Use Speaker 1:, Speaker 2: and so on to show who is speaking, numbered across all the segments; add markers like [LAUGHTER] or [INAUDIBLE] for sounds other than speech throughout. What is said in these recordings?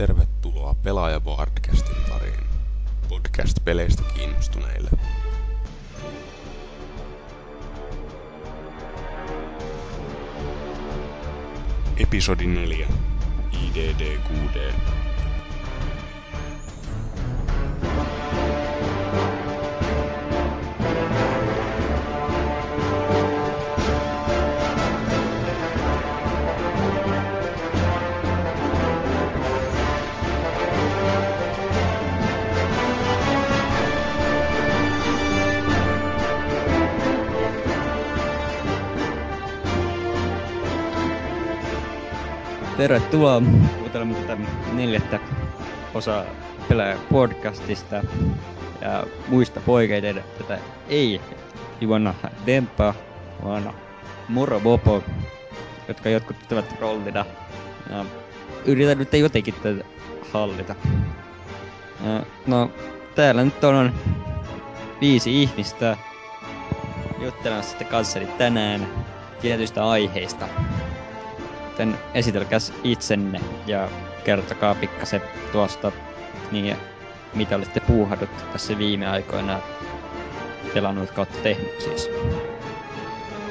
Speaker 1: Tervetuloa Pelaaja Podcastin pariin. Podcast peleistä kiinnostuneille. Episodi 4. IDD-QD.
Speaker 2: Tervetuloa kuuntelemaan tätä neljättä osaa pelaaja podcastista. Ja muista poikeiden tätä ei Ivona Dempa, vaan Moro Bopo, jotka jotkut pitävät rollina. Ja yritän nyt jotenkin tätä hallita. Ja, no, täällä nyt on viisi ihmistä juttelemassa sitten kanssani tänään tietyistä aiheista joten esitelkäs itsenne ja kertokaa pikkasen tuosta, niin mitä olette puuhadut tässä viime aikoina pelannut kautta tehnyt siis.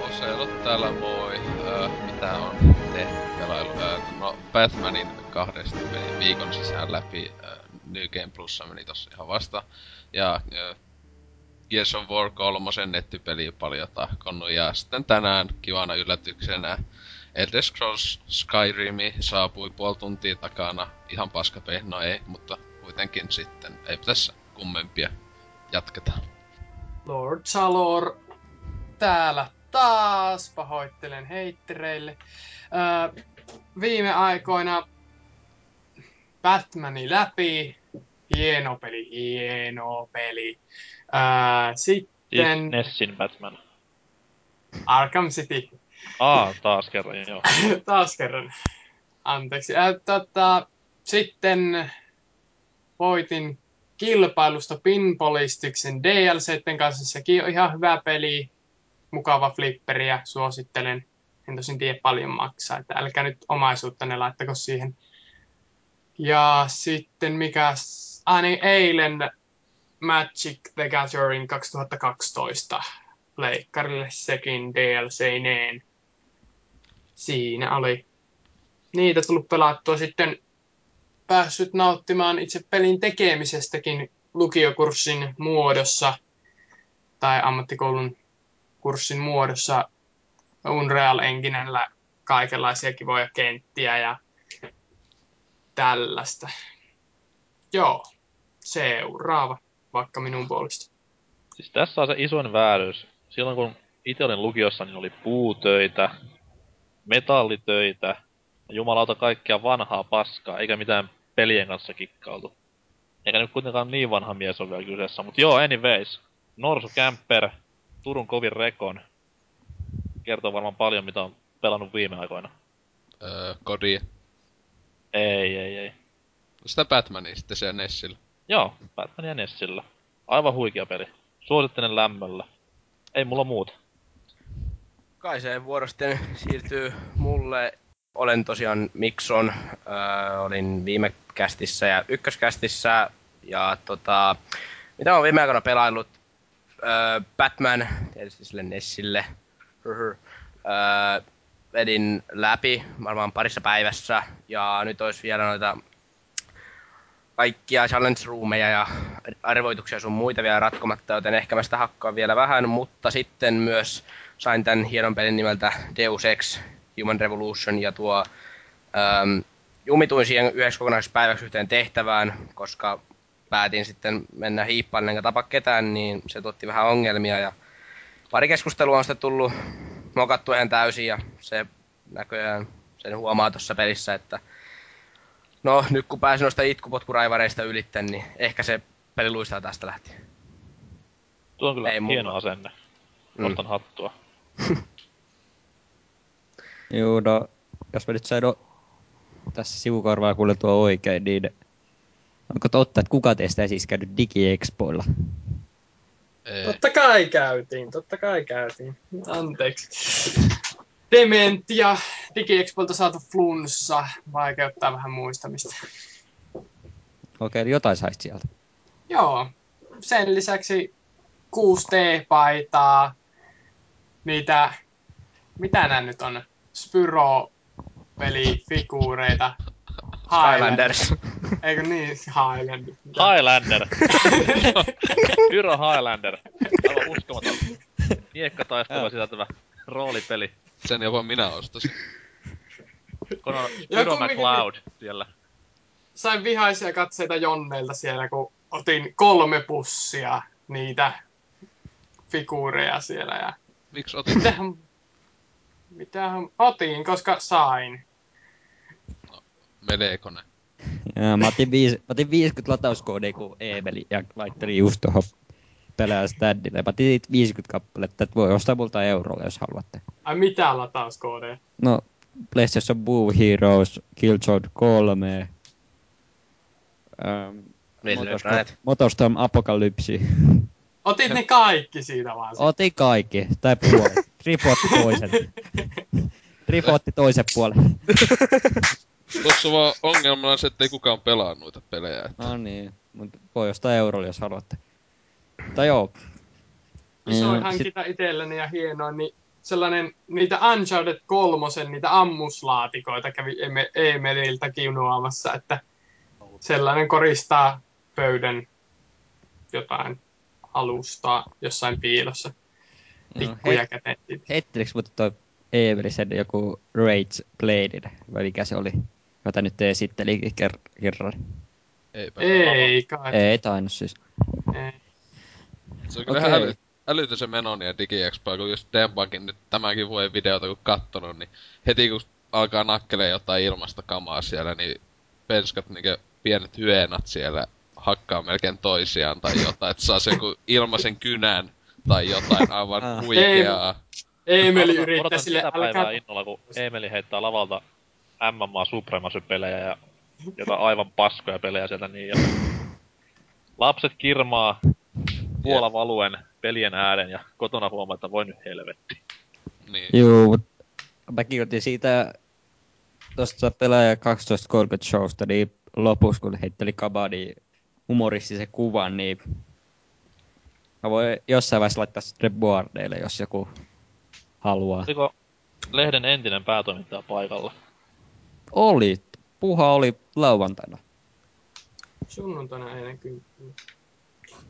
Speaker 3: Oselot täällä moi. Äh, mitä on tehnyt pelailu? Äh, no Batmanin kahdesta meni viikon sisään läpi. Äh, New Game Plussa meni tossa ihan vasta. Ja äh, Gears of War 3 nettipeli paljon tahkonnut. Ja sitten tänään kivana yllätyksenä Elder Scrolls Skyrimi saapui puoli tuntia takana. Ihan paska no ei, mutta kuitenkin sitten ei tässä kummempia. Jatketaan.
Speaker 4: Lord Salor täällä taas. Pahoittelen heittereille. Öö, viime aikoina Batmani läpi. Hieno peli, hieno peli. Öö, sitten...
Speaker 5: Nessin Batman.
Speaker 4: Arkham City.
Speaker 5: Aa, taas kerran, joo. [LAUGHS]
Speaker 4: taas kerran. Anteeksi. Äh, tota, sitten voitin kilpailusta Pinballistiksen DLCten kanssa. Sekin on ihan hyvä peli. Mukava flipperi ja suosittelen. En tosin tiedä paljon maksaa, että älkää nyt omaisuutta ne laittako siihen. Ja sitten mikä... Ah niin, eilen Magic the Gathering 2012 leikkarille sekin DLC-neen siinä oli niitä tullut pelattua sitten päässyt nauttimaan itse pelin tekemisestäkin lukiokurssin muodossa tai ammattikoulun kurssin muodossa Unreal Enginellä kaikenlaisia kivoja kenttiä ja tällaista. Joo, seuraava vaikka minun puolesta.
Speaker 5: Siis tässä on se isoin vääryys. Silloin kun itse olin lukiossa, niin oli puutöitä, metallitöitä, jumalauta kaikkea vanhaa paskaa, eikä mitään pelien kanssa kikkautu. Eikä nyt kuitenkaan niin vanha mies ole vielä kyseessä, mutta joo, anyways. Norsu Camper, Turun kovin rekon. Kertoo varmaan paljon, mitä on pelannut viime aikoina.
Speaker 3: Öö, kodi.
Speaker 5: Ei, ei, ei.
Speaker 3: Sitä Batmania sitten siellä Nessillä.
Speaker 5: Joo, Batman ja Nessillä. Aivan huikea peli. Suosittelen lämmöllä. Ei mulla muuta
Speaker 6: kai se vuoro sitten siirtyy mulle. Olen tosiaan Mikson, äh, olin viime kästissä ja ykköskästissä. Ja tota, mitä olen viime aikoina pelaillut? Äh, Batman, tietysti sille Nessille. Äh, vedin läpi varmaan parissa päivässä. Ja nyt olisi vielä noita kaikkia challenge roomeja ja arvoituksia sun muita vielä ratkomatta, joten ehkä mä sitä hakkaan vielä vähän, mutta sitten myös sain tämän hienon pelin nimeltä Deus Ex Human Revolution ja tuo äm, jumituin siihen yhdeksi kokonaisessa päiväksi yhteen tehtävään, koska päätin sitten mennä hiippaan enkä tapa ketään, niin se tuotti vähän ongelmia ja pari keskustelua on sitten tullut mokattu ihan täysin ja se näköjään sen huomaa tuossa pelissä, että no nyt kun pääsin noista itkupotkuraivareista ylitten, niin ehkä se peli luistaa tästä lähtien.
Speaker 5: Tuo on kyllä Ei hieno mulla. asenne. Nostan mm. hattua. [LAUGHS]
Speaker 2: Joo, no, jos mä nyt sain no, tässä sivukorvaa kuuletua oikein, niin onko totta, että kuka teistä ei siis käynyt DigiExpoilla?
Speaker 4: Ei. Totta kai käytiin, totta kai käytiin. Anteeksi. Dementia, DigiExpoilta saatu flunssa, vaikeuttaa vähän muistamista.
Speaker 2: Okei, eli jotain saisit sieltä.
Speaker 4: Joo. Sen lisäksi 6D-paitaa, niitä, mitä nämä nyt on, Spyro-pelifiguureita.
Speaker 6: Highlanders.
Speaker 4: Eikö niin, Highlander.
Speaker 5: Highlander. [LAUGHS] Pyro Highlander. Aivan uskomaton. Miekka sisältävä roolipeli.
Speaker 3: Sen jopa minä ostasin.
Speaker 5: Kun on Pyro McLeod siellä.
Speaker 4: Sain vihaisia katseita Jonneilta siellä, kun otin kolme pussia niitä figuureja siellä. Ja
Speaker 3: Miksi otit?
Speaker 4: mitähän, mitähän otin, koska sain.
Speaker 3: Melekone.
Speaker 2: Ja mä otin, viis, mä otin 50 latauskoodia, kun Eemeli ja laitteli just tuohon pelää standille. Mä otin niitä 50 kappaletta, että voi ostaa multa eurolla, jos haluatte.
Speaker 4: Ai mitä latauskoodeja?
Speaker 2: No, PlayStation Move Heroes, Killzone 3, ähm, Motorstorm. Motorstorm Apocalypse. [LAUGHS]
Speaker 4: Otit ne kaikki siitä vaan. sit.
Speaker 2: Otin kaikki, tai puolet. Ripotti toisen. Ripotti toisen puolen.
Speaker 3: Tuossa vaan ongelmana se, että ei kukaan pelaa noita pelejä. että-
Speaker 2: No niin, mutta voi ostaa eurolla, jos haluatte. Tai joo.
Speaker 4: Isoin
Speaker 2: Mm,
Speaker 4: hankinta itselleni ja hienoin, niin sellainen, niitä Uncharted kolmosen, niitä ammuslaatikoita kävi Eme- Emeliltä kiunuamassa, että sellainen koristaa pöydän jotain alustaa jossain piilossa.
Speaker 2: Joo,
Speaker 4: Pikkuja
Speaker 2: heit-
Speaker 4: käteen.
Speaker 2: Heittelikö mutta toi Eemeli sen joku Rage Bladed, vai mikä se oli? Jota nyt esitteli ker- kerran.
Speaker 3: Eipä.
Speaker 4: Ei kai.
Speaker 2: Ei tainnut siis.
Speaker 4: Ei.
Speaker 3: Se on kyllä okay. äly, älytön se menoni ja DigiExpo, kun just Dempakin nyt tämänkin vuoden videota kun kattonut, niin heti kun alkaa nakkelee jotain ilmasta kamaa siellä, niin penskat niinkö pienet hyeenat siellä hakkaa melkein toisiaan tai jotain, että saa sen joku ilmaisen kynän tai jotain aivan
Speaker 2: Ah.
Speaker 3: huikeaa.
Speaker 4: Eemeli yrittää
Speaker 5: odotan
Speaker 4: sille, älkää...
Speaker 5: innolla, kun Emeli heittää lavalta MMA Supremacy-pelejä ja jotain aivan paskoja pelejä sieltä niin. Ja lapset kirmaa puola valuen pelien äären ja kotona huomaa, että voi nyt helvetti.
Speaker 3: Niin.
Speaker 2: Juu, mut mäkin otin siitä tosta pelaaja 1230 showsta, niin lopussa kun heitteli Kabadi humoristisen kuvan, niin mä voin jossain vaiheessa laittaa sitten boardeille, jos joku haluaa.
Speaker 5: Oliko lehden entinen päätoimittaja paikalla?
Speaker 2: Oli. Puha oli lauantaina.
Speaker 4: Sunnuntaina ei näkyy.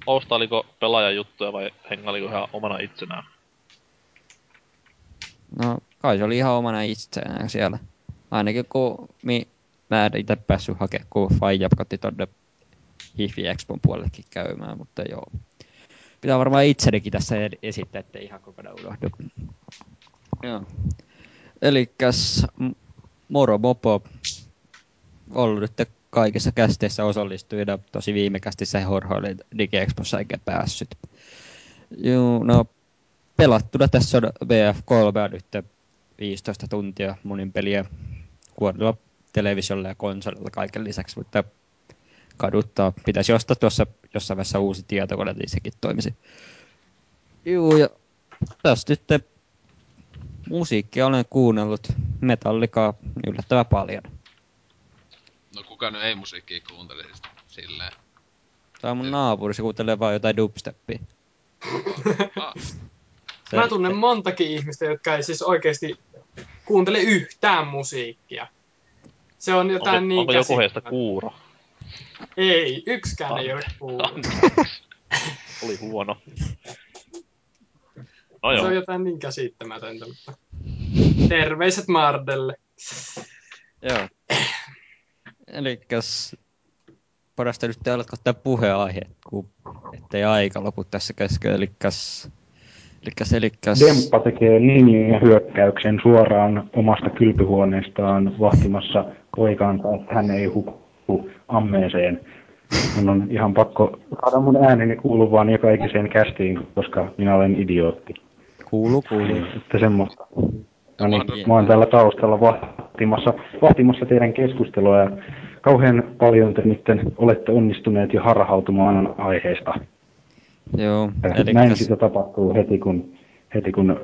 Speaker 5: Ostailiko pelaajan juttuja vai hengailiko ihan omana itsenään?
Speaker 2: No, kai se oli ihan omana itseään siellä. Ainakin kun mi, mä en itse päässyt hakemaan, kun Faija kotti tonne Hifi Expon puolellekin käymään, mutta joo. Pitää varmaan itsenikin tässä esittää, ettei ihan kokonaan unohdu. Joo. Elikkäs m- Moro Mopo ollut nyt kaikissa kästeissä osallistujina. Tosi viime kästissä horhoili DigiExpossa eikä päässyt. Joo, no pelattuna tässä on VF3 nyt 15 tuntia monin peliä kuorilla televisiolla ja konsolilla kaiken lisäksi, mutta kaduttaa. Pitäisi ostaa tuossa jossain vaiheessa uusi tietokone, niin sekin toimisi. Juu, ja tässä nyt musiikkia olen kuunnellut Metallicaa yllättävän paljon.
Speaker 3: No kuka nyt ei musiikkia kuuntelisi sitä silleen.
Speaker 2: Tämä on mun naapuri, se kuuntelee vaan jotain dubsteppia.
Speaker 3: Ah,
Speaker 2: Se,
Speaker 4: Mä tunnen montakin ihmistä, jotka ei siis oikeasti kuuntele yhtään musiikkia. Se on jotain
Speaker 5: Onko,
Speaker 4: niin
Speaker 5: onko joku heistä kuuro?
Speaker 4: Ei, yksikään ei ole kuullut.
Speaker 5: Oli huono. No
Speaker 4: Se
Speaker 5: joo.
Speaker 4: on jotain niin käsittämätöntä, mutta... Terveiset Mardelle.
Speaker 2: Joo. Elikkäs parasta nyt te alatko ottaa puheenaihe, kun ettei aika lopu tässä kesken. Elikkäs, elikkäs, elikkäs.
Speaker 7: Demppa tekee linjahyökkäyksen suoraan omasta kylpyhuoneestaan vahtimassa poikaansa, että hän ei hukku ammeeseen. Mun on ihan pakko saada mun ääneni kuuluvaan joka ikiseen kästiin, koska minä olen idiootti.
Speaker 2: Kuulu, kuulu.
Speaker 7: Että semmoista. No niin, mä oon täällä taustalla vahtimassa, vahtimassa teidän keskustelua ja kauhean paljon te nyt olette onnistuneet jo harhautumaan aiheesta.
Speaker 2: Joo,
Speaker 7: Näin
Speaker 2: elikkäs.
Speaker 7: sitä tapahtuu heti kun, heti kun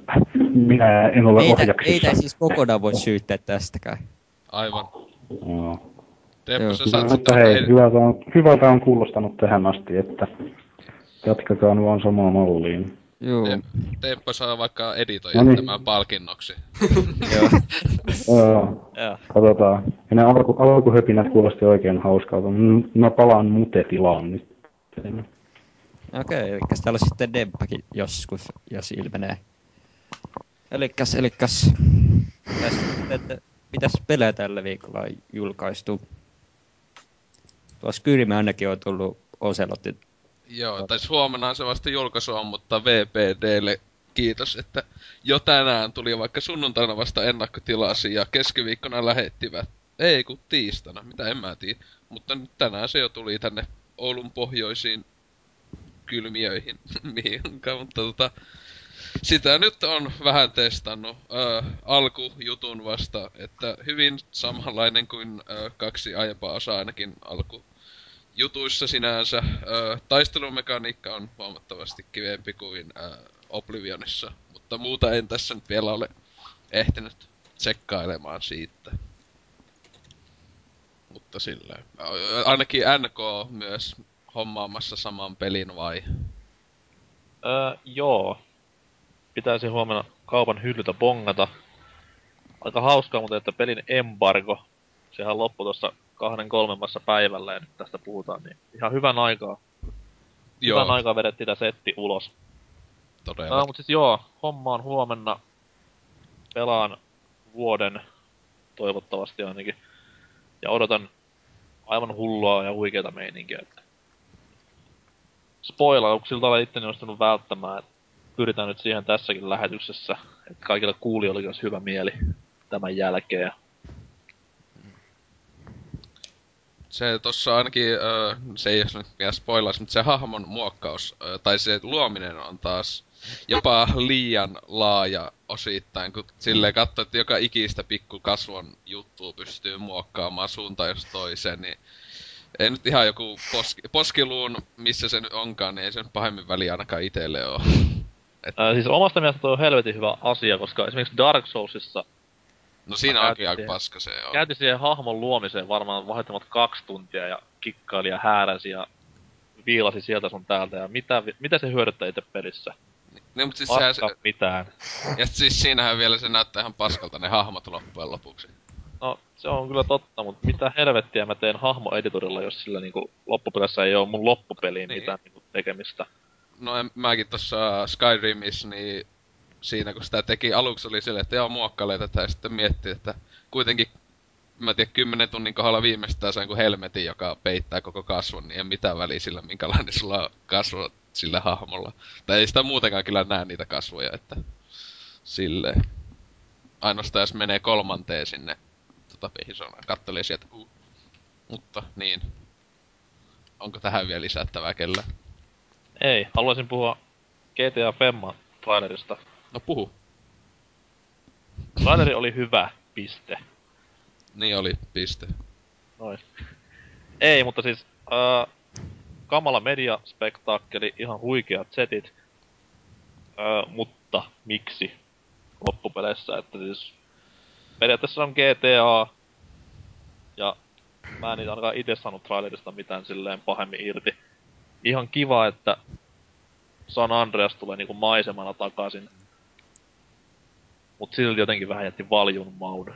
Speaker 7: minä en ole
Speaker 2: Ei, tä-
Speaker 7: ohjaksissa.
Speaker 2: ei siis kokonaan voi syyttää tästäkään.
Speaker 3: aivan.
Speaker 7: Joo.
Speaker 3: Teppo,
Speaker 2: Joo.
Speaker 3: sä
Speaker 7: mutta hei,
Speaker 3: ed-
Speaker 7: hyvältä on, hyvältä on kuulostanut tähän asti, että jatkakaa vaan samaa malliin.
Speaker 2: Juu.
Speaker 3: Te- Teppo saa vaikka editoida
Speaker 7: No niin.
Speaker 3: tämän palkinnoksi. [LAUGHS]
Speaker 2: Joo.
Speaker 7: Joo,
Speaker 2: Joo.
Speaker 7: katsotaan. Ja ne alku, alkuhöpinät kuulosti oikein hauskalta. Mä palaan mutetilaan nyt.
Speaker 2: Okei, eli täällä on sitten Debbakin joskus, jos ilmenee. Elikkäs, elikkäs. Mitäs, mitäs pelejä tällä viikolla on julkaistu? Tuo Skyrim ainakin on tullut Oselotin.
Speaker 3: Joo, tai huomenna se vasta julkaisu on, mutta VPDlle kiitos, että jo tänään tuli vaikka sunnuntaina vasta ennakkotilasi ja keskiviikkona lähettivät. Ei kun tiistaina, mitä en mä tiedä. Mutta nyt tänään se jo tuli tänne Oulun pohjoisiin kylmiöihin, [LAUGHS] mihinkä, mutta tota, sitä nyt on vähän testannut ö, alkujutun vasta, että hyvin samanlainen kuin ö, kaksi aiempaa osaa ainakin alku jutuissa sinänsä. Ö, taistelumekaniikka on huomattavasti kivempi kuin ö, Oblivionissa, mutta muuta en tässä nyt vielä ole ehtinyt tsekkailemaan siitä. Mutta sillä ainakin NK myös hommaamassa saman pelin vai?
Speaker 5: Öö, joo. Pitäisi huomenna kaupan hyllyltä bongata. Aika hauskaa muuten, että pelin embargo, sehän loppui tuossa kahden kolmemmassa päivällä ja nyt tästä puhutaan, niin ihan hyvän aikaa.
Speaker 3: Joo,
Speaker 5: Hyvän aikaa vedettiin tämä setti ulos.
Speaker 3: todella.
Speaker 5: No, mutta siis joo, homma on huomenna. Pelaan vuoden, toivottavasti ainakin. Ja odotan aivan hullua ja huikeeta meininkiä. Että... Spoilauksilta olen itteni onnistunut välttämään. että Pyritään nyt siihen tässäkin lähetyksessä, että kaikilla kuulijoilla olisi hyvä mieli tämän jälkeen.
Speaker 3: Se tossa ainakin, ö, se ei jos nyt vielä spoilaisi, mutta se hahmon muokkaus, ö, tai se luominen on taas jopa liian laaja osittain, kun silleen katsoo, että joka ikistä pikku kasvon juttua pystyy muokkaamaan suuntaan jos toiseen, niin ei nyt ihan joku poski, poskiluun, missä se nyt onkaan, niin ei se nyt pahemmin väliä ainakaan itelle oo.
Speaker 5: Ää, siis omasta mielestä tuo on helvetin hyvä asia, koska esimerkiksi Dark Soulsissa
Speaker 3: No siinä
Speaker 5: Mä
Speaker 3: onkin aika
Speaker 5: käytin-
Speaker 3: paska se on.
Speaker 5: käytin siihen hahmon luomiseen varmaan vahvimmat kaksi tuntia ja kikkaili ja hääräsi ja viilasi sieltä sun täältä ja mitä, mitä se hyödyttää itse pelissä?
Speaker 3: Niin, mutta siis sehän,
Speaker 5: Paska
Speaker 3: se,
Speaker 5: mitään. [LAUGHS]
Speaker 3: ja siis siinähän vielä se näyttää ihan paskalta ne hahmot loppujen lopuksi.
Speaker 5: No, se on kyllä totta, mutta mitä helvettiä mä teen hahmoeditorilla, jos sillä niinku loppupeleissä ei oo mun loppupeliin
Speaker 3: Niin.
Speaker 5: mitään niinku tekemistä.
Speaker 3: No en, mäkin tossa Skyrimissä, niin siinä kun sitä teki aluksi oli silleen, että joo muokkailee tätä ja sitten miettii, että kuitenkin mä en tiedä, kymmenen tunnin kohdalla viimeistään sain kuin helmetin, joka peittää koko kasvon, niin ei mitään väliä sillä, minkälainen sulla on kasvo sillä hahmolla. Tai ei sitä muutenkaan kyllä näe niitä kasvoja, että silleen. Ainoastaan jos menee kolmanteen sinne tota pehisonaan, kattelee sieltä, uh. Mutta niin. Onko tähän vielä lisättävää kellään?
Speaker 5: Ei, haluaisin puhua GTA Femma trailerista.
Speaker 3: No puhu.
Speaker 5: Traileri oli hyvä, piste.
Speaker 3: Niin oli, piste.
Speaker 5: Noin. Ei, mutta siis äh, kamala mediaspektaakkeli, ihan huikeat setit. Äh, mutta miksi loppupeleissä, että siis periaatteessa on GTA ja mä en ainakaan itse saanut trailerista mitään silleen pahemmin irti. Ihan kiva, että San Andreas tulee niinku maisemana takaisin. Mut silti jotenkin vähän jätti valjun maun.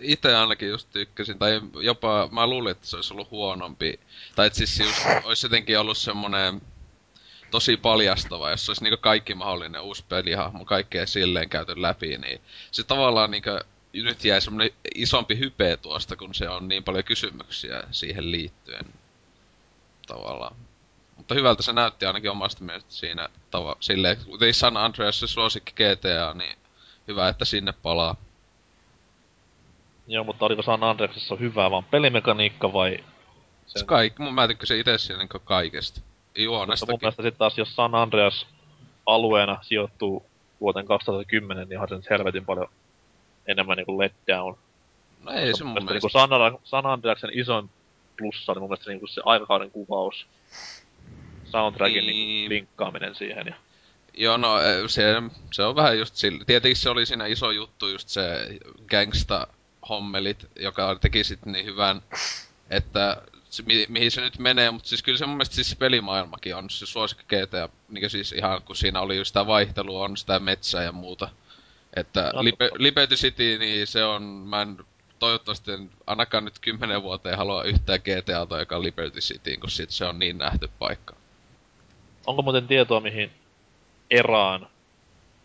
Speaker 3: Itse ainakin just tykkäsin, tai jopa mä luulin, että se olisi ollut huonompi. Tai että siis just olisi jotenkin ollut semmonen tosi paljastava, jos olisi niinku kaikki mahdollinen uusi pelihahmo, kaikkea silleen käyty läpi, niin se tavallaan niinku nyt jäi semmonen isompi hype tuosta, kun se on niin paljon kysymyksiä siihen liittyen. Tavallaan. Mutta hyvältä se näytti ainakin omasta mielestä siinä tava, silleen, kuten San Andreas se suosikki GTA, niin hyvä, että sinne palaa.
Speaker 5: Joo, mutta oliko San Andreasissa hyvää vaan pelimekaniikka vai...
Speaker 3: Se kaikki, mun mä tykkäsin itse siinä niinku kaikesta.
Speaker 5: Mutta mun
Speaker 3: Juonestakin.
Speaker 5: mielestä sitten taas, jos San Andreas alueena sijoittuu vuoteen 2010, niin onhan se nyt helvetin paljon enemmän niinku letdown.
Speaker 3: No ei se mun mielestä.
Speaker 5: Niinku San, San Andreasen isoin plussa oli mun mielestä niinku se aikakauden kuvaus. Soundtrackin
Speaker 3: Niin.
Speaker 5: niin. linkkaaminen siihen. Ja...
Speaker 3: Joo, no eh, se, se on vähän just sillä. Tietenkin se oli siinä iso juttu just se gangsta hommelit, joka teki sit niin hyvän, että se, mi, mihin se nyt menee, mutta siis kyllä se mun mielestä siis pelimaailmakin on se suosikki GTA, niin siis ihan kun siinä oli just sitä vaihtelua, on sitä metsää ja muuta. Että
Speaker 5: No,
Speaker 3: Libe. Liberty City, niin se on, mä en toivottavasti en ainakaan nyt kymmenen vuoteen halua yhtään GTAta, joka on Liberty City, kun sit se on niin nähty paikka.
Speaker 5: Onko muuten tietoa, mihin eraan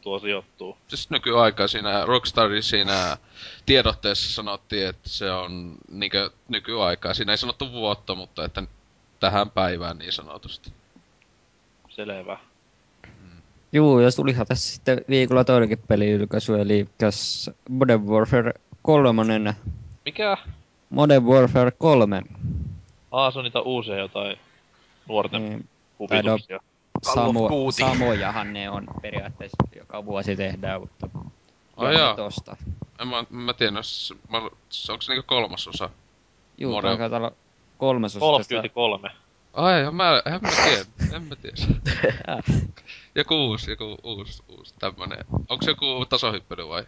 Speaker 5: tuo sijoittuu?
Speaker 3: Siis nykyaikaa siinä Rockstarin siinä tiedotteessa sanottiin, että se on niinkö nykyaikaa. Siinä ei sanottu vuotta, mutta että tähän päivään niin sanotusti.
Speaker 5: Selvä.
Speaker 2: Juu, ja tulihan tässä sitten viikolla toinenkin peli-ylkäisy, eli käs Modern Warfare 3.
Speaker 5: Mikä?
Speaker 2: Modern Warfare 3.
Speaker 5: Aa, se on niitä uusia jotain nuorten
Speaker 2: Niin,
Speaker 5: huvituksia.
Speaker 6: Of
Speaker 2: Samo, samojahan ne on periaatteessa joka vuosi tehdään, mutta
Speaker 3: Ai
Speaker 2: jännä
Speaker 3: jaa.
Speaker 2: tosta.
Speaker 3: En mä, mä tiedä, jos, mä, onko se niinku kolmasosa?
Speaker 2: Juu,
Speaker 3: Modern-
Speaker 2: taitaa olla kolmasosa
Speaker 5: Call of Duty 3.
Speaker 3: Ai, en mä, en mä tiedä, en mä tiedä. [LAUGHS] Joku uusi, joku uusi, uusi tämmönen. Onko se joku tasohyppely vai?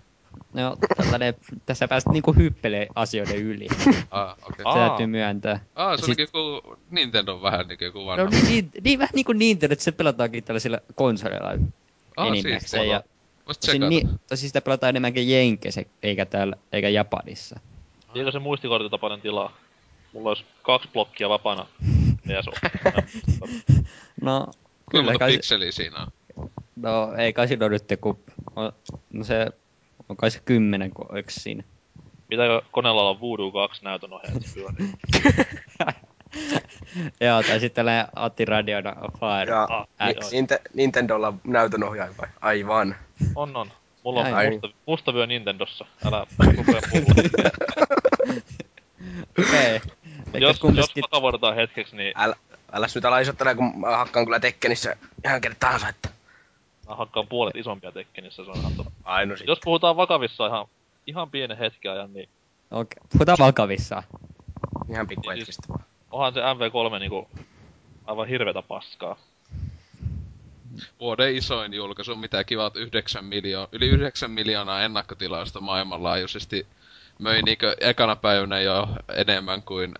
Speaker 2: No, tällainen, tässä päästä niinku hyppelee asioiden yli. [LAUGHS]
Speaker 3: Ah, okei. Okay.
Speaker 2: Se täytyy myöntää.
Speaker 3: Ah, se
Speaker 2: Sit-
Speaker 3: olikin joku Nintendo vähän niinku joku vanha.
Speaker 2: No niin, niin, niin vähän niinku Nintendo, että se pelataankin tällaisilla konsoleilla
Speaker 3: ah,
Speaker 2: enimmäkseen.
Speaker 3: siistiä.
Speaker 2: Ja, tosin, niin, tosin sitä pelataan enemmänkin Jenkeissä, eikä täällä, eikä Japanissa.
Speaker 5: Eikö se muistikortilta paljon tilaa? Mulla olisi kaksi blokkia vapaana. PS [LAUGHS]
Speaker 2: No,
Speaker 3: Kuinka
Speaker 2: kyllä
Speaker 3: monta
Speaker 2: kai,
Speaker 3: pikseliä siinä on?
Speaker 2: no ei kai siinä ole nyt kun, no se, on kai se kymmenen, kun oliko siinä.
Speaker 5: Pitääkö koneella olla Voodoo 2 näytön ohjaaja, että se pyörii? [LAUGHS]
Speaker 2: Joo, tai sitten tällainen Atti Radiona Fire
Speaker 6: Ja
Speaker 5: Ah.
Speaker 6: Ninte- Nintendolla näytön ohjaaja vai? Aivan.
Speaker 5: On, on. Mulla on
Speaker 2: Ai.
Speaker 5: musta, musta vyö Nintendossa. Älä rupea mulle. [LAUGHS]
Speaker 2: Okei. Okay.
Speaker 5: jos, jos vakavoidutaan hetkeksi, niin
Speaker 6: Älä, äläs nyt ala isottele, kun mä hakkaan kyllä Tekkenissä ihan kenet tahansa, että...
Speaker 5: mä hakkaan puolet isompia tekkenissä, se on ihan totta.
Speaker 6: Ai no sit.
Speaker 5: Jos puhutaan vakavissa ihan, ihan pienen hetken ajan, niin
Speaker 2: Okei, puhutaan vakavissaan.
Speaker 6: Ihan pikku hetkistä.
Speaker 5: onhan se MV3 niinku aivan hirvetä paskaa.
Speaker 3: Vuoden isoin julkaisu, mitä kivat 9 miljoonaa, yli 9 miljoonaa ennakkotilausta maailmanlaajuisesti. Möi niinkö ekana päivänä jo enemmän kuin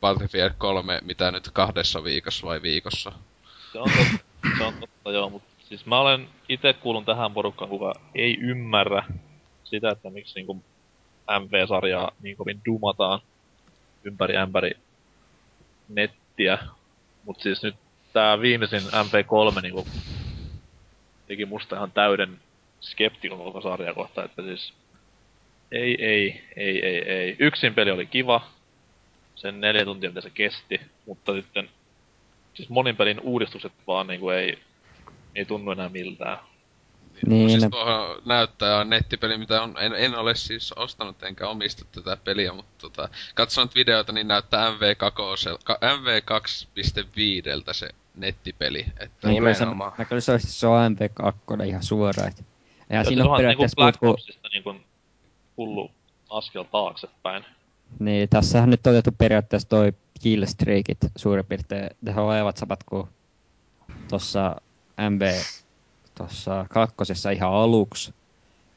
Speaker 3: Battlefield 3, mitä nyt kahdessa viikossa vai viikossa.
Speaker 5: Se on totta, se on totta joo, mutta siis mä olen itse kuulun tähän porukkaan, kuka ei ymmärrä sitä, että miksi niinku MV-sarjaa niin kovin dumataan ympäri ämpäri nettiä. Mut siis nyt tää viimeisin MV3 niinku teki musta ihan täyden skeptikon koko sarjaa kohta, että siis ei, ei, ei, ei, ei. Yksin peli oli kiva, sen neljä tuntia mitä se kesti, mutta sitten siis monin pelin uudistukset vaan niinku ei, ei tunnu enää miltään.
Speaker 2: Niin,
Speaker 3: siis
Speaker 2: no.
Speaker 3: tuohon näyttää on nettipeli, mitä on, en, en ole siis ostanut enkä omista tätä peliä, mutta tota, katson nyt videoita, niin näyttää MV2, ka- MV2.5 se nettipeli. Että
Speaker 2: Niin, se,
Speaker 6: Nimenomaan.
Speaker 2: mä kyllä se olisi se on MP2 ihan suoraan. että
Speaker 5: Ja
Speaker 2: siinä
Speaker 5: onhan niinku
Speaker 2: periaatteessa
Speaker 5: Black
Speaker 2: kuin...
Speaker 5: Opsista niinku hullu askel taaksepäin.
Speaker 2: Niin, tässähän nyt on otettu periaatteessa toi killstreakit suurin piirtein. Nehän on aivan samat kuin tossa MB tossa kakkosessa ihan aluksi.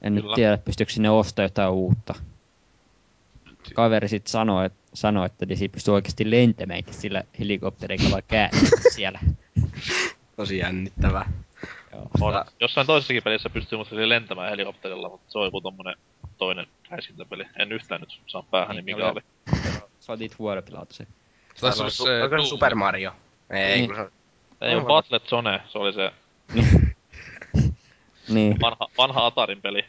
Speaker 2: En
Speaker 5: Kyllä.
Speaker 2: nyt tiedä, pystyykö sinne ostaa jotain uutta. Kaveri sit sanoi, et, sanoi että niin siinä pystyy oikeasti lentämäänkin sillä helikopterilla vaan käännyt [LAUGHS] siellä.
Speaker 6: Tosi jännittävää.
Speaker 2: Joo.
Speaker 5: On. Jossain toisessakin pelissä pystyy musta lentämään helikopterilla, mutta se on joku tommonen toinen räiskintäpeli. En yhtään nyt saa päähän, niin
Speaker 2: Niin,
Speaker 5: mikä oli.
Speaker 2: Se on niitä.
Speaker 3: Tässä
Speaker 6: on su-
Speaker 3: se
Speaker 6: se
Speaker 3: Doom.
Speaker 6: Super Mario? Ei,
Speaker 2: Niin.
Speaker 6: kun se on...
Speaker 5: Ei,
Speaker 6: Aivan.
Speaker 5: Battle Zone, se oli se [LAUGHS]
Speaker 2: Niin,
Speaker 5: vanha, vanha Atarin peli.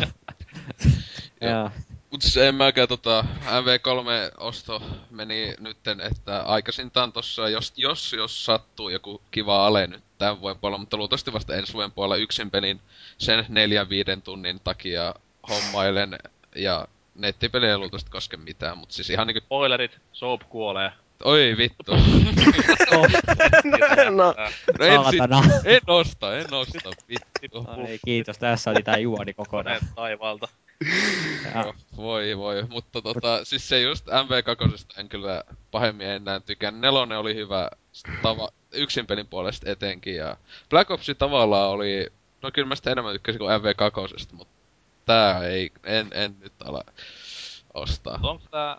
Speaker 5: [LAUGHS]
Speaker 2: joo.
Speaker 3: Mut siis en mäkään tota, MV3-osto meni nytten, että aikaisintaan tossa, jos, jos, jos sattuu joku kiva ale nyt tämän vuoden puolella, mutta luultavasti vasta ensi vuoden puolella yksin pelin sen neljän viiden tunnin takia hommailen ja nettipeli ei luultavasti koske mitään, mutta siis ihan niinku,
Speaker 5: Spoilerit, Soap kuolee.
Speaker 3: Oi vittu. [LAUGHS]
Speaker 6: No.
Speaker 3: No en, sit, en osta, en osta, vittu.
Speaker 2: Ai, kiitos, tässä oli tää juoni kokonaan. Ja,
Speaker 3: No, voi voi, mutta tota, siis se just MV2 en kyllä pahemmin enää tykännyt. Nelonen oli hyvä tava, yksin pelin puolesta etenkin ja Black Ops tavallaan oli, no kyllä mä sitä enemmän tykkäsin kuin MV2, mutta tää ei, en, en nyt ala ostaa.
Speaker 5: Onko tää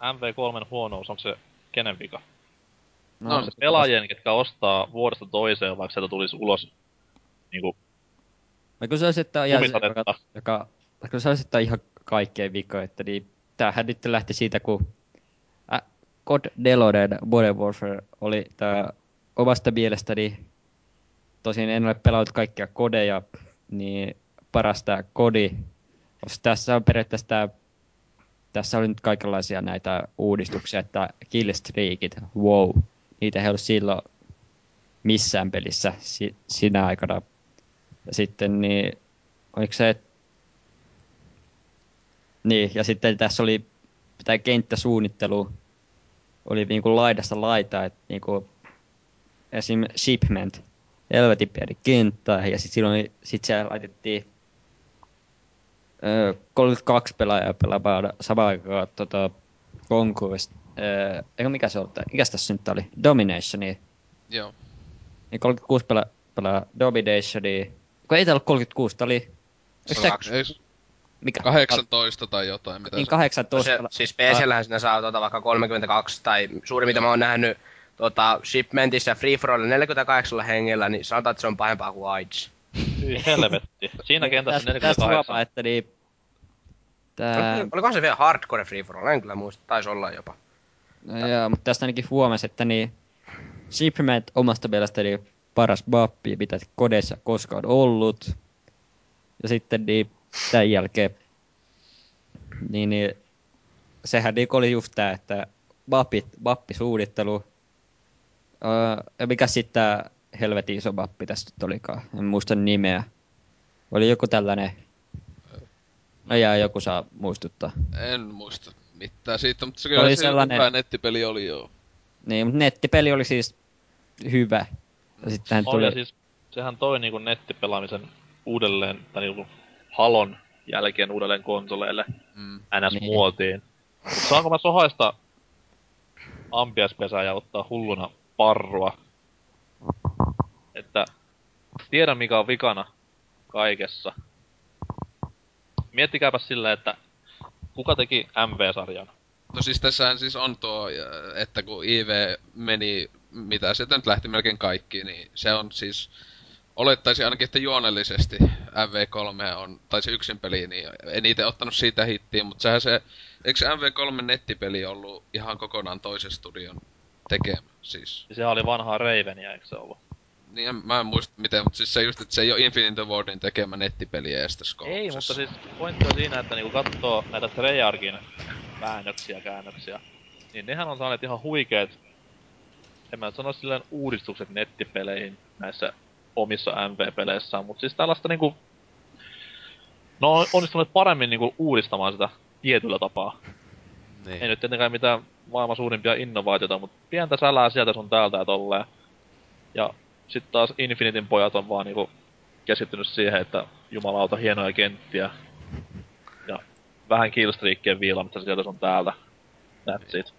Speaker 5: MV3 huonous, onko se kenen vika?
Speaker 3: No,
Speaker 5: on se pelaajien, ketkä ostaa vuodesta toiseen, vaikka sieltä tulisi ulos niinku
Speaker 2: Mä kun sanoisin, että on ihan, se,
Speaker 5: kumisadetta.
Speaker 2: joka, joka, mä kun sanoisin, että on ihan kaikkien vika, että niin, tämähän nyt lähti siitä, kun God Deloden Modern Warfare oli tää omasta mielestäni, tosin en ole pelannut kaikkia kodeja, niin paras tää kodi, koska tässä on periaatteessa tää, tässä oli nyt kaikenlaisia näitä uudistuksia, että killstreakit, wow, niitä ei ollut silloin missään pelissä si, sinä aikana. Ja sitten niin, oliko se, niin, ja sitten tässä oli tämä kenttäsuunnittelu oli niinku laidasta laita, että niinku esim. shipment, helvetin kenttä, ja sitten silloin sit siellä laitettiin 32 pelaajaa pelaamaan samaan aikaan tota, Conquest, eikö mikä se on, mikä tässä nyt oli, Dominationi,
Speaker 3: Joo.
Speaker 2: niin 36 pelaa, pelaa Dominationia, kun ei täällä ollut 36, tää oli. Eikö mikä?
Speaker 3: 18 tai jotain, mitä
Speaker 2: Niin
Speaker 3: se...
Speaker 2: 18
Speaker 6: Se,
Speaker 2: pelaa.
Speaker 6: siis PCllähän sinä saa tota, vaikka 32, tai suurin mitä mä oon nähnyt tota, Shipmentissä ja Free for All 48 hengellä, niin sanotaan, että se on pahempaa kuin AIDS.
Speaker 5: Hyi helvetti. Siinä kentässä
Speaker 2: Tästä- Tästä huomaa,
Speaker 5: 48.
Speaker 2: että niin, tää,
Speaker 6: Olikohan se vielä hardcore Free for All? En kyllä muista, taisi olla jopa.
Speaker 2: no joo, mutta tästä ainakin huomasi, että niin, Shipment omasta mielestäni paras mappi, mitä kodeissa koskaan ollut. Ja sitten niin, tämän jälkeen, niin, niin sehän niin oli just tää, että mappit, mappisuunnittelu, öö, ja mikä sitten tää helvetin iso mappi tästä nyt olikaan, en muista nimeä. Oli joku tällainen, no jää, joku saa muistuttaa.
Speaker 3: En muista mitään siitä, mutta se
Speaker 2: Oli
Speaker 3: kyllä se
Speaker 2: sellainen-
Speaker 3: hyvä nettipeli oli joo.
Speaker 2: Niin, mutta nettipeli oli siis hyvä. Ja sittenhän
Speaker 5: On
Speaker 2: tuli...
Speaker 5: ja siis, sehän toi niinku nettipelaamisen uudelleen, tai niinku Halon jälkeen uudelleen konsoleille
Speaker 3: Mm.
Speaker 5: NS-muotiin. Mut saanko mä sohaista ampiaspesää ja ottaa hulluna parrua? Että tiedän mikä on vikana kaikessa. Miettikääpä sillä, että kuka teki MV-sarjan?
Speaker 3: No siis tässähän siis on tuo, että kun IV meni, mitä sieltä nyt lähti melkein kaikki, niin se on siis, olettaisin ainakin, että juonellisesti MV3 on, tai se yksin peli, niin en itse ottanut siitä hittiä, mutta sehän se, eikö se MV3 nettipeli ollut ihan kokonaan toisen studion tekemä, siis.
Speaker 5: Sehän oli vanhaa Ravenia, eikö se ollut?
Speaker 3: Niin en, mä en muista miten, mutta siis se just, että se ei ole Infinite Wardin tekemä nettipeli edes
Speaker 5: Ei, mutta siis pointti on siinä, että niinku katsoo näitä Treyarchin väännöksiä ja käännöksiä, niin nehän on saaneet ihan huikeet, en mä sano silleen uudistukset nettipeleihin näissä omissa MV-peleissään, mutta siis tällaista niinku, no on onnistuneet paremmin niinku uudistamaan sitä tietyllä tapaa.
Speaker 3: Niin.
Speaker 5: Ei nyt tietenkään mitään maailman suurimpia innovaatioita, mutta pientä sälää sieltä sun täältä ja tolleen. Ja sitten taas Infinitin pojat on vaan niinku keskittynyt siihen, että jumalauta hienoja kenttiä. Ja vähän killstreakien viilaamista sieltä sun täältä. That's it.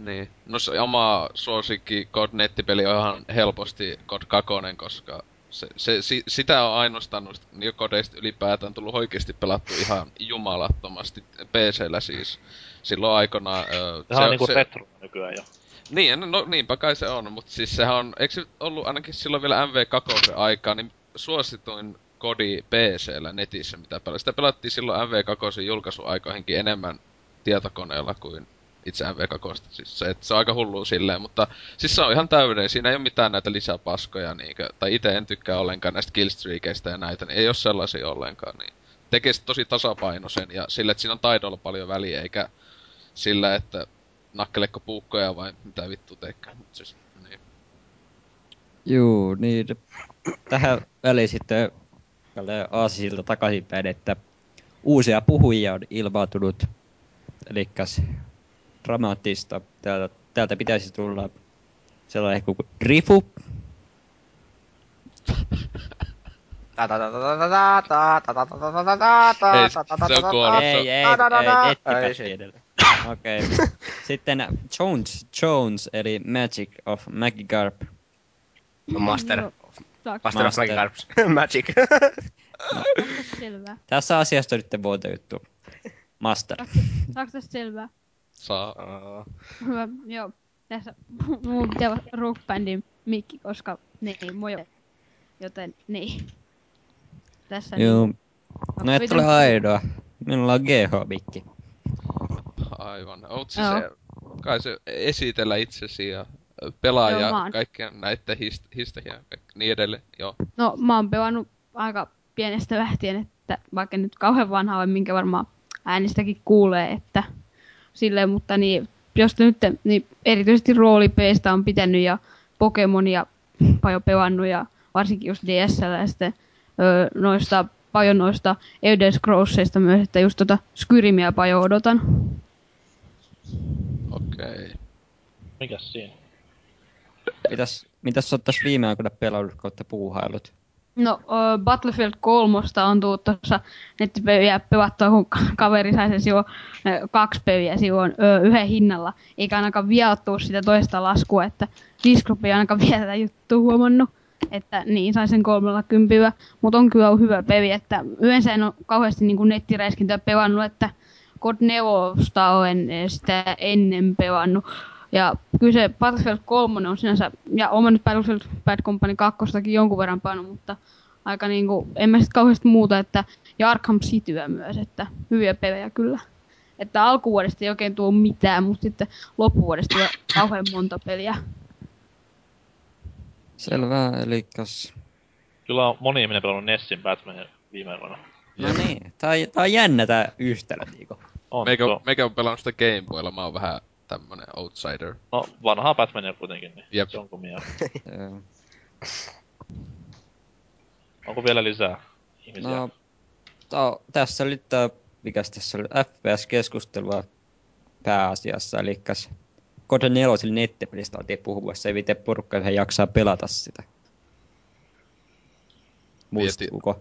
Speaker 3: Niin. No se oma suosikki COD nettipeli on ihan helposti COD 2, koska se, se, si, sitä on ainoastaan noista jo kodeista ylipäätään tullut oikeasti pelattu ihan jumalattomasti PCllä siis. Silloin aikanaan... Ö,
Speaker 5: Sehän on niinku retro nykyään jo.
Speaker 3: Niin, no niinpä kai se on, mutta siis sehän on, eikö ollut ainakin silloin vielä MV2 aikaa, niin suosituin kodi PCllä netissä, mitä pelaa. Sitä pelattiin silloin MV2 julkaisuaikoihinkin enemmän tietokoneella kuin itse MV2. Siis se, se on aika hullu silleen, mutta siis se on ihan täydellinen. Siinä ei ole mitään näitä lisäpaskoja, niinkö, tai itse en tykkää ollenkaan näistä killstreakeista ja näitä, niin ei ole sellaisia ollenkaan. Niin tekee tosi tasapainoisen ja sillä, että siinä on taidolla paljon väliä, eikä sillä, että nakkelekko puukkoja vai mitä vittu teekään. Mut siis, niin.
Speaker 2: Juu, niin tähän väliin sitten tälleen aasisilta takaisinpäin, että uusia puhujia on ilmaantunut. Eli dramaattista. Täältä, täältä pitäisi tulla sellainen kuin Rifu.
Speaker 3: Ei, se on kuollut.
Speaker 2: Ei, ei, ei,
Speaker 6: Ei
Speaker 2: ettikää
Speaker 6: se.
Speaker 2: edellä. Okei. Sitten Jones, Jones, eli Magic of Magikarp.
Speaker 6: Master,
Speaker 8: Tack.
Speaker 6: Master of
Speaker 2: Master. [LAUGHS]
Speaker 6: Magic
Speaker 8: tästä selvää?
Speaker 2: Tässä asiasta on nyt vuote juttu. Master.
Speaker 8: Saako tästä selvää?
Speaker 3: Saa.
Speaker 8: Hyvä, joo. Tässä mun pitää olla rockbändin mikki, koska ne ei mojo. Joten niin. Tässä
Speaker 2: Joo.
Speaker 8: niin.
Speaker 2: No et ole ainoa. Minulla on GH-mikki.
Speaker 3: Aivan. Oot se,
Speaker 8: Joo.
Speaker 3: se kai se esitellä itsesi ja pelaa
Speaker 8: Joo, oon.
Speaker 3: kaikkien näiden hist- historiaa ja niin edelleen. Joo.
Speaker 8: No mä oon pelannut aika pienestä lähtien, että vaikka nyt kauhean vanha ole, minkä varmaan äänistäkin kuulee, että silleen, mutta niin, jos nyt niin erityisesti roolipeistä on pitänyt ja Pokemonia paljon pelannut ja varsinkin just DSL ja sitten öö, noista paljon noista Elder Scrollsista myös, että just tota Skyrimia paljon odotan.
Speaker 3: Okei.
Speaker 5: Mikäs siinä?
Speaker 2: Mitäs, mitäs sä oot tässä viime aikoina pelannut kautta puuhailut?
Speaker 8: No, ö, Battlefield 3 on tullut tuossa nettipeliä pelattua, kun ka- kaveri sai sen ö, kaksi peliä silloin ö, yhden hinnalla. Eikä ainakaan vielä tuu sitä toista laskua, että Discgroup ei ainakaan vielä tätä juttua huomannut. Että niin, sai sen kolmella kympillä. Mutta on kyllä hyvä peli, että yleensä en ole kauheasti niin nettiräiskintöä pelannut, että 4 olen eh, sitä ennen pelannut. Ja kyllä se Battlefield 3 on sinänsä, ja olen nyt Battlefield Bad Company 2 jonkun verran pannut, mutta aika niinku, en mä sit kauheasti muuta, että ja Arkham Cityä myös, että hyviä pelejä kyllä. Että alkuvuodesta ei oikein tuo mitään, mutta sitten loppuvuodesta tulee kauhean monta peliä.
Speaker 2: Selvä, eli kas...
Speaker 5: Kyllä on moni ihminen pelannut Nessin Batmanin viime aikoina.
Speaker 2: No niin, tää on, tää on jännä tää yhtälö, niinku.
Speaker 5: On,
Speaker 3: Meikä,
Speaker 5: tuo-
Speaker 3: meikä on pelannut sitä Game Boylla, mä oon vähän tämmönen outsider.
Speaker 5: No, vanhaa Batmania kuitenkin, niin
Speaker 3: Jep.
Speaker 5: se on kumia. [LAUGHS] Onko vielä lisää ihmisiä?
Speaker 2: No, tää, tässä oli tää, mikäs tässä oli, FPS-keskustelua pääasiassa, eli Code 4 nettipelistä oltiin puhumassa, ei miten porukka yhden jaksaa pelata sitä. Muistuuko?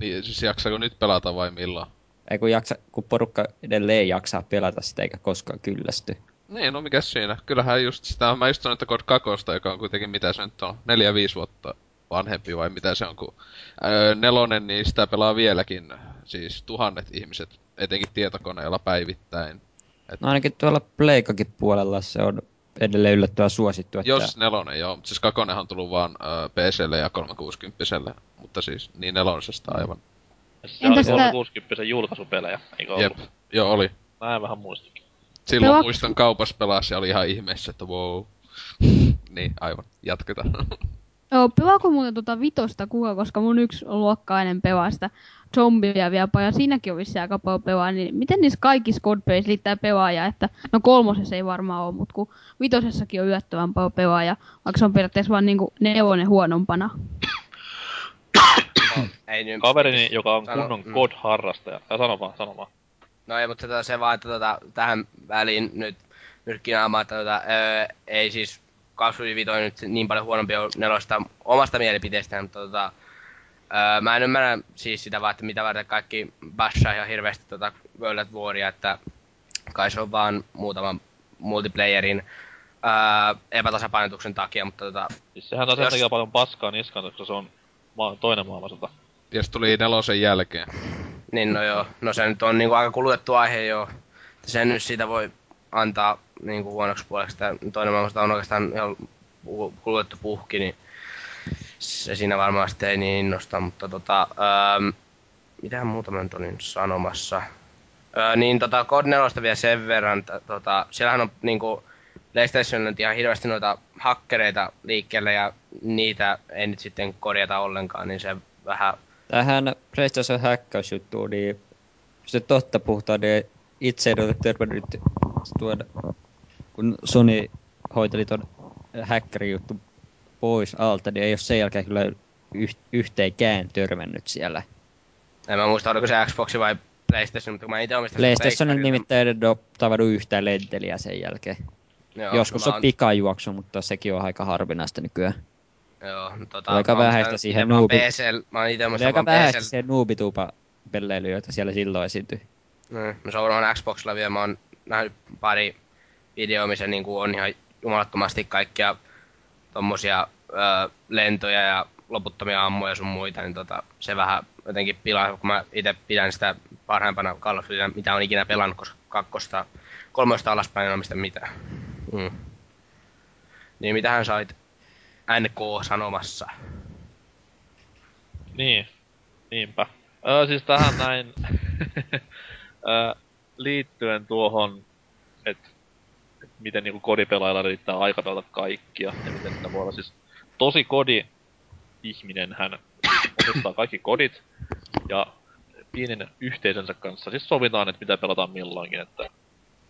Speaker 3: Niin, siis jaksaako nyt pelata vai milloin?
Speaker 2: Ei kun, jaksa, kun porukka edelleen jaksaa pelata sitä eikä koskaan kyllästy.
Speaker 3: Niin, no mikäs siinä? Kyllähän just sitä, mä just sanon, että Code 2, joka on kuitenkin, mitä se nyt on, 4-5 vuotta vanhempi vai mitä se on, kun öö, nelonen, niin sitä pelaa vieläkin, siis tuhannet ihmiset, etenkin tietokoneella päivittäin.
Speaker 2: No ainakin tuolla Pleikakin puolella se on edelleen yllättävän suosittu. Että
Speaker 3: Jos nelonen, joo. Mutta siis kakonenhan on tullut vaan öö, PClle ja 360 mutta siis niin nelosesta aivan.
Speaker 8: Entäs tää-
Speaker 5: 360 julkaisupelejä, eikö
Speaker 3: Jep,
Speaker 5: ollut?
Speaker 3: joo oli.
Speaker 5: Näin vähän muistikin.
Speaker 3: Silloin
Speaker 8: Pelaks-
Speaker 3: muistan kaupassa pelasi ja oli ihan ihmeessä, että wow. [LAUGHS] niin, aivan. Jatketaan. [LAUGHS]
Speaker 8: Joo, pelaako muuten tuota vitosta kuka, koska mun yksi luokkainen pelaa sitä zombia vielä paljon. Siinäkin on vissiin aika paljon pelaa, niin miten niissä kaikissa kodpeissä liittää pelaajaa, että no kolmosessa ei varmaan ole, mutta kun vitosessakin on yllättävän paljon pelaajaa, vaikka se on periaatteessa vaan niinku nelonen huonompana. [CLEARS THROAT]
Speaker 6: Ei nyt...
Speaker 5: Kaverini, joka on
Speaker 6: Sano-
Speaker 5: kunnon
Speaker 6: mm.
Speaker 5: God-harrastaja. Ja sano vaan, sano vaan.
Speaker 6: No ei, mutta tota, se vaan, että tota, tähän väliin nyt nyrkkinaamaan, että tota, öö, ei siis 25 nyt niin paljon huonompi ole nelosta omasta mielipiteestään, mutta tota, öö, mä en ymmärrä siis sitä vaan, että mitä varten kaikki bashaa ihan hirveästi tota World at Waria, että kai se on vaan muutaman multiplayerin öö, epätasapainotuksen takia, mutta tota,
Speaker 5: Siis sehän sen
Speaker 6: Jos-
Speaker 5: takia paljon paskaa niskaan, koska se on maa, toinen maailmansota.
Speaker 3: Ja se tuli nelosen jälkeen.
Speaker 6: Niin no joo, no se nyt on niinku aika kulutettu aihe jo. Sen nyt siitä voi antaa niinku huonoksi puoleksi, että toinen maailmasta on oikeastaan ihan kulutettu puhki, niin se siinä varmaan sitten ei niin innosta, mutta tota, öö, mitähän muuta mä nyt olin sanomassa. Öö, niin tota, Code 4 vielä sen verran, että tota, siellähän on niinku PlayStation nyt ihan hirveästi noita hakkereita liikkeelle ja niitä ei nyt sitten korjata ollenkaan, niin se vähän
Speaker 2: Tähän PlayStation häkkäysjuttuun, niin nyt totta puhutaan, niin itse en ole törmännyt tuon, kun Sony hoiteli ton häkkärijuttu pois alta, niin ei ole sen jälkeen kyllä yh- yhteenkään törmännyt siellä.
Speaker 6: En mä muista, oliko se Xbox vai PlayStation, mutta kun mä itse omistan
Speaker 2: PlayStation
Speaker 6: pleikkarilla-
Speaker 2: nimittäin en ole tavannut yhtään lenteliä sen jälkeen.
Speaker 6: Joo,
Speaker 2: Joskus
Speaker 6: mä
Speaker 2: on
Speaker 6: oon-
Speaker 2: pikajuoksu, mutta sekin on aika harvinaista nykyään.
Speaker 6: Joo, no tota,
Speaker 2: aika
Speaker 6: mä
Speaker 2: vähäistä siihen noobi-
Speaker 6: PCL, mä oon omistanut
Speaker 2: aika
Speaker 6: vaan
Speaker 2: vähäistä
Speaker 6: PCL.
Speaker 2: se noobituupa pelleily, joita siellä silloin esiintyi.
Speaker 6: No se on varmaan Xboxilla vielä, mä oon nähnyt pari videoa, missä niinku on ihan jumalattomasti kaikkia tommosia ö, lentoja ja loputtomia ammoja sun muita, niin tota, se vähän jotenkin pilaa, kun mä itse pidän sitä parhaimpana Call of Dutyä, mitä on ikinä pelannut, koska kakkosta, kolmosta alaspäin en omista mitään. Mm. Niin mitähän sait NK sanomassa?
Speaker 5: Niin, niinpä. Öö, siis tähän näin [LAUGHS] öö, liittyen tuohon, että et miten niinku kodipelaajalla riittää aika pelata kaikkia ja miten sitä voi olla siis tosi kodi ihminen hän omistaa kaikki kodit ja pienen yhteisönsä kanssa siis sovitaan, että mitä pelataan milloinkin, että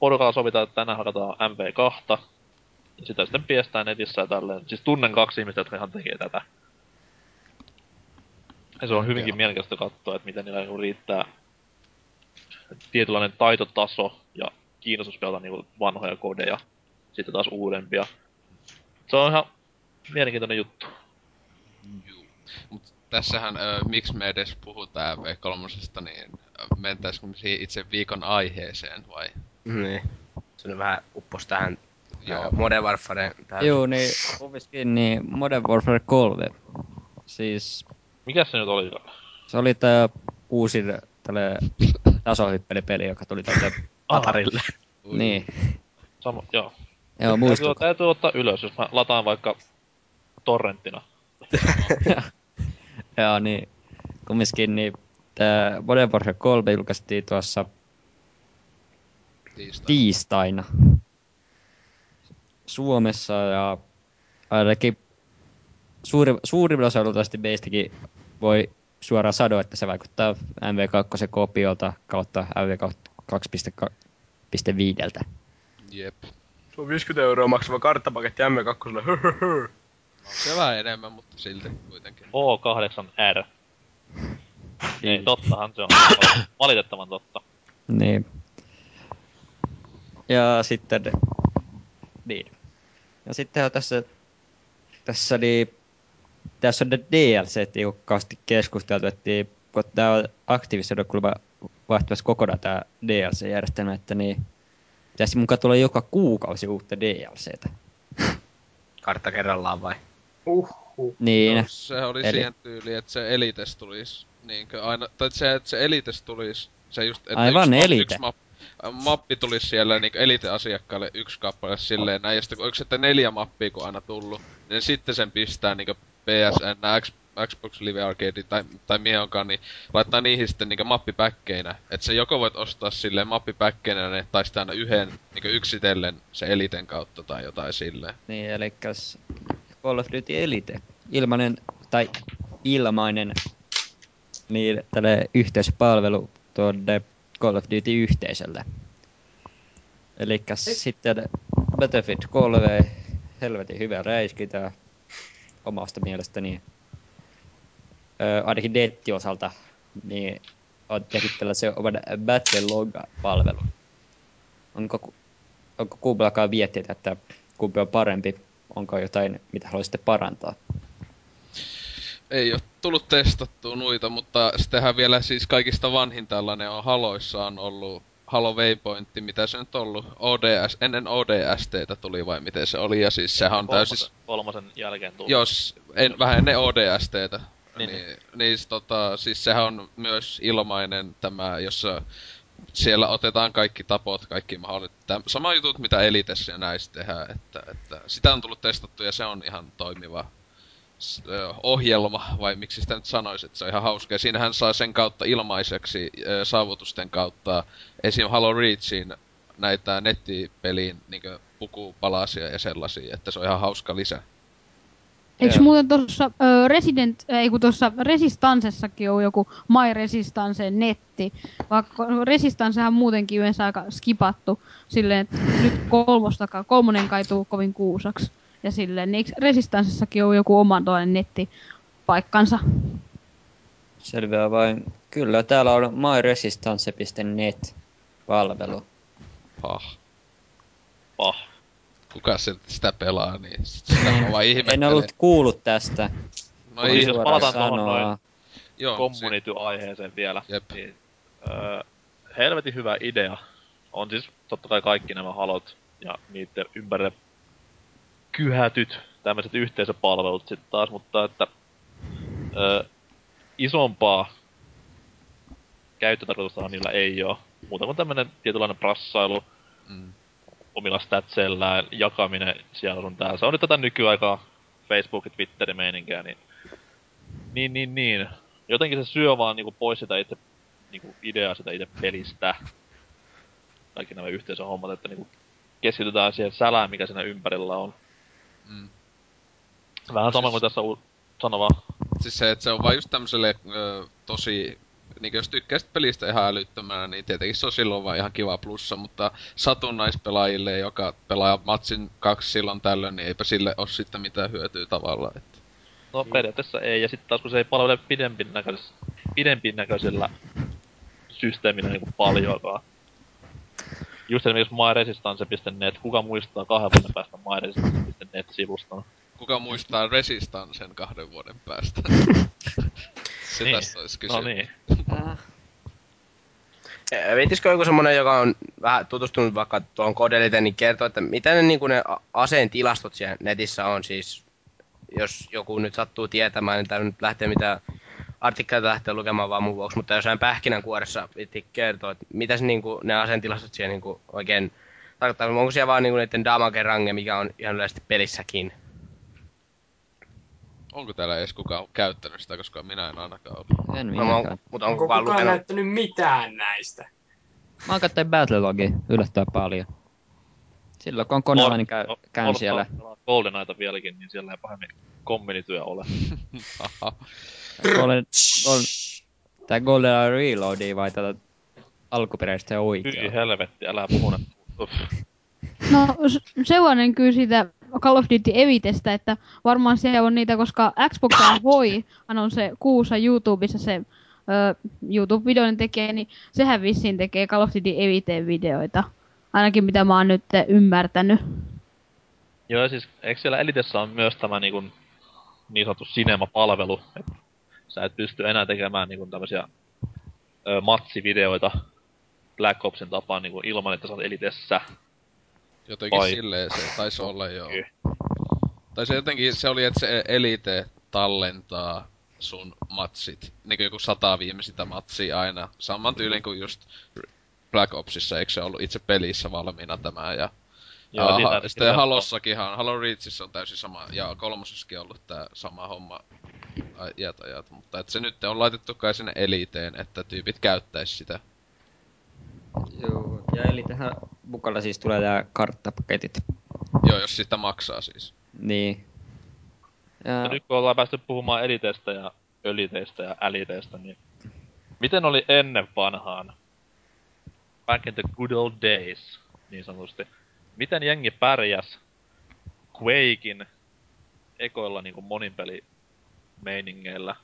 Speaker 5: porukalla sovitaan, että tänään hakataan MV2, ja sitä sitten piestään netissä ja tälleen. Siis tunnen kaksi ihmistä, jotka ihan tekee tätä. Ja se on hyvinkin
Speaker 3: Joo.
Speaker 5: mielenkiintoista katsoa, että miten niillä niinku riittää tietynlainen taitotaso ja kiinnostus pelata niinku vanhoja kodeja, sitten taas uudempia. Se on ihan mielenkiintoinen juttu.
Speaker 3: Juu. Mut tässähän, ö, miksi me edes puhutaan V3, niin mentäisikö me siihen itse viikon aiheeseen vai?
Speaker 6: Niin. Se on vähän uppos tähän
Speaker 3: Joo.
Speaker 6: Joo. Modern Warfare. Tähän.
Speaker 2: Joo, niin kumminkin niin Modern Warfare 3. Siis
Speaker 5: Mikäs se nyt oli?
Speaker 2: se oli tää uusi tälle tasohyppelypeli, joka tuli tältä [LAUGHS] Atarille.
Speaker 3: Ui.
Speaker 2: niin.
Speaker 5: Sama, joo.
Speaker 2: Joo,
Speaker 5: Täytyy,
Speaker 2: muistuuko?
Speaker 5: täytyy ottaa ylös, jos mä lataan vaikka torrenttina. [LAUGHS]
Speaker 2: Joo, niin kumminkin niin tää Modern Warfare 3 julkaistiin tuossa
Speaker 3: Tiistai.
Speaker 2: tiistaina Suomessa ja ainakin suuri, suurimmalla osalla luultavasti meistäkin voi suoraan sanoa, että se vaikuttaa MV2 kopiolta kautta MV2.5.
Speaker 3: Jep.
Speaker 6: Se on 50 euroa maksava karttapaketti M2. Höhöhö.
Speaker 3: Se vähän enemmän, mutta silti kuitenkin.
Speaker 5: O8R. Ei, tottahan se on. Valitettavan totta.
Speaker 2: Niin. Ja sitten... Niin. Ja sitten on tässä... Tässä oli... Tässä on ne DLC tiukkaasti keskusteltu, että niin, kun tää on Activision kuulemma vaihtumassa kokonaan tää DLC-järjestelmä, että niin... Pitäisi mukaan tulla joka kuukausi uutta DLCtä. [LAUGHS]
Speaker 6: Kartta kerrallaan vai?
Speaker 4: Uhuh.
Speaker 2: Niin.
Speaker 3: No, se oli
Speaker 2: Eli-
Speaker 3: Eli... siihen tyyliin, että se Elites tulisi niinkö aina, tai se, että se Elites tulisi, se just, että
Speaker 2: Aivan,
Speaker 3: yksi,
Speaker 2: Elite.
Speaker 3: yksi map, mappi tulisi siellä niinkö Elite-asiakkaalle yksi kappale silleen näin, ja sitten onko sitten neljä mappia kun aina tullut, niin sitten sen pistää niinkö PSN, X, Xbox Live Arcade tai, tai mihin onkaan, niin laittaa niihin sitten niinkö mappipäkkeinä. Että se joko voit ostaa silleen mappipäkkeinä ne, tai sitten aina yhden niinkö yksitellen se Eliten kautta tai jotain silleen.
Speaker 2: Niin, eli Call of Duty Elite. Ilmainen, tai ilmainen, niin tälle yhteispalvelu tuonne Call of Duty-yhteisölle. Eli sitten Battlefield 3, helvetin hyvä räiskintä omasta mielestäni. Öö, ainakin nettiosalta, niin on tehnyt tällaisen oman Battlelog-palvelun. Onko, onko kummallakaan viettiä, että kumpi on parempi? Onko jotain, mitä haluaisitte parantaa?
Speaker 3: Ei ole tullut testattua noita, mutta sittenhän vielä siis kaikista vanhin tällainen on Haloissa on ollut Halo Waypointti, mitä se nyt on ollut, ODS, ennen ODSTtä tuli vai miten se oli, ja siis sehän on täysin,
Speaker 5: Kolmosen, kolmosen jälkeen tullut.
Speaker 3: jos, en, vähän ennen ODSTtä,
Speaker 5: Niin,
Speaker 3: niin, niin, niin tota, siis sehän on myös ilmainen tämä, jossa siellä otetaan kaikki tapot, kaikki mahdolliset, sama jutut mitä Elitessä ja näissä tehdään, että, että sitä on tullut testattu ja se on ihan toimiva ohjelma, vai miksi sitä nyt sanoisi, että se on ihan hauska. Ja siinähän saa sen kautta ilmaiseksi saavutusten kautta esim. Halo Reachin näitä nettipeliin niin pukupalasia ja sellaisia, että se on ihan hauska lisä.
Speaker 8: Eikö
Speaker 2: Joo.
Speaker 8: muuten tuossa Resident, ei kun tuossa Resistancessakin on joku My Resistance netti, vaikka Resistancehan on muutenkin yleensä aika skipattu silleen, että nyt kolmostakaan, kolmonen kaituu kovin kuusaksi. Ja silleen, niin eikö Resistancessakin on joku oman toinen nettipaikkansa?
Speaker 2: Selvä vain. Kyllä, täällä on myresistance.net palvelu.
Speaker 3: Pah.
Speaker 5: Pah.
Speaker 3: Kuka se sitä pelaa, niin sitä mä vaan
Speaker 2: En
Speaker 3: ihmettelen.
Speaker 2: ollut kuullut tästä.
Speaker 3: No ei,
Speaker 5: jos palataan tuohon
Speaker 2: sanoa.
Speaker 5: noin
Speaker 3: joo,
Speaker 5: community-aiheeseen vielä.
Speaker 3: Jep.
Speaker 5: Niin, öö, helvetin hyvä idea. On siis totta kai kaikki nämä halot ja niiden ympärille kyhätyt tämmöiset yhteisöpalvelut sitten taas, mutta että Ö, isompaa käyttötarkoitustahan niillä ei oo. Muuta kuin tämmönen tietynlainen prassailu,
Speaker 3: Mm.
Speaker 5: omilla statseillään, jakaminen siellä sun täällä. Se on nyt tätä nykyaikaa, Facebook, Twitteri meininkiä, niin... Niin, niin, niin. Jotenkin se syö vaan niinku pois sitä itse niinku ideaa sitä itse pelistä. Kaikki nämä yhteisöhommat, että niinku keskitytään siihen sälään, mikä siinä ympärillä on.
Speaker 3: Mm.
Speaker 5: Vähän sama
Speaker 3: Siis-
Speaker 5: kuin tässä u... Sano vaan.
Speaker 3: Siis se, että se on vaan just tämmöiselle ö, tosi... Niin jos tykkäisit pelistä ihan älyttömänä, niin tietenkin se on silloin vaan ihan kiva plussa, mutta satunnaispelaajille, joka pelaa matsin kaksi silloin tällöin, niin eipä sille ole sitten mitään hyötyä tavallaan. Että.
Speaker 5: No periaatteessa ei, ja sitten taas kun se ei palvele pidempin näköis, pidempin näköisellä systeemillä niinku paljoakaan. Just esimerkiksi myresistance.net, kuka muistaa kahden vuoden päästä myresistance.net-sivuston?
Speaker 3: Kuka muistaa Resistancen kahden vuoden päästä? [LAUGHS] se
Speaker 5: Niin.
Speaker 3: tässä olisi kyse.
Speaker 5: No niin.
Speaker 6: Eh, Viittisikö joku semmonen, joka on vähän tutustunut vaikka tuohon kodeliteen, niin kertoo, että mitä ne, niin ne aseen tilastot siellä netissä on siis, jos joku nyt sattuu tietämään, niin täällä nyt lähtee mitä artikkeleita lähtee lukemaan vaan mun vuoksi, mutta jossain pähkinänkuoressa viitti kertoa, että mitä se, niin kuin, ne aseen tilastot siellä niin kuin, oikein tarkoittaa, onko siellä vaan niin kuin, niiden damage range, mikä on ihan yleisesti pelissäkin.
Speaker 3: Onko täällä edes kukaan käyttänyt sitä, koska minä en ainakaan ole.
Speaker 2: En
Speaker 6: No, on, mutta onko
Speaker 4: Onko
Speaker 6: kukaan
Speaker 4: kukaan
Speaker 6: lukenut?
Speaker 4: näyttänyt mitään näistä?
Speaker 2: Mä oon katsoin Battlelogia yllättävän paljon. Silloin kun on koneella, niin käy, käyn siellä.
Speaker 5: Golden Knighta vieläkin, niin siellä ei pahemmin kommenityö ole. [LAUGHS]
Speaker 2: Golden, Golden, tää Golden Reloadia vai tätä alkuperäistä ja
Speaker 5: Hyi helvetti, älä puhu.
Speaker 8: No sellainen kyllä siitä Call of Duty Evitestä, että varmaan siellä on niitä, koska Xbox [COUGHS] voi, on se kuussa YouTubessa se ö, YouTube-videoiden tekee, niin sehän vissiin tekee Call of Duty Eviteen videoita. Ainakin mitä mä oon nyt ymmärtänyt.
Speaker 5: Joo, siis eikö siellä Elitessä on myös tämä niinku, niin sanottu cinema-palvelu, että sä et pysty enää tekemään niinku tämmösiä ö, matsivideoita Black Opsin tapaan niinku ilman, että sä oot Elitessä.
Speaker 3: Jotenkin
Speaker 5: Vai-
Speaker 3: silleen se taisi olla joo.
Speaker 5: Kyllä.
Speaker 3: Tai se jotenkin, se oli, että se Elite tallentaa sun matsit. Niinku joku sata viimeisintä matsia aina. Saman tyylin kuin just Black Opsissa, eikö se ollut itse pelissä valmiina tämä ja
Speaker 5: Joo,
Speaker 3: Aha,
Speaker 5: siitä-
Speaker 3: sitten
Speaker 5: siitä-
Speaker 3: Halossakinhan, Halo Reachissa on täysin sama, ja kolmosessakin ollut tää sama homma iät ajat, mutta et se nyt on laitettu kai sinne eliteen, että tyypit käyttäis sitä.
Speaker 2: Joo, ja eli tähän mukana siis tulee tää karttapaketit.
Speaker 3: Joo, jos sitä maksaa siis.
Speaker 2: Niin.
Speaker 5: Ja
Speaker 2: Ja,
Speaker 5: nyt kun ollaan päästy puhumaan eliteistä ja öliteistä ja äliteistä, niin miten oli ennen vanhaan? Back in the good old days, niin sanotusti. Miten jengi pärjäs Quakein ekoilla niinku moninpeli meiningeillä?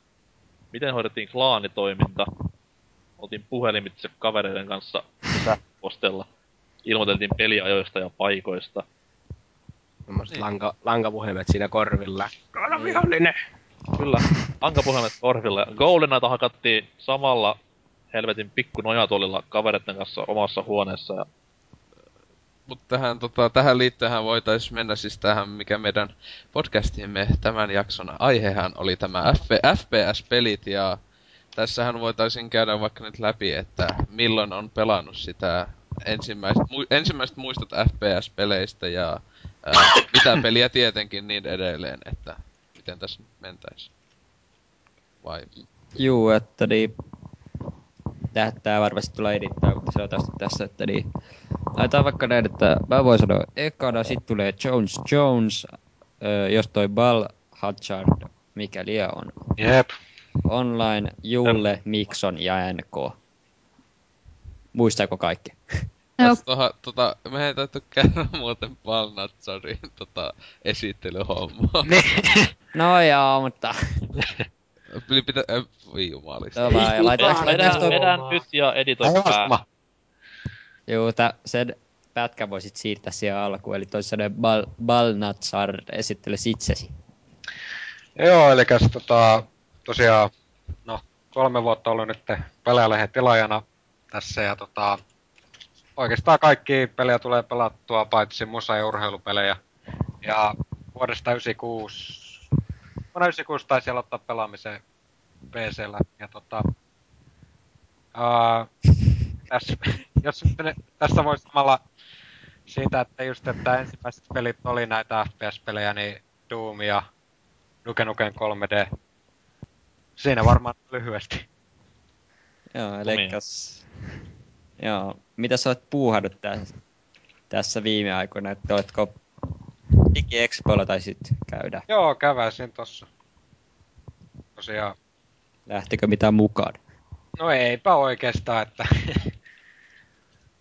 Speaker 5: Miten hoidettiin klaanitoiminta? Oltiin puhelimitse kavereiden kanssa sähköpostella. Ilmoiteltiin peliajoista ja paikoista.
Speaker 6: Semmoiset
Speaker 5: Niin.
Speaker 6: lanka, lankapuhelimet siinä korvilla. Kaada vihollinen!
Speaker 5: Kyllä, ankapuhelimet korville. Goldenita hakattiin samalla helvetin pikku nojatuolilla kavereiden kanssa omassa huoneessa. Ja
Speaker 3: Mutta tähän, tota, tähän liittyen voitaisiin mennä siis tähän, mikä meidän podcastimme tämän jakson aihehan oli tämä F- FPS-pelit ja tässähän voitaisiin käydä vaikka nyt läpi, että milloin on pelannut sitä ensimmäiset, mu- ensimmäiset muistot FPS-peleistä ja ää, mitä peliä tietenkin niin edelleen, että miten tässä nyt mentäis. Vai?
Speaker 2: juu, että niin... Tää, tää varmasti tulee edittaa, mutta se on tässä, että niin... Laitetaan vaikka näin, että mä voin sanoa ekana, sit tulee Jones Jones, ö, jos toi Ball Hatchard, mikä lie on.
Speaker 9: Jep.
Speaker 2: Online, Julle, Mikson ja NK. Muistaako kaikki?
Speaker 8: Joo.
Speaker 3: Toha, tota, meidän täytyy käydä muuten Balnatsarin tota, esittelyhommaa.
Speaker 2: No joo, mutta...
Speaker 3: Äh, voi jumalista.
Speaker 4: Ole.
Speaker 5: vedän nyt ja editoi pää.
Speaker 2: Juu, tä, sen pätkän voisit siirtää siihen alkuun, eli toi sellainen Bal, Balnatsar esittelisi itsesi.
Speaker 9: Joo, eli tota, tosiaan, no, kolme vuotta ollut nyt pelaajalehen tilaajana tässä ja tota, oikeastaan kaikki pelejä tulee pelattua, paitsi musa- ja urheilupelejä. Ja vuodesta 96, vuonna 96 taisi aloittaa pelaamisen PCllä. Ja tota... Uh, tässä, jos tässä voisi samalla siitä, että just, että ensimmäiset pelit oli näitä FPS-pelejä, niin Doom ja Duke Nukem 3D. Siinä varmaan lyhyesti.
Speaker 2: Joo,
Speaker 5: niin.
Speaker 2: elikäs... Joo, mitä sä oot puuhannut tässä, tässä viime aikoina, että oletko DigiExpoilla taisit käydä?
Speaker 9: Joo, käväisin tossa. Tosiaan,
Speaker 2: Lähtikö mitään mukaan?
Speaker 9: no eipä oikeastaan, että...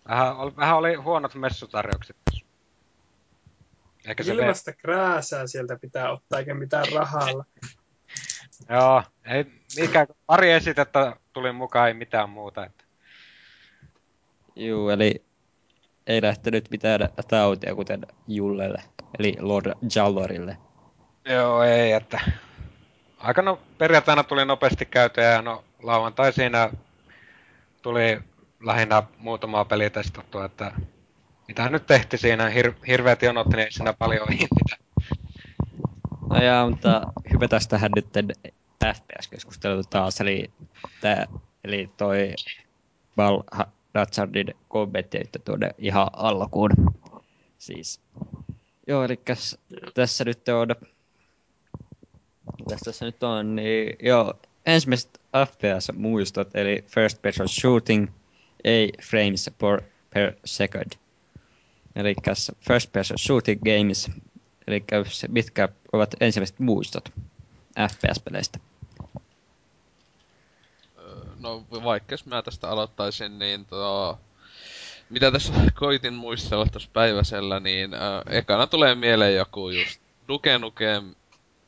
Speaker 9: vähän, oli, vähän oli huonot messutarjoukset se
Speaker 4: Ilmasta krääsää sieltä pitää ottaa, eikä mitään rahalla. [LAUGHS]
Speaker 9: Joo, ei mikään, pari esitettä tuli mukaan, ei mitään muuta. Että.
Speaker 2: Juu, eli ei lähtenyt mitään tautia, kuten Jullelle, eli Lord Jallorille.
Speaker 9: Joo, ei, että aika no, perjantaina tuli nopeasti käytyä ja no lauantai siinä tuli lähinnä muutamaa peliä testattua, että mitä nyt tehti siinä, hir- hirveät jonot, niin ei siinä paljon mitään.
Speaker 2: No jaa, mutta hypätäs tähän nyt FPS-keskusteluun taas, eli, tää, eli toi Val Hazardin kommentti nyt tuonne ihan alkuun. Siis, joo, eli tässä nyt on, tässä, tässä nyt on, niin joo, ensimmäiset FPS-muistot, eli First Person Shooting, ei frames per, per second. Eli First Person Shooting Games, eli mitkä ovat ensimmäiset muistot FPS-peleistä.
Speaker 3: No vaikka jos mä tästä aloittaisin, niin tota, mitä tässä [LAUGHS] koitin muistella tuossa päiväsellä, niin äh, ekana tulee mieleen joku just Duke Nukem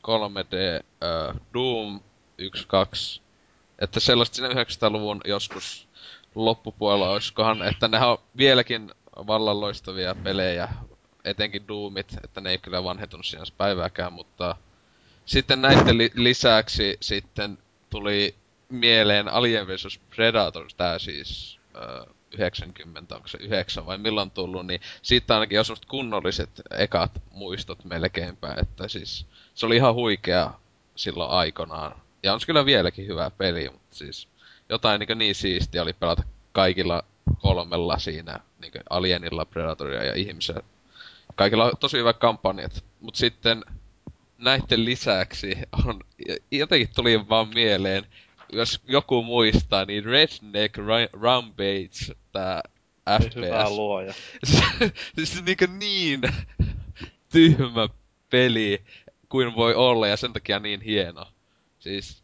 Speaker 3: 3D, äh, Doom 1, 2, että sellaista siinä 900-luvun joskus loppupuolella olisikohan, että ne on vieläkin vallan loistavia pelejä, etenkin Doomit, että ne ei kyllä vanhentunut siinä päivääkään, mutta sitten näiden li- lisäksi sitten tuli mieleen Alien vs Predator, tää siis ö, 90, onko se 9 vai milloin tullut, niin siitä ainakin on kunnolliset ekat muistot melkeinpä, että siis se oli ihan huikea silloin aikanaan. Ja on se kyllä vieläkin hyvä peli, mutta siis jotain niin, niin siistiä oli pelata kaikilla kolmella siinä, niin Alienilla, Predatoria ja ihmisellä. Kaikilla on tosi hyvät kampanjat, mutta sitten näiden lisäksi on, jotenkin tuli vaan mieleen, jos joku muistaa, niin Redneck Ra- Rampage, tää
Speaker 5: Hyvä
Speaker 3: FPS.
Speaker 5: luoja. [LAUGHS]
Speaker 3: siis niinku niin tyhmä peli kuin voi olla ja sen takia niin hieno. Siis,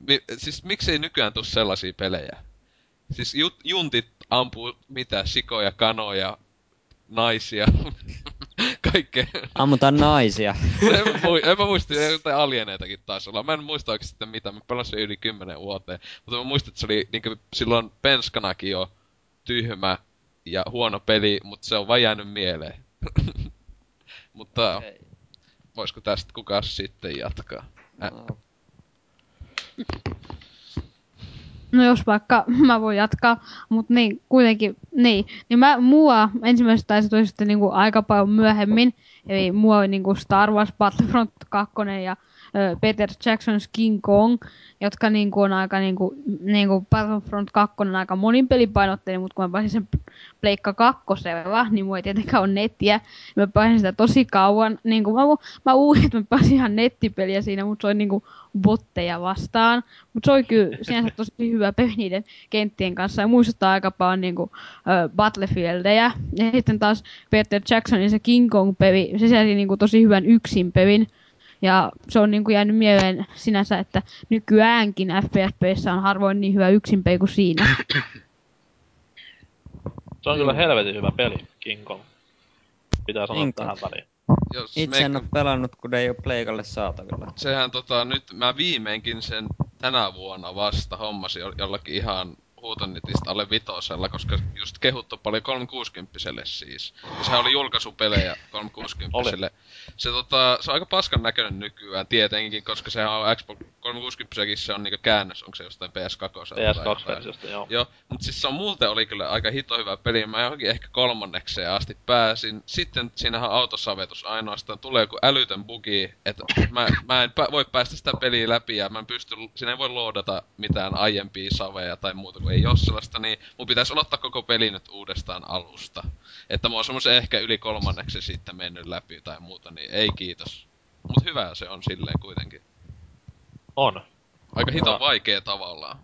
Speaker 3: mi, siis miksei nykyään tuu sellaisia pelejä? Siis jut, juntit ampuu mitä, sikoja, kanoja, naisia, [LAUGHS] kaikkea.
Speaker 2: Ammutaan naisia. [LAUGHS]
Speaker 3: en, mä, mui- en mä muista, jotain alieneitakin taas olla. Mä en muista oikeesti sitten mitä, mä pelasin yli kymmenen vuoteen. Mutta mä muistan, että se oli niinku silloin penskanakin jo tyhmä ja huono peli, mutta se on vaan jäänyt mieleen. [LAUGHS] mutta voisiko tästä kukaan sitten jatkaa? Ä-
Speaker 2: No,
Speaker 8: No jos vaikka mä voin jatkaa, mutta niin, kuitenkin, niin, niin mä, mua ensimmäiset taisi tuli sitten niinku aika paljon myöhemmin, eli mua oli niinku Star Wars Battlefront 2 ja Peter Jackson's King Kong, jotka niinku on aika niinku, niinku Battlefront 2 on aika monin pelipainotteinen, mutta kun mä pääsin sen Pleikka kakkosella, niin mulla ei tietenkään ole nettiä. Mä pääsin sitä tosi kauan. Niin kuin mä, mä uusin, että mä pääsin ihan nettipeliä siinä, mutta se oli niinku botteja vastaan. Mutta se oli kyllä sinänsä tosi hyvä peli niiden kenttien kanssa ja muistuttaa aika paljon niinku, ö, Battlefieldeja. Ja sitten taas Peter Jacksonin se King Kong-peli, se sisälsi niinku tosi hyvän yksin pelin. Ja se on niinku jäänyt mieleen sinänsä, että nykyäänkin FPS-peissä on harvoin niin hyvä yksin peli kuin siinä.
Speaker 5: Se on kyllä helvetin hyvä peli, King Kong. Pitää sanoa
Speaker 2: King
Speaker 5: tähän väliin.
Speaker 3: Jos
Speaker 2: Itse en
Speaker 3: me-
Speaker 2: ole pelannut, kun ei ole Pleikalle saatavilla.
Speaker 3: Sehän tota, nyt mä viimeinkin sen tänä vuonna vasta hommasin jo- jollakin ihan huutonetista alle vitosella, koska just kehuttu paljon 360 siis. Ja sehän oli julkaisupelejä 360 Se, tota, se on aika paskan näköinen nykyään tietenkin, koska sehän on Xbox 360 se on niinku käännös, onko se jostain PS2?
Speaker 5: PS2-versiosta, joo.
Speaker 3: Joo, mutta siis se on muuten oli kyllä aika hito hyvä peli. Mä johonkin ehkä kolmannekseen asti pääsin. Sitten siinähän autosavetus ainoastaan tulee joku älytön bugi, että mä, mä en pä- voi päästä sitä peliä läpi ja mä en pysty, siinä ei voi loadata mitään aiempia saveja tai muuta, kun ei oo sellaista, niin mun pitäisi aloittaa koko peli nyt uudestaan alusta. Että mä oon semmosen ehkä yli kolmanneksi sitten mennyt läpi tai muuta, niin ei kiitos. Mut hyvää se on silleen kuitenkin.
Speaker 5: On.
Speaker 3: Aika hito vaikea tavallaan.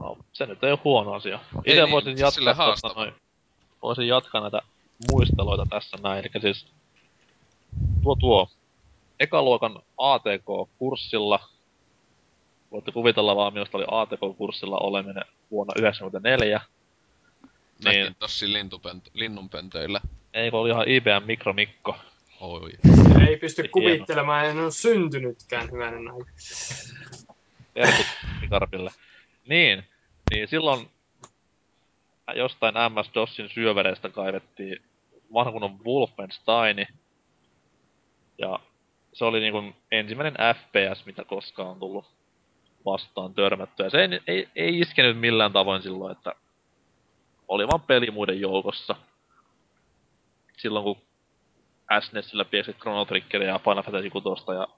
Speaker 5: No, se nyt ei ole huono asia.
Speaker 3: Ei
Speaker 5: Itse
Speaker 3: niin,
Speaker 5: voisin
Speaker 3: sille
Speaker 5: jatkaa, tota,
Speaker 3: haastava.
Speaker 5: noin, voisin jatkaa näitä muisteloita tässä näin. Eli siis tuo tuo ekaluokan ATK-kurssilla. Voitte kuvitella vaan, minusta oli ATK-kurssilla oleminen vuonna 1994. Niin,
Speaker 3: Niin. Tossi lintupöntö, linnunpöntöillä.
Speaker 5: ei kun oli ihan IBM Mikromikko.
Speaker 3: Oi.
Speaker 4: Ei pysty
Speaker 5: Hieno.
Speaker 4: kuvittelemaan, en ole syntynytkään hyvänen aika.
Speaker 5: Niin, niin silloin jostain MS-DOSin syövereistä kaivettiin vanha kunnon Wolfensteini. Ja se oli niinku ensimmäinen FPS, mitä koskaan on tullut vastaan törmättyä. Se ei, ei, ei iskenyt millään tavoin silloin, että oli vaan peli muiden joukossa. Silloin kun SNESillä pieksit Chrono Triggeria ja Final Fantasy 6 ja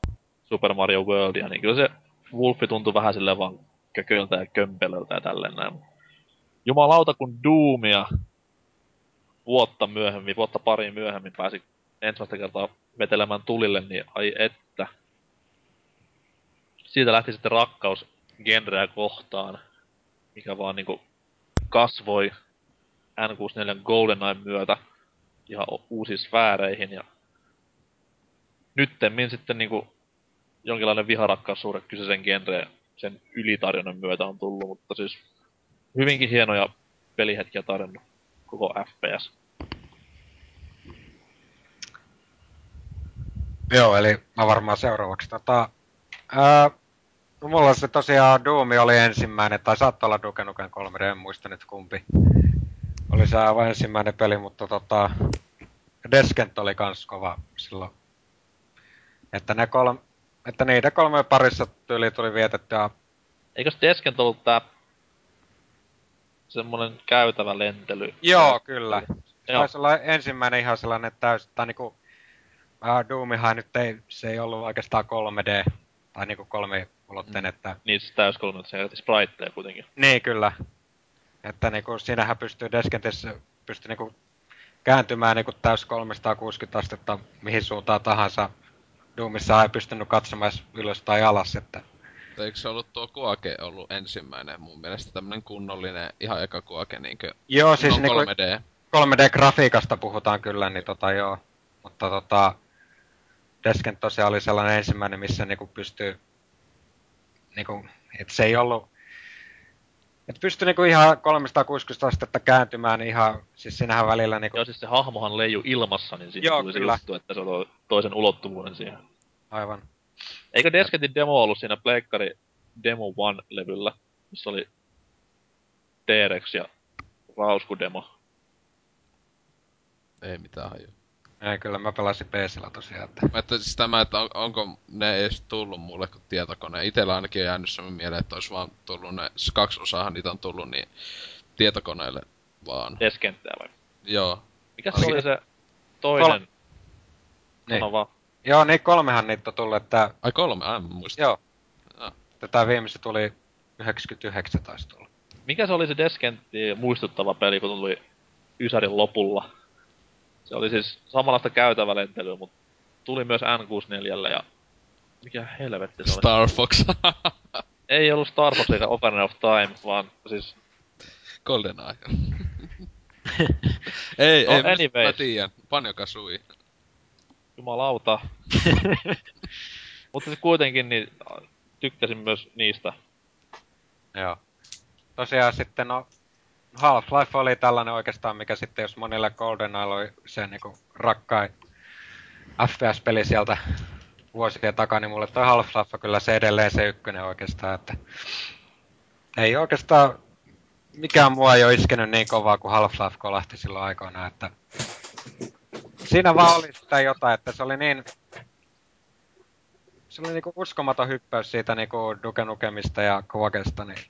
Speaker 5: Super Mario Worldia, niin kyllä se Wolfi tuntui vähän silleen vaan kököltä ja kömpelöltä ja tälleen näin. Jumalauta kun Doomia vuotta myöhemmin, vuotta pari myöhemmin pääsi ensimmäistä kertaa vetelemään tulille, niin ai että. Siitä lähti sitten rakkaus genreä kohtaan, mikä vaan niinku kasvoi N64 GoldenEye myötä ihan uusiin sfääreihin ja nyttemmin sitten niinku jonkinlainen viharakkaussuhde kyseisen genreen sen ylitarjonnan myötä on tullut, mutta siis hyvinkin hienoja pelihetkiä tarjonnut koko FPS.
Speaker 9: Joo, eli mä varmaan seuraavaksi. Tota, ää, no mulla se tosiaan Doom oli ensimmäinen, tai saattoi olla Duke Nukem 3D, en muista nyt kumpi. Oli se aivan ensimmäinen peli, mutta tota, Descent oli kans kova silloin. Että, ne kolme, että niitä kolme parissa tyyli tuli vietettyä.
Speaker 5: Eikös Descent ollut tää semmonen käytävä lentely?
Speaker 9: Joo, kyllä.
Speaker 5: Joo.
Speaker 9: Taisi olla ensimmäinen ihan sellainen täys, tai niinku, Doomihan nyt ei, se ei ollut oikeastaan 3D, tai niinku kolmiulotteinen, että
Speaker 5: Niin siis täyskolme, että spriteja kuitenkin.
Speaker 9: Niin kyllä. Että niinku, siinähän pystyy Deskentissä pystyy niinku kääntymään niinku täys 360 astetta mihin suuntaan tahansa. Doomissa ei pystynyt katsomaan ylös tai alas, että
Speaker 3: Mutta eikö se ollut tuo Kuake ollut ensimmäinen mun mielestä tämmönen kunnollinen, ihan eka Kuake niinkö
Speaker 9: Joo, siis niinku
Speaker 3: 3D.
Speaker 9: 3D-grafiikasta puhutaan kyllä, niin tota joo. Mutta tota, Deskent tosiaan oli sellainen ensimmäinen, missä niinku pystyy, niinku, että se ei ollut, että pystyi niinku ihan 360 astetta kääntymään ihan, siis siinähän välillä niinku,
Speaker 5: Joo, siis se hahmohan leiju ilmassa, niin siitä
Speaker 9: Joo,
Speaker 5: tuli se
Speaker 9: kyllä.
Speaker 5: juttu, että se on toisen ulottuvuuden siihen.
Speaker 9: aivan.
Speaker 5: Eikö Deskentin demo ollut siinä Pleikkari Demo One-levyllä, missä oli T-Rex ja Rausku-demo?
Speaker 3: Ei mitään haju.
Speaker 9: Ei, kyllä mä pelasin PCllä tosiaan, että
Speaker 3: Mä että siis tämä, että on, onko ne edes tullut mulle kuin tietokone. Itellä ainakin on jäänyt semmoinen mieleen, että olisi vaan tullut ne, siis kaksi osaa niitä on tullut, niin tietokoneelle vaan.
Speaker 5: Deskenttää vai?
Speaker 3: Joo.
Speaker 5: Mikä se
Speaker 9: Ainakin-
Speaker 5: oli se toinen?
Speaker 9: Kol-
Speaker 5: Sano
Speaker 9: Niin.
Speaker 5: vaan.
Speaker 9: Joo, niin kolmehan niitä on tullut, että
Speaker 3: Ai kolme, aivan muista.
Speaker 9: joo. Tätä viimeistä tuli 99 taisi tulla.
Speaker 5: Mikä se oli se Deskentti muistuttava peli, kun tuli Ysärin lopulla? Se oli siis samanlaista käytävälentelyä, mutta tuli myös N64 ja... Mikä helvetti se oli?
Speaker 3: Star Fox. [LAUGHS]
Speaker 5: Ei ollut Star Fox eikä Ocarina of Time, vaan siis...
Speaker 3: GoldenEye. [LAUGHS] ei,
Speaker 5: No,
Speaker 3: ei, mä-
Speaker 5: anyways.
Speaker 3: mä tiedän. Banjo Kazooie.
Speaker 5: Jumalauta. [LAUGHS] mutta siis kuitenkin niin tykkäsin myös niistä.
Speaker 9: Joo. Tosiaan sitten no Half-Life oli tällainen oikeastaan, mikä sitten jos monille GoldenEye oli se niinku rakkain FPS-peli sieltä vuosien takaa, niin mulle toi Half-Life kyllä se edelleen se ykkönen oikeastaan, että ei oikeastaan mikään mua ei ole iskenyt niin kovaa kuin Half-Life kolahti silloin aikoinaan, että siinä vaan oli sitä jotain, että se oli niin se oli niinku uskomaton hyppäys siitä niinku Duke Nukemista ja Kvakesta, niin...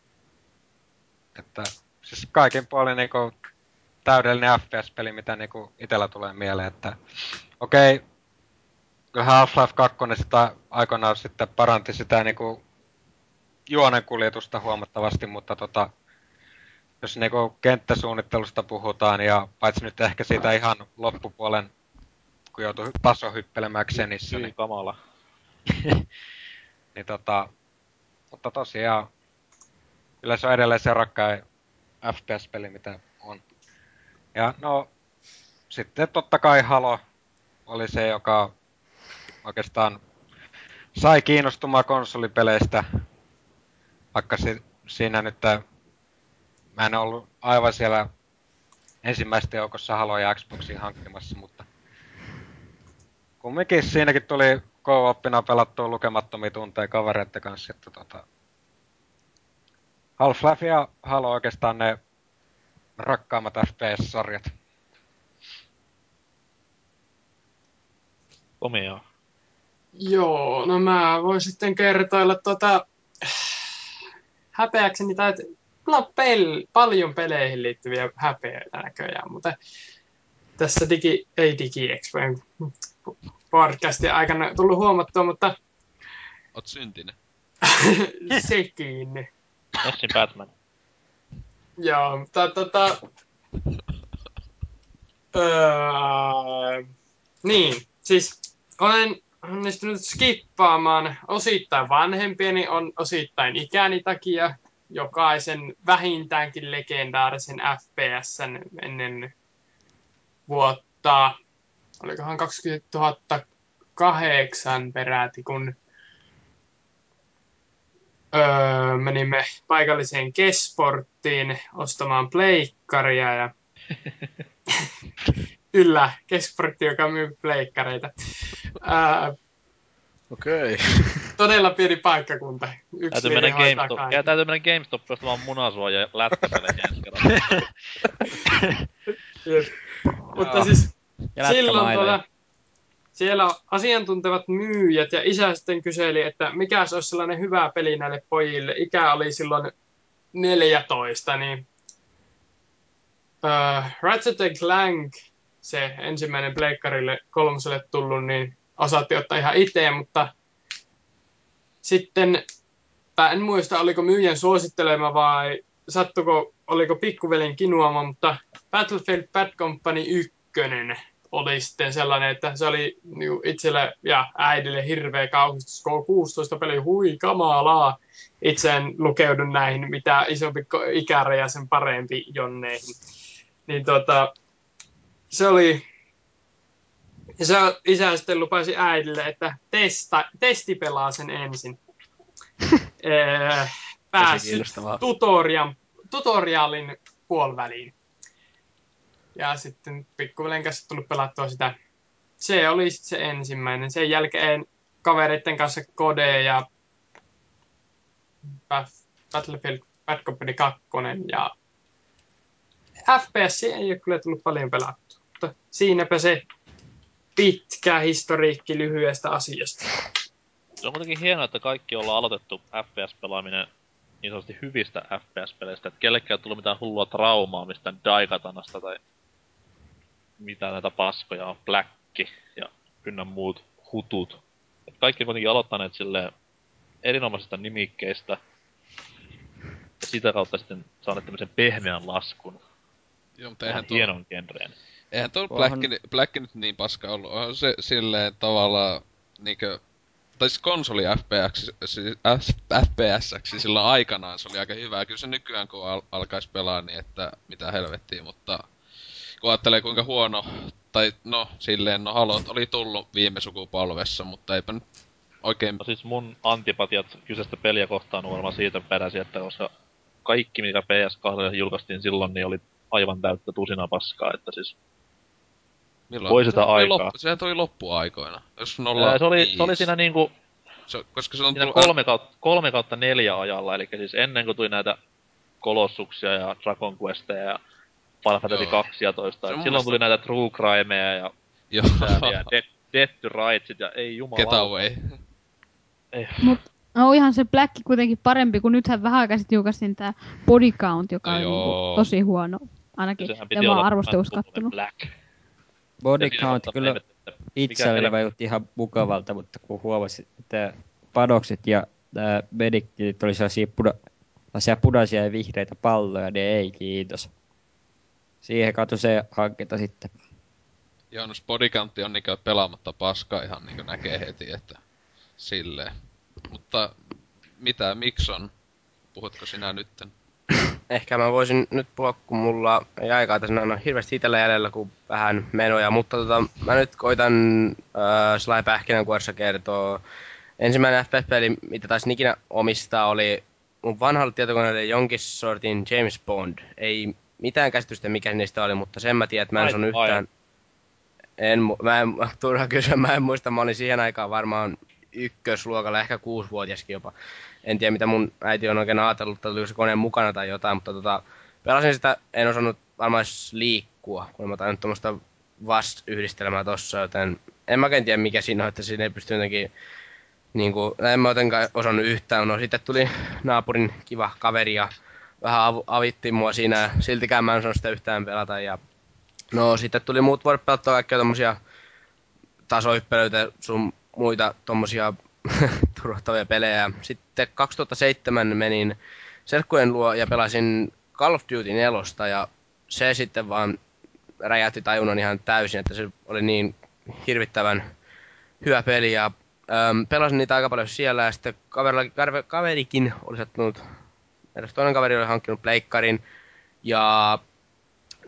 Speaker 9: Että siis kaikin puolin niinku täydellinen FPS-peli, mitä niinku itellä tulee mieleen, että okei, okay, kyllähän Half-Life 2 sitä aikoinaan sitten paranti sitä niinku juonen kuljetusta huomattavasti, mutta tota, jos niinku kenttäsuunnittelusta puhutaan, ja paitsi nyt ehkä siitä ihan loppupuolen, kun joutuu tasohyppelemään Xenissä,
Speaker 5: Niin
Speaker 9: niin,
Speaker 5: kamala. [LAUGHS]
Speaker 9: niin tota, mutta tosiaan, kyllä se on edelleen se rakkain FPS-peli, mitä on. Ja no, sitten totta kai Halo oli se, joka oikeastaan sai kiinnostumaan konsolipeleistä, vaikka si- siinä nyt mä en ollut aivan siellä ensimmäisten joukossa Halo ja Xboxin hankkimassa, mutta kumminkin siinäkin tuli co-opina pelattua lukemattomia tunteja kavereiden kanssa, että tota... Half-Life ja Halo oikeastaan ne rakkaammat FPS-sarjat.
Speaker 5: Omia.
Speaker 4: Joo, no mä voin sitten kertoilla tota... Häpeäkseni tai on pel, paljon peleihin liittyviä häpeöitä näköjään, mutta tässä digi, ei DigiExpojen podcastin aikana tullut huomattua, mutta
Speaker 3: Oot syntinen. [LAUGHS]
Speaker 4: sekin.
Speaker 5: Nessin Batman.
Speaker 4: Joo, mutta tota... Öö, niin, siis olen onnistunut skippaamaan osittain vanhempieni, on osittain ikäni takia jokaisen vähintäänkin legendaarisen FPSn ennen vuotta, olikohan 2008 peräti, kun öö, menimme paikalliseen Kesporttiin ostamaan pleikkaria ja [LAUGHS] Kyllä, Kesportti, joka myy pleikkareita. Ää,
Speaker 10: Okei.
Speaker 4: todella pieni paikkakunta. Yksi
Speaker 5: Täytyy mennä GameStop. Ja täytyy mennä GameStop ostamaan munasuoja ja lätkäselle ensi kerralla. [LAUGHS]
Speaker 4: Mutta siis
Speaker 2: Ja
Speaker 4: silloin tuolla, siellä asiantuntevat myyjät ja isä sitten kyseli, että mikä se olisi sellainen hyvä peli näille pojille. Ikä oli silloin 14, niin uh, Ratchet Clank, se ensimmäinen pleikkarille kolmoselle tullut, niin osatti ottaa ihan itse, mutta sitten, tai en muista, oliko myyjän suosittelema vai sattuko, oliko pikkuvelin kinuama, mutta Battlefield Bad Company 1 oli sitten sellainen, että se oli niinku itselle ja äidille hirveä kauhistus. K16 peli, hui kamalaa. Itse en lukeudu näihin, mitä isompi ikäraja, sen parempi jonneihin. Niin tota, se oli ja se isä sitten lupasi äidille, että testa, testi pelaa sen ensin. [LAUGHS] Päässyt
Speaker 10: kiinnostavaa.
Speaker 4: tutorian, tutorialin puoliväliin. Ja sitten pikkuvelen kanssa tullut pelattua sitä. Se oli sit se ensimmäinen. Sen jälkeen kavereiden kanssa Kode ja Battlefield Bad Company 2 ja FPS ei ole kyllä tullut paljon pelattua. Mutta siinäpä se pitkä historiikki lyhyestä asiasta.
Speaker 5: Se on kuitenkin hienoa, että kaikki ollaan aloitettu FPS-pelaaminen niin sanotusti hyvistä FPS-peleistä. Että kellekään ei tullut mitään hullua traumaa mistään Daikatanasta tai mitä näitä paskoja on, Black ja ynnä muut hutut. Et kaikki on kuitenkin aloittaneet silleen erinomaisista nimikkeistä ja sitä kautta sitten saaneet tämmöisen pehmeän laskun.
Speaker 3: Joo, mutta eihän tuo,
Speaker 5: hienon genreen.
Speaker 3: eihän tuo Black, Black nyt niin paska ollut. On se silleen tavallaan niinkö... Tai siis konsoli FPS, siis FPS silloin aikanaan se oli aika hyvä. Kyllä se nykyään kun al- alkaisi pelaa, niin että mitä helvettiä, mutta kun ajattelee kuinka huono, tai no silleen, no Halot oli tullut viime sukupolvessa, mutta eipä nyt oikein
Speaker 5: No siis mun antipatiat kyseistä peliä kohtaan on varmaan siitä peräisin, että koska kaikki mikä PS2 julkaistiin silloin, niin oli aivan täyttä tusina paskaa, että siis
Speaker 3: Milloin?
Speaker 5: Voi sitä aikaa.
Speaker 3: Loppu, sehän tuli loppuaikoina. Jos nolla
Speaker 5: ää, se, oli, se oli siinä niinku
Speaker 3: Se, koska se on tullut...
Speaker 5: kolme kautta, kolme kautta neljä ajalla, eli siis ennen kuin tuli näitä Kolossuksia ja Dragon Questeja ja Final Fantasy
Speaker 3: Joo.
Speaker 5: 12.
Speaker 3: Se on
Speaker 5: Et
Speaker 3: mun
Speaker 5: silloin tuli näitä True Crimeja ja
Speaker 3: Joo.
Speaker 5: ja Dead, Dead to Rightsit ja ei jumala.
Speaker 3: Getaway.
Speaker 5: Ei.
Speaker 8: Mut no ihan se Black kuitenkin parempi, kun nythän vähän aikaa sitten julkaistiin tää Body Count, joka
Speaker 3: joo.
Speaker 8: niinku tosi huono. Ainakin vaan arvostelussa
Speaker 5: vähän
Speaker 8: kattonut.
Speaker 5: Black.
Speaker 2: Body count kyllä itselleni vaikutti ihan mukavalta, mutta kun huomasi, että padokset ja medikit oli sellaisia, puda, sellaisia punaisia ja vihreitä palloja, niin ei kiitos. Siihen katui se hanketta sitten.
Speaker 3: Joo, no bodycountti on niinkö pelaamatta paskaa ihan niinkö näkee heti, että silleen. Mutta mitä, miksi on? Puhutko sinä nytten?
Speaker 6: Ehkä mä voisin nyt puhua, kun mulla ei aikaa tässä on hirveästi itellä jäljellä kuin vähän menoja, mutta tota, mä nyt koitan äh, sellainen pähkinänkuoressa kertoa. Ensimmäinen FPS-peli, mitä taisi ikinä omistaa, oli mun vanhalla tietokoneella jonkin sortin James Bond. Ei mitään käsitystä, mikä niistä oli, mutta sen mä tiedän, että mä en
Speaker 5: ai.
Speaker 6: yhtään... En, mä en, [LAUGHS] turha kysyä, mä en muista, mä olin siihen aikaan varmaan ykkösluokalla, ehkä kuusivuotiaskin jopa. En tiedä, mitä mun äiti on oikein ajatellut, että oliko se koneen mukana tai jotain, mutta tota, pelasin sitä, en osannut varmaan liikkua, kun mä tainnut tuommoista vast-yhdistelmää tossa, joten en mä oikein tiedä, mikä siinä on, että siinä ei pysty jotenkin niin kuin, en mä jotenkaan osannut yhtään. No sitten tuli naapurin kiva kaveri ja vähän av- avittiin mua siinä siltikään mä en osannut sitä yhtään pelata. Ja no sitten tuli muut vuodet pelattua kaikkia tommosia tasohyppelyitä, sun muita tommosia [LAUGHS] turvattavia pelejä. Sitten 2007 menin Serkkujen luo ja pelasin Call of Duty 4 ja se sitten vaan räjähti tajunnan ihan täysin, että se oli niin hirvittävän hyvä peli ja äm, pelasin niitä aika paljon siellä ja sitten kaverikin oli sattunut, edes toinen kaveri oli hankkinut pleikkarin ja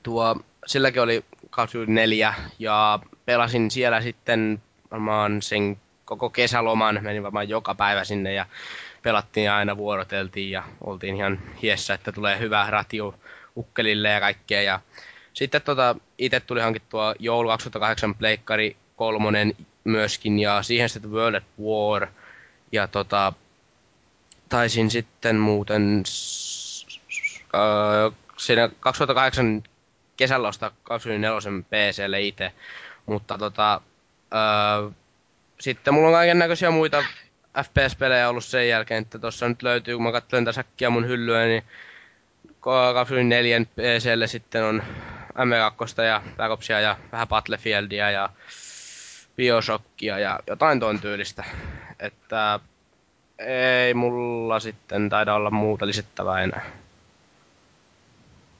Speaker 6: tuo, silläkin oli Call of Duty 4 ja pelasin siellä sitten varmaan sen koko kesäloman, menin varmaan joka päivä sinne ja pelattiin aina vuoroteltiin ja oltiin ihan hiessä, että tulee hyvä ratio ukkelille ja kaikkea. Ja sitten tota, itse tuli hankittua joulu 2008 pleikkari kolmonen myöskin ja siihen sitten World at War. Ja tota, taisin sitten muuten äh, siinä 2008 kesällä ostaa 24 PClle itse, mutta tota, äh, sitten mulla on kaiken näköisiä muita FPS-pelejä ollut sen jälkeen, että tossa nyt löytyy, kun mä katselen tässä äkkiä mun hyllyä, niin Call of Duty 4 PClle sitten on M2 ja Black Opsia ja vähän Battlefieldia ja Bioshockia ja jotain ton tyylistä. Että ei mulla sitten taida olla muuta lisättävää enää.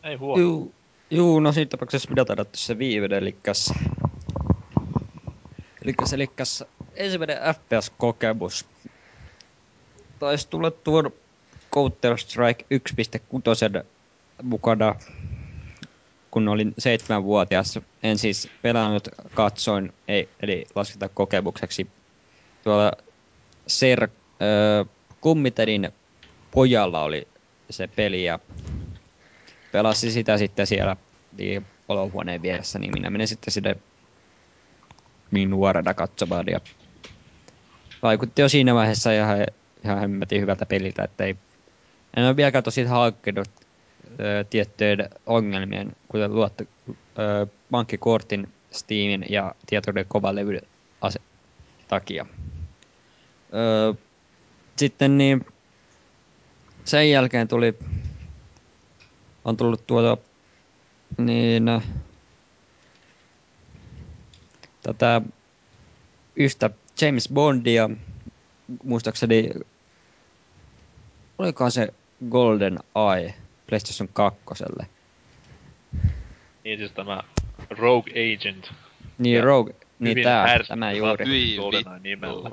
Speaker 5: Ei huono.
Speaker 2: Juu, juu, no siinä tapauksessa minä taidan se viimeinen, elikkäs... Elikkäs, elikkäs ensimmäinen FPS-kokemus. Taisi tulla tuon Counter-Strike 1.6 mukana, kun olin seitsemänvuotias. En siis pelannut, katsoin, ei, eli lasketa kokemukseksi. Tuolla Ser, Kummitedin pojalla oli se peli ja pelasi sitä sitten siellä niin olohuoneen vieressä, niin minä menin sitten sinne niin nuorena katsomaan ja vaikutti jo siinä vaiheessa ihan, ihan hemmetin hyvältä peliltä, että ei, en ole vieläkään tosi hankkinut tiettyjen ongelmien, kuten luotto, ö, pankkikortin, Steamin ja tietokoneen kovalevyn ase- takia. Ö, sitten niin sen jälkeen tuli on tullut tuota niin äh, tätä yhtä James Bondia muistaakseni olikohan se Golden Eye PlayStation 2.
Speaker 5: Niin siis tämä Rogue Agent.
Speaker 2: Niin
Speaker 5: Ja
Speaker 2: Rogue, niin tää,
Speaker 5: ärsyttävä
Speaker 2: tämä juuri.
Speaker 3: Hyi
Speaker 5: nimellä.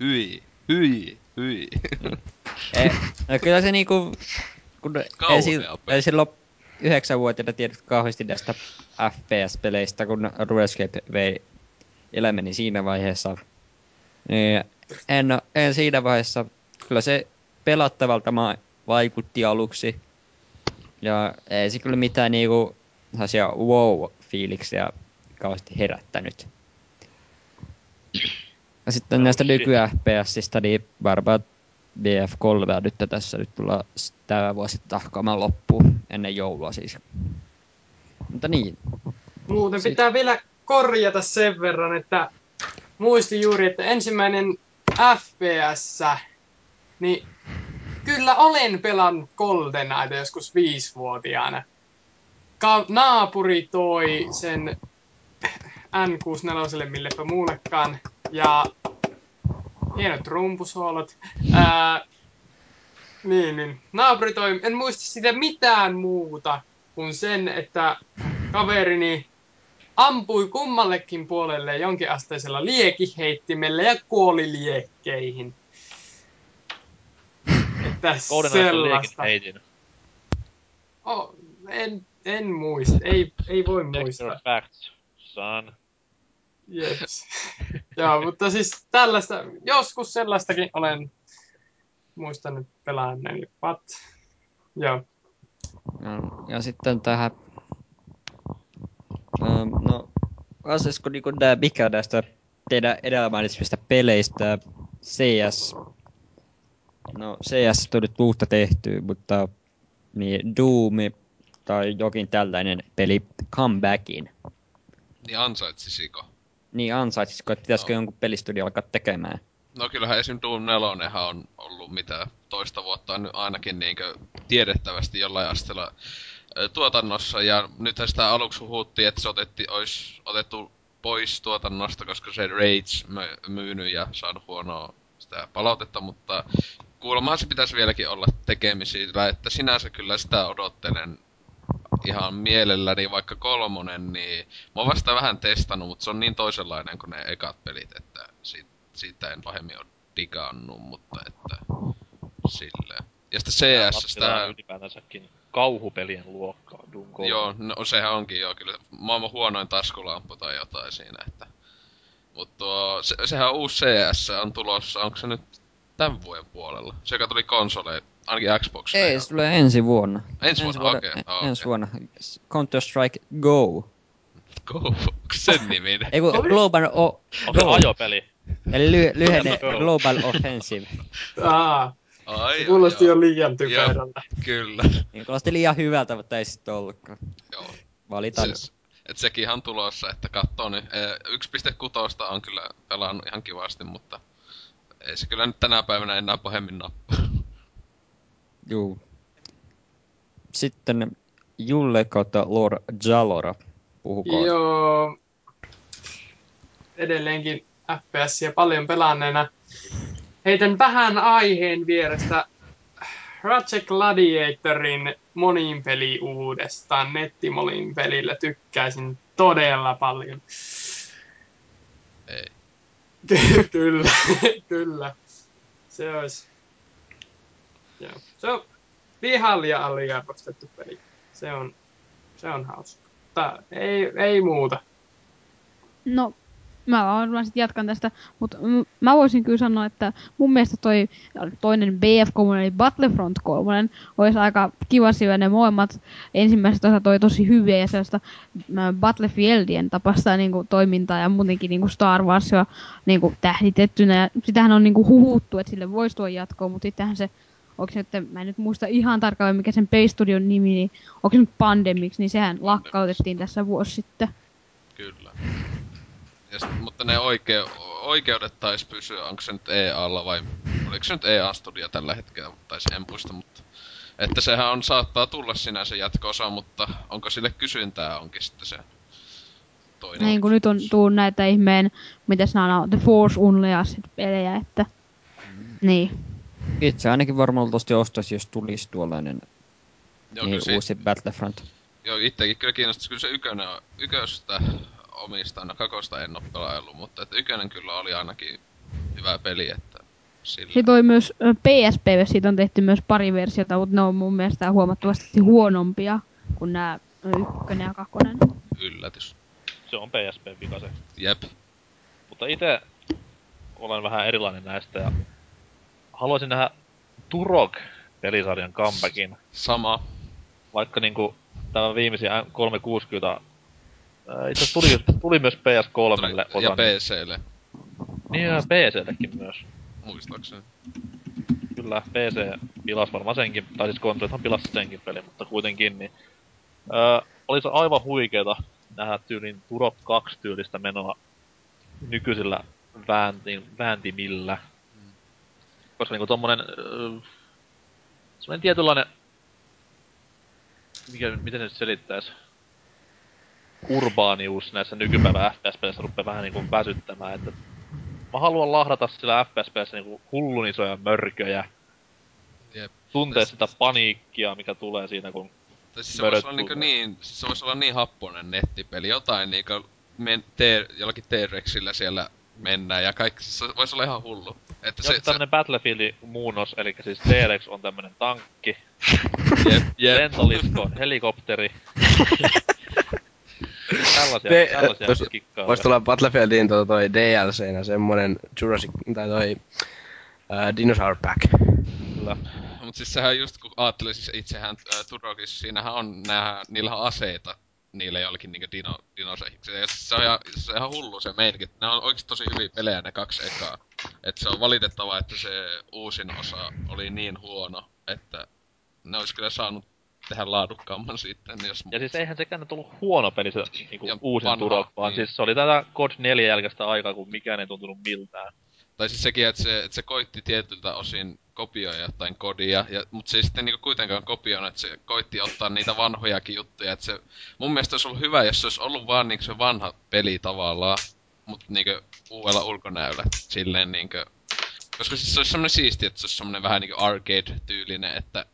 Speaker 3: Hyi, hyi, hyi. [LAUGHS]
Speaker 2: Ei, no kyllä se niinku, kun ei,
Speaker 3: Kauhea
Speaker 2: si-
Speaker 3: peli.
Speaker 2: ei silloin yhdeksänvuotiaana tiedät kauheasti näistä FPS-peleistä, kun RuneScape vei elämäni siinä vaiheessa. Niin en, en siinä vaiheessa, kyllä se pelattavalta ma- vaikutti aluksi. Ja ei se kyllä mitään niinku wow-fiiliksiä kauheasti herättänyt. Ja sitten
Speaker 5: No,
Speaker 2: näistä
Speaker 5: shit.
Speaker 2: nyky FPSistä, niin varmaan BF3 nyt tässä nyt tullaan s- tämä vuosi tahkaamaan loppuun ennen joulua siis. Mutta niin,
Speaker 4: Muuten
Speaker 2: Sit-
Speaker 4: pitää vielä korjata sen verran, että muistin juuri, että ensimmäinen FPS, niin kyllä olen pelannut GoldenEyeta joskus viisivuotiaana. Ka- naapuri toi sen N64, millepä muullekaan, ja hienot rumpusoolot. Ää, niin, niin. Naapuri en muista sitä mitään muuta kuin sen, että kaverini ampui kummallekin puolelle jonkinasteisella liekiheittimellä ja kuoli liekkeihin. Että [LAUGHS] sellaista. Oh, en, en muista, ei, ei voi muistaa.
Speaker 5: Facts, son.
Speaker 4: Jeps. Joo, mutta siis tällaista, joskus sellaistakin olen muistanut pelanneeni. But, joo.
Speaker 2: Ja, ja sitten tähän... Ähm, no, asiasko niinku nää, mikä näistä teidän edellä mainitsemista peleistä CS... No, CS on nyt uutta tehty, mutta niin Doom tai jokin tällainen peli comebackin.
Speaker 3: Niin ansaitsisiko?
Speaker 2: Niin ansaitsisiko, että pitäisikö
Speaker 3: Joo.
Speaker 2: jonkun pelistudio alkaa tekemään?
Speaker 3: No kyllähän esim. Doom 4 on ollut mitä toista vuotta nyt ainakin niinkö tiedettävästi jollain asteella tuotannossa. Ja nythän sitä aluksi huhuttiin, että se otetti, olisi otettu pois tuotannosta, koska se Rage myynyt ja saanut huonoa sitä palautetta, mutta kuulemma se pitäisi vieläkin olla tekemisillä, että sinänsä kyllä sitä odottelen ihan mielelläni, vaikka kolmonen, niin mä oon vasta vähän testannut, mutta se on niin toisenlainen kuin ne ekat pelit, että siitä, siitä en pahemmin ole digannut, mutta että silleen. Ja sitten CS, sitä,
Speaker 5: ylipäätänsäkin kauhupelien luokkaa Doom 3.
Speaker 3: joo, no sehän onkin joo, kyllä maailman huonoin taskulamppu tai jotain siinä, että. Mutta tuo, se, sehän on uusi CS on tulossa, onko se nyt tämän vuoden puolella? Se, joka tuli konsoleen, ainakin Xbox.
Speaker 2: Ei, se tulee ensi vuonna.
Speaker 3: Ensi vuonna,
Speaker 2: vuonna-
Speaker 3: okei,
Speaker 2: en-
Speaker 3: okei.
Speaker 2: Ensi vuonna. Counter-Strike Go.
Speaker 3: Go, onko sen nimi?
Speaker 2: Ei kun Global o-
Speaker 5: Onko se ajopeli?
Speaker 2: Eli ly- lyhenne. Global Offensive.
Speaker 4: Aa,
Speaker 3: Ai,
Speaker 4: se kuulosti jo liian typerältä.
Speaker 3: Kyllä,
Speaker 2: Niin kuulosti liian hyvältä, mutta ei sitten ollutkaan.
Speaker 3: joo.
Speaker 2: Valitaan.
Speaker 3: Siis, et sekin ihan tulossa, että katsoo niin eh, 1.6 on kyllä pelannut ihan kivasti, mutta ei se kyllä nyt tänä päivänä enää pahemmin nappaa.
Speaker 2: Juu. Sitten Julle kautta Lord Jalora. Puhukoon.
Speaker 4: Joo. Edelleenkin FPSiä paljon pelanneena. Heitän vähän aiheen vierestä Ratchet Gladiatorin monin peli uudestaan. Nettimonin pelillä tykkäisin todella paljon.
Speaker 3: Ei. [LAUGHS]
Speaker 4: kyllä, [LAUGHS] kyllä. Se olisi... Joo. Se on ihan liian aliarvostettu peli. Se on, se on hauska. Mutta ei, ei muuta.
Speaker 8: No, mä varmaan sit jatkan tästä, mutta mä voisin kyllä sanoa, että mun mielestä toi toinen BF3 eli Battlefront 3 olisi aika kiva syödä ne molemmat. Ensimmäiset osa toi tosi hyviä ja sellaista Battlefieldien tapasta niinku, toimintaa ja muutenkin niinku Star Warsia niinku, tähditettynä. Ja sitähän on niinku, huhuttu, että sille voisi tuo jatkoa, mutta sittenhän se onko nyt, mä en nyt muista ihan tarkalleen mikä sen Pay-studion nimi, niin onko se nyt Pandemics, niin sehän lakkautettiin tässä vuosi sitten.
Speaker 3: Kyllä. Ja sit, mutta ne oike, oikeudet taisi pysyä, onko se nyt EAlla vai oliko se nyt EA-studio tällä hetkellä, tai se en muista, mutta että sehän on, saattaa tulla sinänsä jatko-osa, mutta onko sille kysyntää onkin sitten se toinen.
Speaker 8: Niin kuin nyt on tullut näitä ihmeen, mitä nämä on, The Force Unleashed pelejä, että... Niin.
Speaker 2: Itse ainakin varmaan tosti ostaisi, jos tulisi tuollainen
Speaker 3: Joo,
Speaker 2: niin,
Speaker 3: kyllä si-
Speaker 2: uusi Battlefront.
Speaker 3: Joo, itsekin kyllä kiinnostaisi. Kyllä se ykönen, on- yköstä omistaa, no kakosta en ole pelaillut, mutta että ykönen kyllä oli ainakin hyvä peli, että sillä.
Speaker 8: Sitten oli myös PSP, siitä on tehty myös pari versiota, mutta ne on mun mielestä huomattavasti huonompia kuin nämä ykkönen ja kakkonen.
Speaker 3: Yllätys.
Speaker 5: Se on PSP vika se.
Speaker 3: Jep.
Speaker 5: Mutta itse olen vähän erilainen näistä ja haluaisin nähdä Turok-pelisarjan comebackin.
Speaker 3: Sama.
Speaker 5: Vaikka niinku tämä viimeisin 360 ää, itse tuli, tuli myös PS3 osa.
Speaker 3: ja PClle,
Speaker 5: Niin ja PCllekin myös.
Speaker 3: muistaakseni.
Speaker 5: Kyllä, PC pilas varmaan senkin, tai siis konsolithan pilasi senkin peli, mutta kuitenkin, niin... Öö, olisi aivan huikeeta nähdä tyylin Turok 2 tyylistä menoa nykyisillä vääntin, vääntimillä. Koska niinku tommonen... Öö, semmonen tietynlainen... Mikä, miten se nyt selittäis? Urbaanius näissä nykypäivän FPS-peleissä rupeaa vähän niinku väsyttämään, että... Mä haluan lahdata sillä FPS-pelissä niinku hullun isoja mörköjä.
Speaker 3: Jep.
Speaker 5: Tuntee sitä paniikkia, mikä tulee siinä, kun
Speaker 3: Tai siis se voisi olla niinku niin, siis se voisi olla niin happonen nettipeli, jotain niinku men, te, jollakin T-Rexillä siellä mennään ja kaikki, se voisi olla ihan hullu. Että
Speaker 5: Se,
Speaker 3: se,
Speaker 5: se tämmönen Battlefieldin muunnos, eli siis T-Rex on tämmönen tankki,
Speaker 3: se, [LAUGHS] jep, jep.
Speaker 5: lentolisko on helikopteri. [LAUGHS] tällaisia,
Speaker 6: Ne-
Speaker 5: tällaisia
Speaker 6: vois-
Speaker 5: kikkailuja.
Speaker 6: Voisi tulla Battlefieldiin tuo toi DLCnä semmonen Jurassic, tai toi uh, Dinosaur Pack.
Speaker 5: Kyllä.
Speaker 3: Mut siis sehän just kun ajattelee siis itsehän äh, Turokissa, siinähän on nää, niillä on aseita niille jollakin niinku dino, dinosehiksille. Ja se on, ihan, se on ihan hullu se meininki. Ne on oikeesti tosi hyviä pelejä ne kaksi ekaa. Et se on valitettavaa, että se uusin osa oli niin huono, että ne olisi kyllä saanut tehdä laadukkaamman sitten, jos...
Speaker 5: Ja siis eihän sekään nyt ollut huono peli se niinku uusin
Speaker 3: vanha,
Speaker 5: Turok, vaan
Speaker 3: niin.
Speaker 5: siis se oli tätä God 4 jälkeistä aikaa, kun mikään ei tuntunut miltään.
Speaker 3: Tai siis sekin, että se, että se koitti tietyltä osin kopioida jotain kodia, ja, mutta se ei sitten niinku kuitenkaan kopioinut, että se koitti ottaa niitä vanhojakin juttuja. Että se, mun mielestä olisi ollut hyvä, jos se olisi ollut vaan niinku se vanha peli tavallaan, mutta niinku uudella ulkonäöllä. Silleen niinku, koska siis se olisi semmonen siisti, että se olisi semmonen vähän niinku arcade-tyylinen, että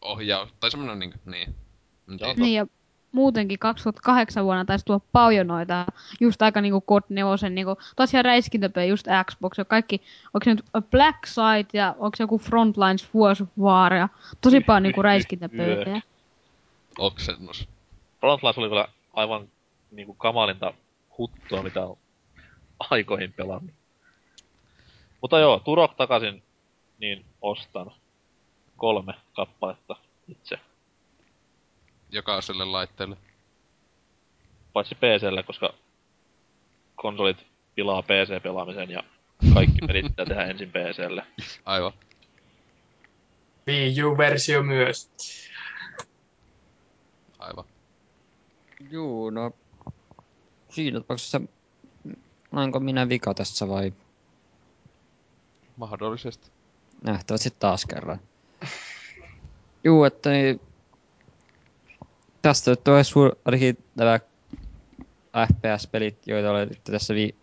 Speaker 3: ohjaa, tai semmonen niinku, niin.
Speaker 8: Niin ja muutenkin 2008 vuonna taisi tulla paljon noita, just aika niinku God 4, niinku, tosiaan räiskintäpeli, just Xbox ja kaikki, onko se nyt Black Site ja onko se joku Frontlines Force War ja tosi paljon niinku räiskintäpelejä.
Speaker 3: Oksennus.
Speaker 5: Frontlines oli kyllä aivan niinku kamalinta huttua, mitä on aikoihin pelannut. Mutta joo, Turok takaisin, niin ostan kolme kappaletta itse.
Speaker 3: Jokaiselle laitteelle.
Speaker 5: Paitsi PClle, koska konsolit pilaa PC-pelaamisen ja kaikki [LAUGHS] pelit pitää tehdä ensin PClle.
Speaker 3: Aivan.
Speaker 4: Wii U-versio myös.
Speaker 3: Aivan.
Speaker 2: Juu, no... Siinä tapauksessa... Olenko minä vika tässä vai
Speaker 3: Mahdollisesti.
Speaker 2: nähtävästi taas kerran? Juu, että niin... Tästä suur... ainakin nämä FPS-pelit, joita olen nyt tässä vi...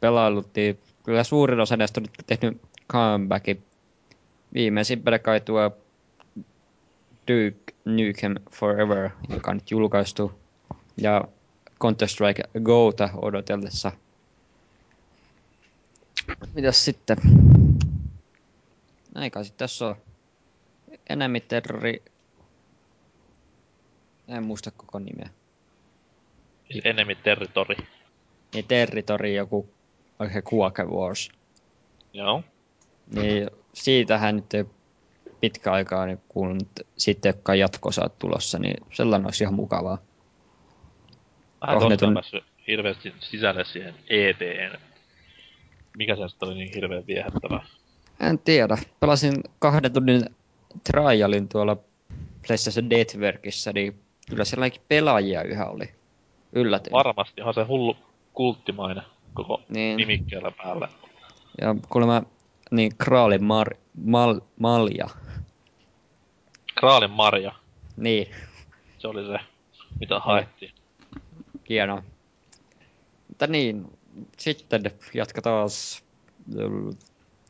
Speaker 2: pelaillut, niin kyllä suurin osa näistä on nyt tehnyt comebackin. Viimeisimpänä kai tuo Duke Nukem Forever, joka on nyt julkaistu. Ja Counter-Strike Gota odotellessa. Mitäs sitten? Aika sitten tässä on Enemy Terrori. En muista koko nimeä.
Speaker 5: Siis Enemy Territory.
Speaker 2: Niin Territory joku, oliko se Quake Wars.
Speaker 5: Joo.
Speaker 2: Niin siitähän nyt ei pitkä aikaa niin kuulunut sitten, jotka jatkosaat tulossa, niin sellainen olisi ihan mukavaa.
Speaker 5: Vähän on päässyt hirveästi sisälle siihen ETN. Mikä se oli niin hirveän viehättävää?
Speaker 2: En tiedä. Pelasin kahden tunnin trialin tuolla PlayStation Networkissa, niin kyllä sielläkin pelaajia yhä oli. Yllätyin.
Speaker 5: Varmasti, onhan se hullu kulttimainen koko
Speaker 2: Niin.
Speaker 5: nimikkeellä päällä.
Speaker 2: Ja kuulemma niin Kraalin mar, mal, malja.
Speaker 5: Kraalin Marja,
Speaker 2: Niin,
Speaker 5: se oli se, mitä haettiin.
Speaker 2: hienoa. Mutta niin, sitten jatketaan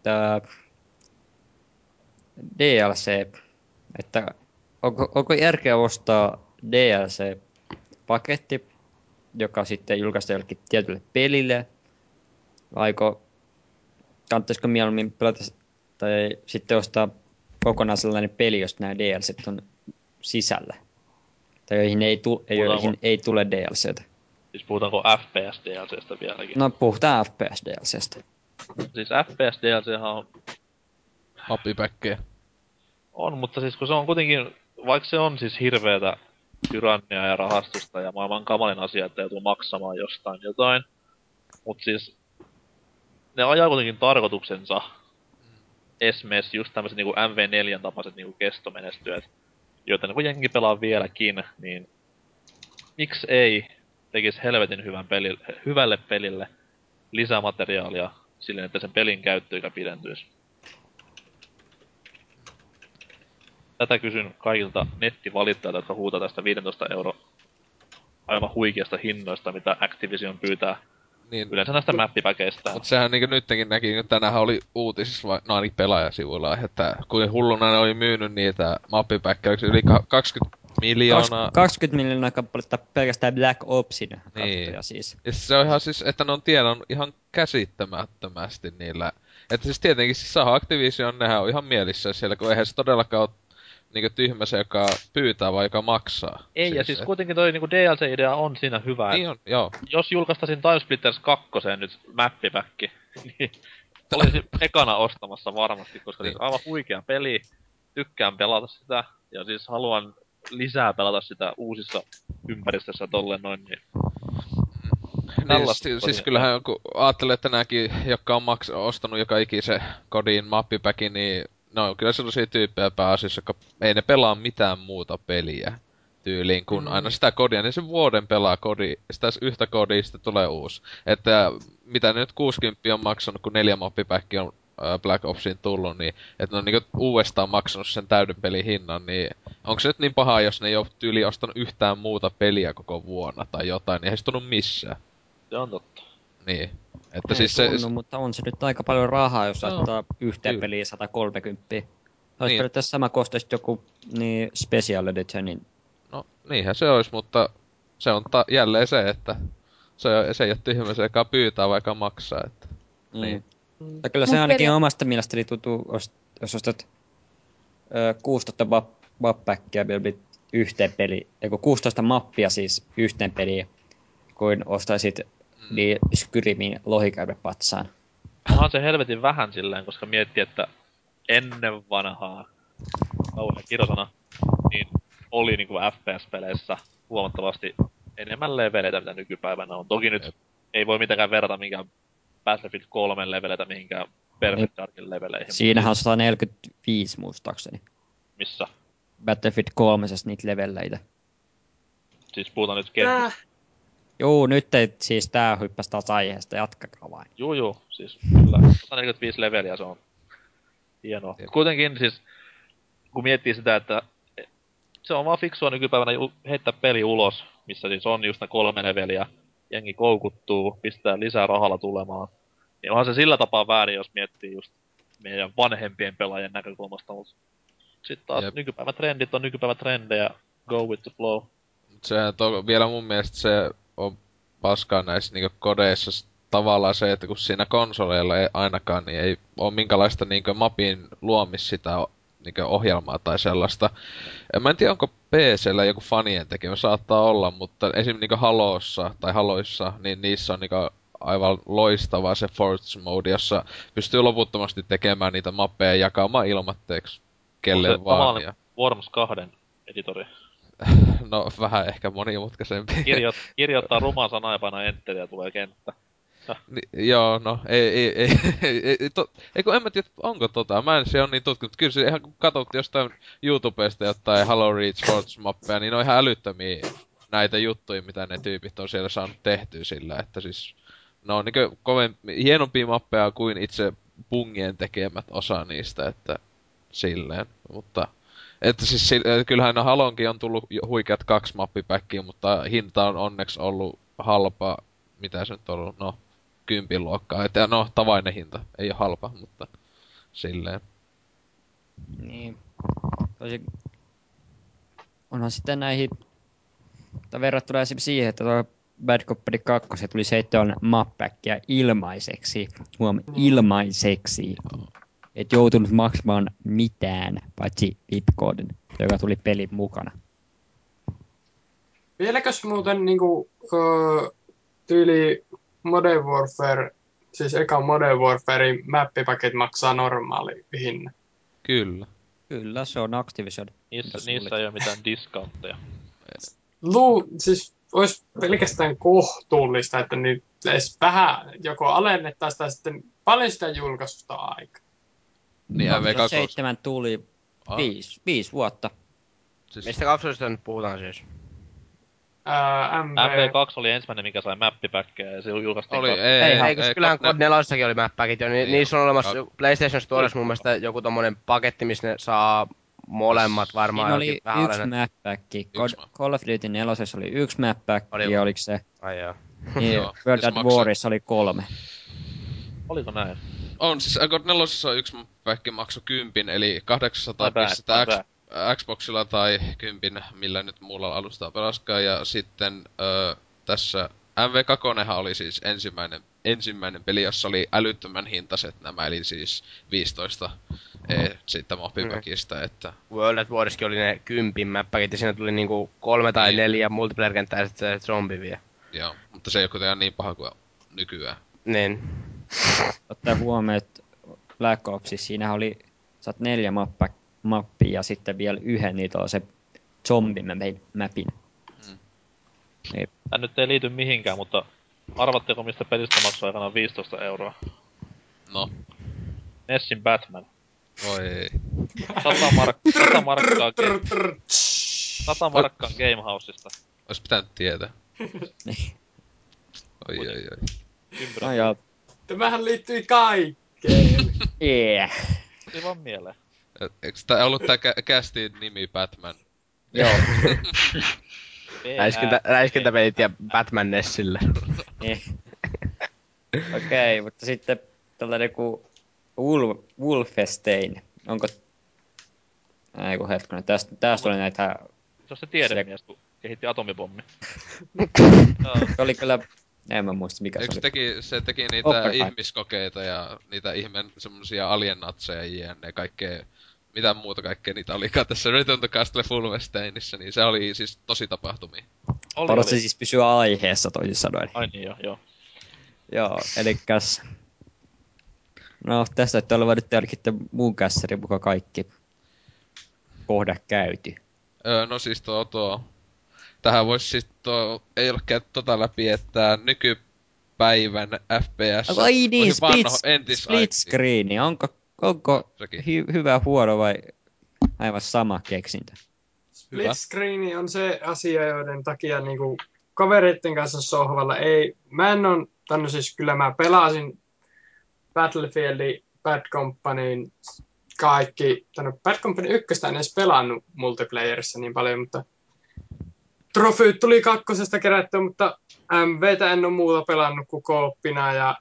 Speaker 2: tää DLC, että onko, onko järkeä ostaa DLC-paketti, joka sitten julkaistaan jollekin tietylle pelille, vaiko kannattaisiko mieluummin pelata tai sitten ostaa kokonaan sellainen peli, jos nämä DLC on sisällä. Tai joihin ei, tu-
Speaker 5: Puhutaanko-
Speaker 2: joihin ei tule DLCtä.
Speaker 5: Siis puhutaanko FPS DLCstä vieläkin?
Speaker 2: No puhutaan FPS DLCstä.
Speaker 5: Siis FPS DLC on,
Speaker 3: Happipäkkejä.
Speaker 5: on, mutta siis kun se on kuitenkin, vaikka se on siis hirveetä tyrannia ja rahastusta ja maailman kamalin asia, että joutuu maksamaan jostain jotain. Mut siis ne ajaa kuitenkin tarkoituksensa. Esimerkiksi just tämmöiset niinku MV4 tapaiset niinku kestomenestyöt, joita niinku jengi pelaa vieläkin, niin miksi ei tekisi helvetin hyvän peli, hyvälle pelille lisämateriaalia silleen, että sen pelin käyttöikä pidentyisi. Tätä kysyn kaikilta nettivalittajilta, jotka huutaa tästä 15 euro aivan huikeasta hinnoista, mitä Activision pyytää
Speaker 3: Niin,
Speaker 5: yleensä näistä mappipäkeistä.
Speaker 3: Mutta sehän niinku nytkin näki, kun tänähän oli uutisissa, vai, no ainakin pelaajasivuilla, että kuin hulluna ne oli myynyt niitä mappipäkkäyksiä yli ka- 20 miljoonaa.
Speaker 2: Kaks- 20 miljoonaa kappaletta pelkästään Black Opsin
Speaker 3: Niin.
Speaker 2: kattoja siis.
Speaker 3: Ja se on ihan siis, että ne on tienannut ihan käsittämättömästi niillä. Että siis tietenkin siis saa Activision, nehän on ihan mielissä siellä, kun eihän se todellakaan ole niinku tyhmä se, joka pyytää vai joka maksaa.
Speaker 5: Ei, ja siis kuitenkin toi niinku DLC-idea on siinä hyvä.
Speaker 3: Niin on, joo.
Speaker 5: Jos julkaistasin Timesplitters 2 nyt mappipäkki, [LAUGHS] niin olisin [LAUGHS] ekana ostamassa varmasti, koska
Speaker 3: Niin.
Speaker 5: siis aivan huikea peli. Tykkään pelata sitä, ja siis haluan lisää pelata sitä uusissa ympäristössä tolle noin, niin
Speaker 3: Niin, siis, siis kyllähän kun ajattelee, että nämäkin, jotka on maks- ostanut joka ikisen kodin mappipäkin, niin no kyllä sellaisia tyyppejä pääasiassa, jotka ei ne pelaa mitään muuta peliä tyyliin kuin
Speaker 4: Mm.
Speaker 3: aina sitä kodia, niin se vuoden pelaa kodi, sitä yhtä kodia, sitten tulee uusi. Että mitä ne nyt 60 on maksanut, kun neljä mappipäkki on Black Opsiin tullut, niin että ne on niinku uudestaan maksanut sen täyden pelin hinnan, niin onko se nyt niin paha, jos ne ei ole tyyli ostanut yhtään muuta peliä koko vuonna tai jotain, niin ei se tunnu missään.
Speaker 5: se on totta.
Speaker 3: Niin. Että
Speaker 2: Ei
Speaker 3: siis se,
Speaker 2: tunnu, mutta on se nyt aika paljon rahaa, jos laittaa yhteen
Speaker 3: Kyllä.
Speaker 2: peliin 130. Olisi
Speaker 3: Niin.
Speaker 2: niin. periaatteessa sama kostaisi joku niin Special Editionin.
Speaker 3: no niinhän se olisi, mutta se on ta- jälleen se, että se, se ei ole tyhmä se, joka pyytää vaikka maksaa. Että. Niin.
Speaker 2: Mm. Ja kyllä se
Speaker 8: Mut
Speaker 2: ainakin
Speaker 8: peria-
Speaker 2: omasta mielestäni tuntuu, os- jos ostat ö, 16 mappäkkiä yhteen peliin, eiku 16 mappia siis yhteen peliin, kuin ostaisit. Niin Skyrimin lohikäypäpatsaan.
Speaker 5: Onhan se helvetin vähän silleen, koska miettii, että ennen vanhaa, kauhean kirosana, niin oli niinku FPS-peleissä huomattavasti enemmän leveleitä, mitä nykypäivänä on. Toki nyt ei voi mitenkään verrata minkään Battlefield 3 leveleitä mihinkään Perfect Darkin leveleihin.
Speaker 2: Siinähän on 145 muistaakseni.
Speaker 5: Missä?
Speaker 2: Battlefield 3 niitä levelleitä.
Speaker 5: Siis puhutaan nyt kentästä.
Speaker 4: Äh,
Speaker 2: Juu, nyt ei, siis tää hyppäsi taas aiheesta, jatkakaa vain.
Speaker 5: Juu, juu, siis kyllä. 145 leveliä se on hienoa.
Speaker 3: Jep.
Speaker 5: Kuitenkin siis, kun miettii sitä, että se on vaan fiksua nykypäivänä heittää peli ulos, missä siis on just ne kolme leveliä, jengi koukuttuu, pistää lisää rahalla tulemaan. Niin onhan se sillä tapaa väärin, jos miettii just meidän vanhempien pelaajien näkökulmasta, mutta sitten taas
Speaker 3: Jep.
Speaker 5: nykypäivän trendit on nykypäivän trendejä, go with the flow.
Speaker 3: Se to, vielä mun mielestä se on paskaa näissä niinku kodeissa tavallaan se, että kun siinä konsoleilla ei ainakaan, niin ei ole minkälaista niinku mapin luomis sitä niinku ohjelmaa tai sellaista. Ja Mä en tiedä, onko PCllä joku fanien tekemä, saattaa olla, mutta esim. niinku Halossa tai Haloissa, niin niissä on niinku aivan loistava se Forge Mode, jossa pystyy loputtomasti tekemään niitä mappeja ja jakamaan ilmatteeksi kelle vaan. Ja,
Speaker 5: Worms 2 editori. [LAUGHS]
Speaker 3: no vähän ehkä monimutkaisempi.
Speaker 5: Kirjo, [LAUGHS] kirjoittaa ruman painaa enteriä ja tulee kenttä.
Speaker 3: Ni, joo, no, ei, ei, [LAUGHS] ei, ei, ei, to, ei kun en mä tiedä, onko tota, mä en se on niin tutkinut. Kyllä se ihan kun katsot jostain YouTubesta jotain Halo Reach Forge mappeja, niin ne on ihan älyttömiä näitä juttuja, mitä ne tyypit on siellä saanut tehtyä sillä, että siis ne on niinku kovin, hienompia mappeja kuin itse pungien tekemät osa niistä, että silleen, mutta että siis äh, kyllähän no Halonkin on tullut huikeat kaksi mappipäkkiä, mutta hinta on onneksi ollut halpa, mitä se nyt on ollut, no kympin luokkaa. Että no, tavainen hinta. Ei ole halpa, mutta silleen.
Speaker 2: Niin. Tosi... Onhan sitten näihin, tai verrattuna esimerkiksi siihen, että tuo Bad Company 2 se tuli seitsemän mappäkkiä ilmaiseksi. Huom, ilmaiseksi. Et joutunut maksamaan mitään, paitsi VIP-koodin, joka tuli pelin mukana.
Speaker 4: Vieläkös muuten niinku, öö, tyyli Modern Warfare, siis eka Modern Warfarein mappipaket maksaa normaali hinnan?
Speaker 3: Kyllä.
Speaker 2: Kyllä, se on Activision.
Speaker 5: Niissä, niissä ei ole mitään discountteja.
Speaker 4: Luu, siis olisi pelkästään kohtuullista, että nyt edes vähän joko alennettaisiin tai sitten paljon sitä julkaisusta aikaa.
Speaker 3: Niin MV2.
Speaker 2: 2007 tuli
Speaker 3: Ah,
Speaker 2: viisi, viisi vuotta.
Speaker 3: siis,
Speaker 6: Mistä kapsulista nyt puhutaan siis?
Speaker 4: Ää, MV,
Speaker 5: MV2 oli ensimmäinen, mikä sai mappipäkkejä ja se julkaistiin
Speaker 3: oli, ei,
Speaker 2: Ei,
Speaker 3: ei,
Speaker 6: Ei, kyllähän Code 4 oli mappäkit jo, ni,
Speaker 3: Niin,
Speaker 6: niissä on olemassa
Speaker 3: kak-
Speaker 6: PlayStation Storessa mun mielestä joku tommonen paketti, missä ne saa molemmat varmaan
Speaker 2: Siinä oli
Speaker 6: jokin vähän
Speaker 2: yksi
Speaker 6: alennettu.
Speaker 2: map pack.
Speaker 3: Yksi
Speaker 2: God- Call of Duty 4 oli yksi map pack,
Speaker 6: Oli-
Speaker 2: ja oliko se?
Speaker 6: Ai joo.
Speaker 2: Niin, World at
Speaker 3: maksaa-
Speaker 2: Warissa oli kolme.
Speaker 5: Oliko näin?
Speaker 3: On siis God 4 on yksi päikki maksu kympin, eli 800
Speaker 5: My bad,
Speaker 3: pistettä X, Xboxilla tai kympin, millä nyt muulla alustaa pelaskaa. Ja sitten ö, tässä MV2 oli siis ensimmäinen, ensimmäinen peli, jossa oli älyttömän hintaiset nämä, eli siis 15 e, siitä mobipackista, että
Speaker 6: World at Warskin oli ne kympin mäppäkit ja siinä tuli niinku kolme tai
Speaker 3: Niin.
Speaker 6: neljä multiplayer-kenttää ja sitten se zombi vielä.
Speaker 3: joo, mutta se ei ole kuitenkaan niin paha kuin nykyään.
Speaker 6: Niin.
Speaker 2: Ottaa huomioon, että Black Opsissa siinä oli, saat neljä mappa, mappia ja sitten vielä yhden niitä on se zombi mapin.
Speaker 5: Tää nyt ei liity mihinkään, mutta arvatteko mistä pelistä maksoi aikanaan 15 euroa?
Speaker 3: No,
Speaker 5: Nessin Batman.
Speaker 3: voi ei.
Speaker 5: 100, mark- [LAUGHS] 100 markkaa, 100 markkaa Gamehouseista.
Speaker 3: Ois pitänyt tietää.
Speaker 2: Niin. [LAUGHS]
Speaker 3: Oi, oi, oi.
Speaker 5: Ympyrä.
Speaker 2: No
Speaker 4: Tämähän liittyi kaikkeen. [LAUGHS]
Speaker 2: yeah.
Speaker 5: Tuli vaan mieleen.
Speaker 3: Eikö tää ollut tää kä- kästin nimi Batman?
Speaker 2: Joo, [LAUGHS]
Speaker 6: Räiskintä, räiskintäpelit ja Batman Nessille.
Speaker 2: niin. Okei, mutta sitten tällainen kuin Wolf, Wolfenstein. Onko... Ei kun hetkinen, tästä, tästä oli näitä...
Speaker 5: Se on se tiedemies, kun kehitti atomipommi. [LAUGHS] Joo,
Speaker 2: Se oli kyllä... En mä muista mikä
Speaker 3: Eikö
Speaker 2: se
Speaker 3: se
Speaker 2: oli.
Speaker 3: teki, se teki niitä
Speaker 2: Oppenheimer.
Speaker 3: ihmiskokeita ja niitä ihmen semmosia aliennatseja jne. kaikkea, mitä muuta kaikkea niitä olikaan tässä Return to Castle Fulvesteinissa, niin se oli siis tosi tapahtumia.
Speaker 5: oli, oli.
Speaker 2: siis pysyä aiheessa toisin sanoen?
Speaker 5: Ai niin joo, joo.
Speaker 2: Joo, elikkäs... No, tästä että olevan nyt ainakin muun kässärin mukaan kaikki kohdat käyty.
Speaker 3: Öö, no siis tuo, tuo tähän voisi siis tuo, ei ole käyty tota läpi, että nykypäivän FPS
Speaker 2: Ai niin, split,
Speaker 3: vanho entis
Speaker 2: split screen. Onko, onko
Speaker 3: Sekin.
Speaker 2: hy, hyvä, huono vai aivan sama keksintö?
Speaker 3: Hyvä.
Speaker 4: Split screen on se asia, joiden takia niinku kavereiden kanssa sohvalla ei... Mä en on, tänne siis kyllä mä pelasin Battlefieldin, Bad Companyin kaikki, tänne Bad Company 1 en edes pelannut multiplayerissa niin paljon, mutta trofyyt tuli kakkosesta kerättyä, mutta MVtä en ole muuta pelannut kuin kooppina ja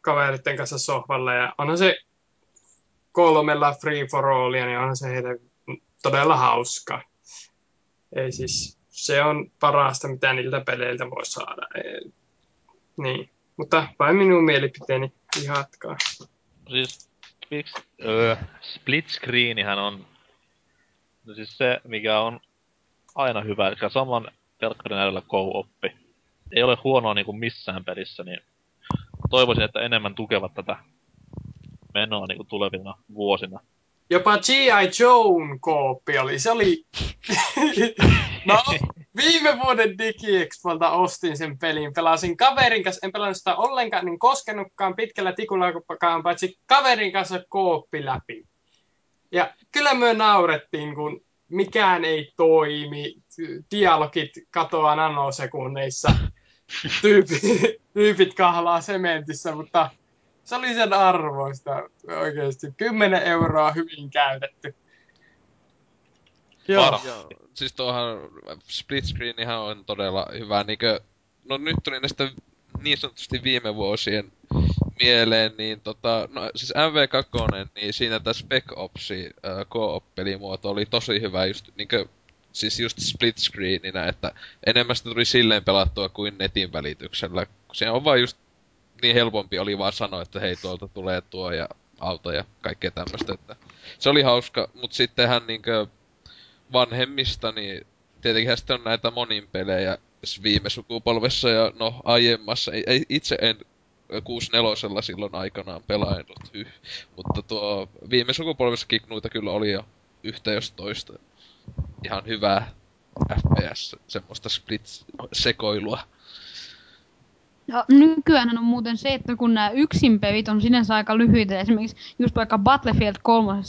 Speaker 4: kavereiden kanssa sohvalla ja onhan se kolmella free for allia, niin onhan se heille todella hauska. Ei siis, se on parasta, mitä niiltä peleiltä voi saada. Ei, niin, mutta vain minun mielipiteeni jatkaa.
Speaker 5: Siis öö, split screenihän on no siis se, mikä on aina hyvä, eli saman telkkarin äärellä co-oppi. Ei ole huonoa niinku missään pelissä, niin toivoisin, että enemmän tukevat tätä menoa niinku tulevina vuosina.
Speaker 4: Jopa G.I. Joe kooppi oli, se oli... [LAUGHS] no, viime vuoden DigiExpolta ostin sen pelin, pelasin kaverin kanssa, en pelannut sitä ollenkaan, niin koskenutkaan pitkällä tikullakaan, paitsi kaverin kanssa kooppi läpi. Ja kyllä me naurettiin, kun mikään ei toimi, dialogit katoaa nanosekunneissa, tyypit, tyypit kahlaa sementissä, mutta se oli sen arvoista oikeasti. 10 euroa hyvin käytetty. Joo.
Speaker 5: Varmasti.
Speaker 3: Siis tuohan split screenihän on todella hyvä, niinkö, no nyt tuli näistä niin sanotusti viime vuosien mieleen, niin tota, no siis MV2, niin siinä tämä Spec Opsi äh, co-op-pelimuoto oli tosi hyvä just niinkö, siis just split screeninä, että enemmän sitä tuli silleen pelattua kuin netin välityksellä. Se on vaan just niin helpompi oli vaan sanoa, että hei tuolta tulee tuo ja auto ja kaikkea tämmöistä, että se oli hauska, mutta sittenhän niinkö vanhemmista, niin tietenkin sitten on näitä monin pelejä viime sukupolvessa ja no aiemmassa. Itse en 64 silloin aikanaan pelaillut, hyh. mutta tuo viime sukupolvessakin noita kyllä oli jo yhtä jos toista. Ihan hyvää FPS, semmoista split-sekoilua.
Speaker 8: Ja nykyään on muuten se, että kun nämä yksinpelit on sinänsä aika lyhyitä, esimerkiksi just vaikka Battlefield 3,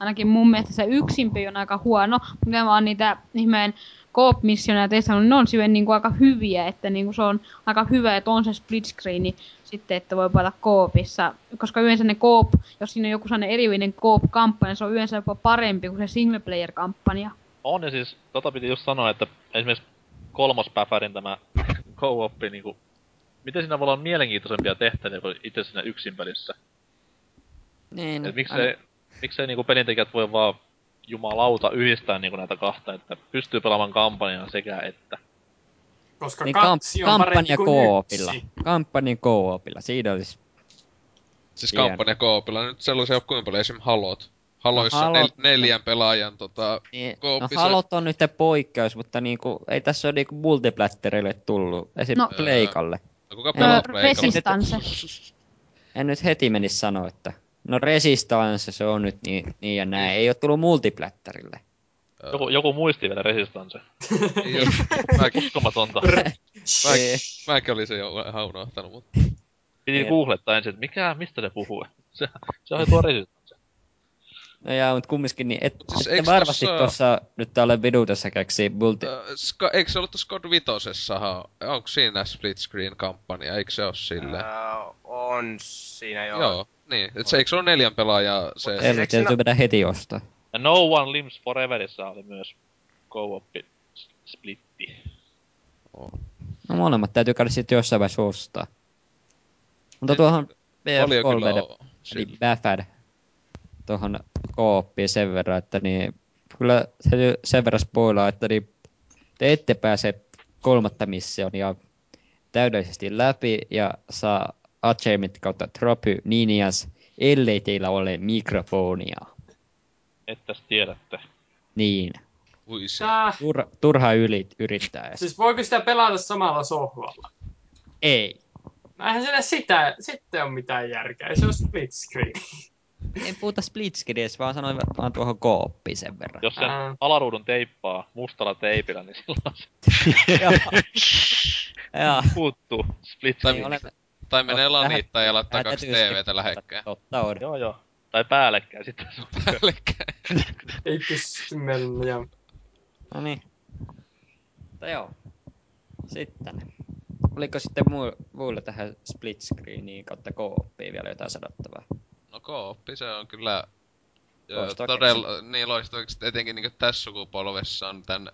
Speaker 8: ainakin mun mielestä se yksinpeli on aika huono, mutta nämä on niitä ihmeen Coop-missioneja ja testannut, ne on syven niinku aika hyviä, että niinku se on aika hyvä, että on se split screeni sitten, että voi pelata Coopissa. Koska yleensä ne Coop, jos siinä on joku sellainen erityinen Coop-kampanja, se on yleensä jopa parempi kuin se single player-kampanja.
Speaker 5: On ja siis, tota piti just sanoa, että esimerkiksi kolmospäfärin tämä [LAUGHS] co-op, niinku, miten siinä voi olla mielenkiintoisempia tehtäviä kuin itse siinä yksin pelissä?
Speaker 2: Niin,
Speaker 5: Et miksei, miksei niinku pelintekijät voi vaan jumalauta yhdistää niinku näitä kahta, että pystyy pelaamaan kampanjaa sekä että.
Speaker 4: Koska
Speaker 2: niin
Speaker 4: katsi
Speaker 2: kamp-
Speaker 4: on parempi
Speaker 2: kampanja
Speaker 4: kuin
Speaker 2: koopilla. Kampanja koopilla. Siinä olisi...
Speaker 3: Siis
Speaker 2: Hieno.
Speaker 3: kampanja koopilla nyt sellaisia on kuinka paljon esim. Halot. Haloissa
Speaker 2: No,
Speaker 3: no,
Speaker 2: Halot-
Speaker 3: nel- neljän pelaajan tota,
Speaker 2: Niin, no Halot on nyt poikkeus, mutta niinku, ei tässä ole niinku multiplatterille tullut. Esim.
Speaker 8: No.
Speaker 2: No, Pleikalle.
Speaker 3: No, kuka
Speaker 8: Öö,
Speaker 3: pelaa Pleikalla?
Speaker 8: Resistance.
Speaker 2: En nyt heti menisi sanoa, että no Resistance se on nyt niin, niin ja näin. Ei ole tullut multiplatterille.
Speaker 5: Joku, joku muisti vielä Resistance.
Speaker 3: Mäkin, [LAUGHS]
Speaker 5: Uskomatonta.
Speaker 3: Mäkin olin se jo ihan unohtanut, mutta...
Speaker 5: Piti googlettaa ensin, että mikä, mistä ne puhuu. Se, se on tuo Resistance.
Speaker 2: No jaa, mut kumminkin niin, et,
Speaker 3: siis eiks
Speaker 2: varmasti
Speaker 3: tossa-
Speaker 2: tuossa nyt täällä vidutessa keksii multi...
Speaker 3: Äh, Ska, eikö se ollut tuossa God Vitosessahan? Onko siinä split screen kampanja? Eikö se ole silleen?
Speaker 6: Öö, on siinä joo.
Speaker 3: Joo. Niin, et se eikö se ole neljän pelaajaa se...
Speaker 6: Mut-
Speaker 2: Eli
Speaker 6: eikö siinä-
Speaker 2: täytyy mennä heti ostaa.
Speaker 5: Ja No One Lives Foreverissa oli myös co-op splitti.
Speaker 2: No molemmat täytyy käydä sitten jossain vaiheessa ostaa. Mutta tuohon
Speaker 3: Paljon kyllä
Speaker 2: BF3,
Speaker 3: on.
Speaker 2: eli Bafad, tuohon kooppiin sen verran, että niin, kyllä täytyy sen verran spoilaa, että niin, te ette pääse kolmatta missionia täydellisesti läpi ja saa achievement kautta trophy ninjas, ellei teillä ole mikrofonia.
Speaker 5: Ettäs tiedätte.
Speaker 2: Niin,
Speaker 3: se.
Speaker 4: Tää,
Speaker 2: turha, turha yli, yrittää edes.
Speaker 4: siis voiko sitä pelata samalla sohvalla?
Speaker 2: Ei.
Speaker 4: No eihän siinä sitä, sitten on mitään järkeä. Se on split screen.
Speaker 2: En puhuta split screenissä, vaan sanoin vaan tuohon kooppiin sen verran.
Speaker 5: Jos sen
Speaker 4: Ää.
Speaker 5: alaruudun teippaa mustalla teipillä, niin silloin se [LAUGHS] [LAUGHS] puuttuu split
Speaker 3: Tai-
Speaker 5: screen.
Speaker 2: olemme,
Speaker 3: Tai menee lanittaa ja laittaa kaksi TVtä lähekkäin.
Speaker 2: Totta on.
Speaker 5: Joo joo. Tai päällekkäin sitten. [LAUGHS]
Speaker 3: Päällekkäin.
Speaker 4: Ei pysty mennä.
Speaker 2: No niin. Mutta joo. Sitten. Oliko sitten muu, muille tähän split screeniin kautta kooppiin vielä jotain sanottavaa?
Speaker 3: No kooppi, se on kyllä Joo, todella, niin loistava, etenkin niin tässä sukupolvessa on tän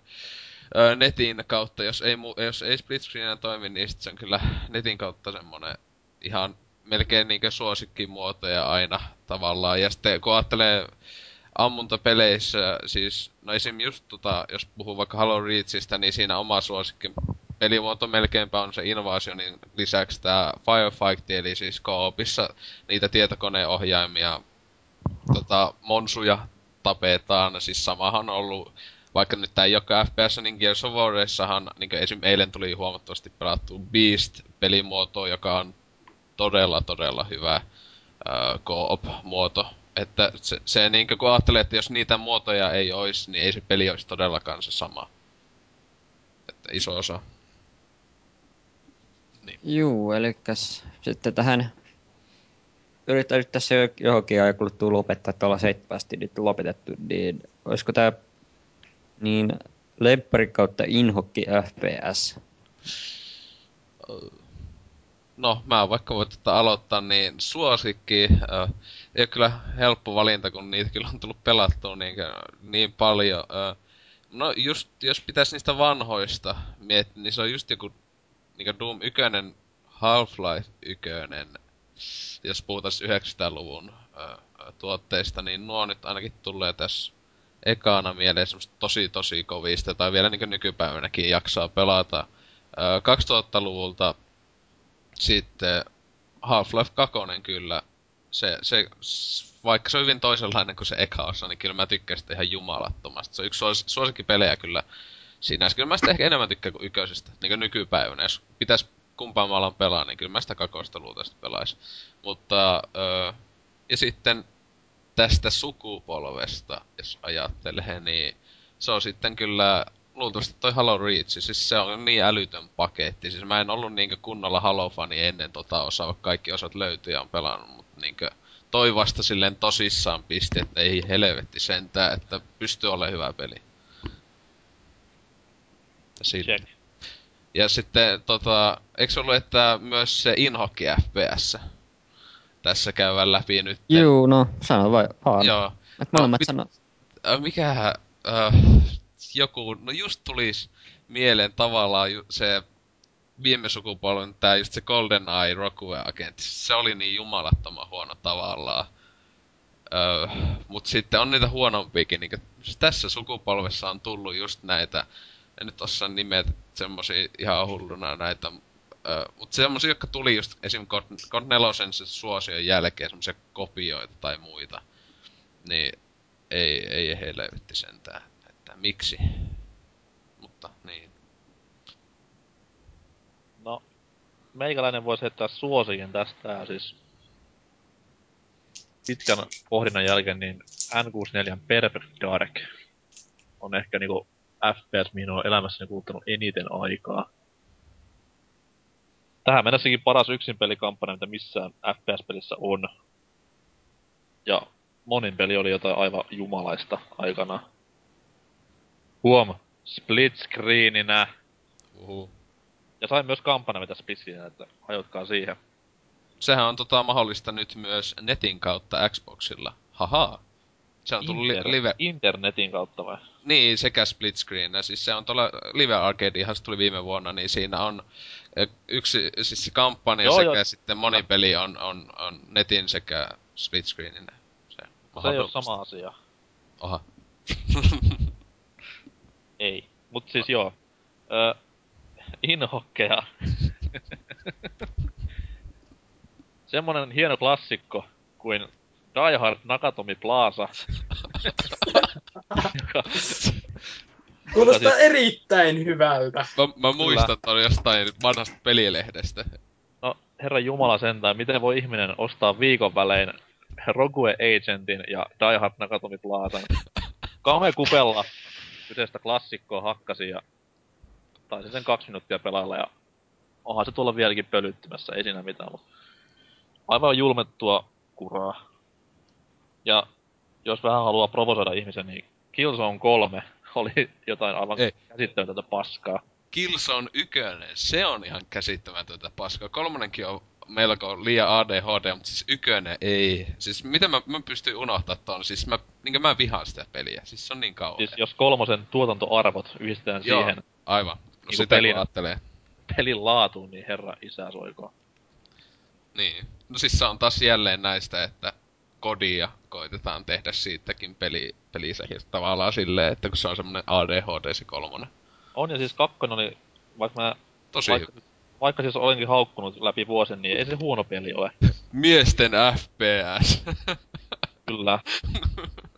Speaker 3: ö, netin kautta, jos ei, mu, jos ei split screen toimi, niin sit se on kyllä netin kautta semmonen ihan melkein niinkö suosikkimuotoja aina tavallaan. Ja sitten kun ajattelee ammuntapeleissä, siis no esim. just tota, jos puhuu vaikka Halo Reachista, niin siinä oma suosikki pelimuoto melkeinpä on se Invasionin lisäksi tää Firefight, eli siis koopissa niitä tietokoneohjaimia tota, monsuja tapetaan. Siis samahan on ollut, vaikka nyt tää ei olekaan FPS, niin Gears of Warissahan, niin esim. eilen tuli huomattavasti pelattu Beast-pelimuoto, joka on todella, todella hyvä uh, co-op-muoto. Että se, se niin kun ajattelee, että jos niitä muotoja ei olisi, niin ei se peli olisi todellakaan se sama. Että iso osa.
Speaker 2: Juu, eli sitten tähän yrittänyt tässä jo johonkin ajan kuluttua lopettaa, että ollaan seitsemästi nyt lopetettu, niin olisiko tää niin lemppari kautta inhokki FPS?
Speaker 3: No, mä vaikka voin tätä aloittaa, niin suosikki äh, ei ole kyllä helppo valinta, kun niitä kyllä on tullut pelattua niin, niin paljon. Äh, no just, jos pitäisi niistä vanhoista miettiä, niin se on just joku niin Doom 1, Half-Life 1, jos puhutaan 900-luvun äh, tuotteista, niin nuo nyt ainakin tulee tässä ekana mieleen semmoista tosi tosi kovista, tai vielä niin nykypäivänäkin jaksaa pelata. Äh, 2000-luvulta sitten Half-Life 2 kyllä, se, se, vaikka se on hyvin toisenlainen kuin se eka osa, niin kyllä mä tykkään sitä ihan jumalattomasti. Se on yksi suos, suosikkipelejä kyllä siinä. Kyllä mä sitä ehkä enemmän tykkään kuin ykkösestä, niin kuin nykypäivänä. Jos pitäisi kumpaan mä alan pelaa, niin kyllä mä sitä kakoista luultavasti pelais. Mutta, öö, ja sitten tästä sukupolvesta, jos ajattelee, niin se on sitten kyllä luultavasti toi Halo Reach, siis se on niin älytön paketti. Siis mä en ollut niinkö kunnolla Halo-fani ennen tota osaa, kaikki osat löytyy ja on pelannut, mutta niinkö toi vasta silleen tosissaan pisti, että ei helvetti sentään, että pystyy olemaan hyvä peli. Siinä.
Speaker 5: Check.
Speaker 3: Ja sitten tota, eikö se ollut, että myös se Inhokki FPS tässä käydään läpi nyt?
Speaker 2: Juu, no, sano vai vaan.
Speaker 3: Joo.
Speaker 2: Et molemmat
Speaker 3: mit-
Speaker 2: sano.
Speaker 3: Äh, mikähän, äh, joku, no just tulis mieleen tavallaan ju, se viime sukupolven, tää just se GoldenEye Rockwell Agent, se oli niin jumalattoman huono tavallaan. Öö, mut sitten on niitä huonompiakin, niin tässä sukupolvessa on tullut just näitä, en nyt osaa nimetä semmosia ihan hulluna näitä, öö, mut semmosia, jotka tuli just esim. God, God 4 se suosion jälkeen, semmosia kopioita tai muita. Niin ei, ei helvetti sentään, että miksi. Mutta niin.
Speaker 5: No, meikäläinen voisi heittää suosikin tästä siis pitkän pohdinnan jälkeen niin N64 Perfect Dark on ehkä niinku FPS, mihin on elämässäni kuluttanut eniten aikaa. Tähän mennessäkin paras yksin pelikampanja, mitä missään FPS-pelissä on. Ja monin peli oli jotain aivan jumalaista aikana. Huom, split screeninä.
Speaker 3: Uhu.
Speaker 5: Ja sain myös kampanja mitä split screeninä, että hajotkaa siihen.
Speaker 3: Sehän on tota mahdollista nyt myös netin kautta Xboxilla. Haha. Se on tullut
Speaker 5: Inter-
Speaker 3: live...
Speaker 5: Internetin kautta vai?
Speaker 3: Niin, sekä split screen. Siis se on tuolla Live Arcade, ihan se tuli viime vuonna, niin siinä on ö, yksi, siis se kampanja
Speaker 5: Joo,
Speaker 3: sekä
Speaker 5: joo.
Speaker 3: sitten monipeli on, on, on netin sekä split screeninä. Se,
Speaker 5: Se ei ole sama asia.
Speaker 3: Oha. [LAUGHS]
Speaker 5: Ei. Mut siis joo. Öö, inhokkeja. [LAUGHS] Semmonen hieno klassikko kuin Die Hard Nakatomi Plaza. joka, [LAUGHS]
Speaker 4: Kuulostaa
Speaker 5: siis-
Speaker 4: erittäin hyvältä.
Speaker 3: Mä, mä muistan ton jostain vanhasta pelilehdestä.
Speaker 5: no, herra Jumala sentään, miten voi ihminen ostaa viikon välein Rogue Agentin ja Die Hard Nakatomi Plazan? Kame kupella kyseistä klassikkoa hakkasi ja taisin sen kaksi minuuttia pelailla ja onhan se tuolla vieläkin pölyttymässä, ei siinä mitään, mutta aivan julmettua kuraa. Ja jos vähän haluaa provosoida ihmisen, niin Killzone 3 oli jotain aivan
Speaker 3: Ei.
Speaker 5: käsittämätöntä paskaa.
Speaker 3: Killzone ykönen, se on ihan käsittämätöntä paskaa. Kolmonenkin on melko liian ADHD, mutta siis ykönen ei. Siis miten mä, mä pystyn unohtaa ton? Siis mä, niin mä vihaan sitä peliä. Siis se on niin kauhean.
Speaker 5: Siis jos kolmosen tuotantoarvot yhdistetään
Speaker 3: Joo,
Speaker 5: siihen
Speaker 3: aivan. No
Speaker 5: Niinku
Speaker 3: sitä
Speaker 5: pelinä.
Speaker 3: kun ajattelee.
Speaker 5: pelin laatuun, niin herra isä soikoon.
Speaker 3: Niin. No siis se on taas jälleen näistä, että kodia koitetaan tehdä siitäkin peli, pelissä tavallaan silleen, että kun se on semmonen ADHD se kolmonen.
Speaker 5: On ja siis kakkonen oli, vaikka mä,
Speaker 3: Tosi
Speaker 5: vaikka, vaikka siis olenkin haukkunut läpi vuosen, niin ei se huono peli ole. [LAUGHS]
Speaker 3: Miesten FPS. [LAUGHS]
Speaker 5: Kyllä.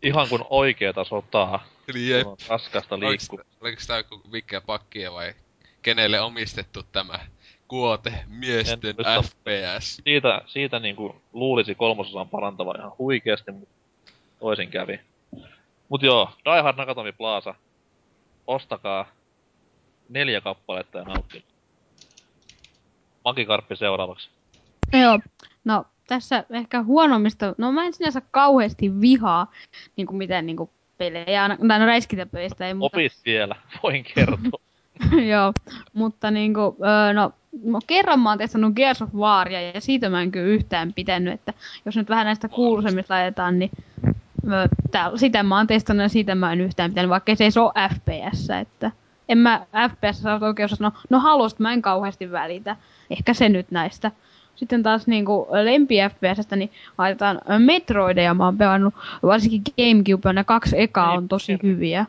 Speaker 5: Ihan kuin oikeeta sotaa.
Speaker 3: Eli jep.
Speaker 5: Raskasta liikkuu.
Speaker 3: Oliko, oliko joku Vikke Pakkia vai kenelle omistettu tämä kuote miesten
Speaker 5: En.
Speaker 3: FPS?
Speaker 5: Siitä, siitä niinku luulisi kolmososan parantava ihan huikeesti, mutta toisin kävi. Mut joo, Die Hard Nakatomi Plaza. Ostakaa neljä kappaletta ja nauttikaa. Makikarppi seuraavaksi.
Speaker 8: Joo, no tässä ehkä huonommista, no mä en sinänsä kauheasti vihaa niin kuin mitään niin kuin pelejä, tai no räiskintäpöistä ei, mutta,
Speaker 5: Opit vielä, voin kertoa. [LAUGHS]
Speaker 8: joo, mutta niin kuin, öö, no, no, kerran mä oon testannut Gears of Waria ja siitä mä en kyllä yhtään pitänyt, että jos nyt vähän näistä kuuluisemmista laitetaan, niin öö, tää, sitä mä oon testannut ja siitä mä en yhtään pitänyt, vaikka se ei se ole FPS, että en mä FPS saa oikein sanoa, no Halosta mä en kauheasti välitä, ehkä se nyt näistä. Sitten taas niinku lempi FPSstä, niin laitetaan Metroideja. Mä oon pelannut varsinkin Gamecube, ne kaksi ekaa on tosi hyviä.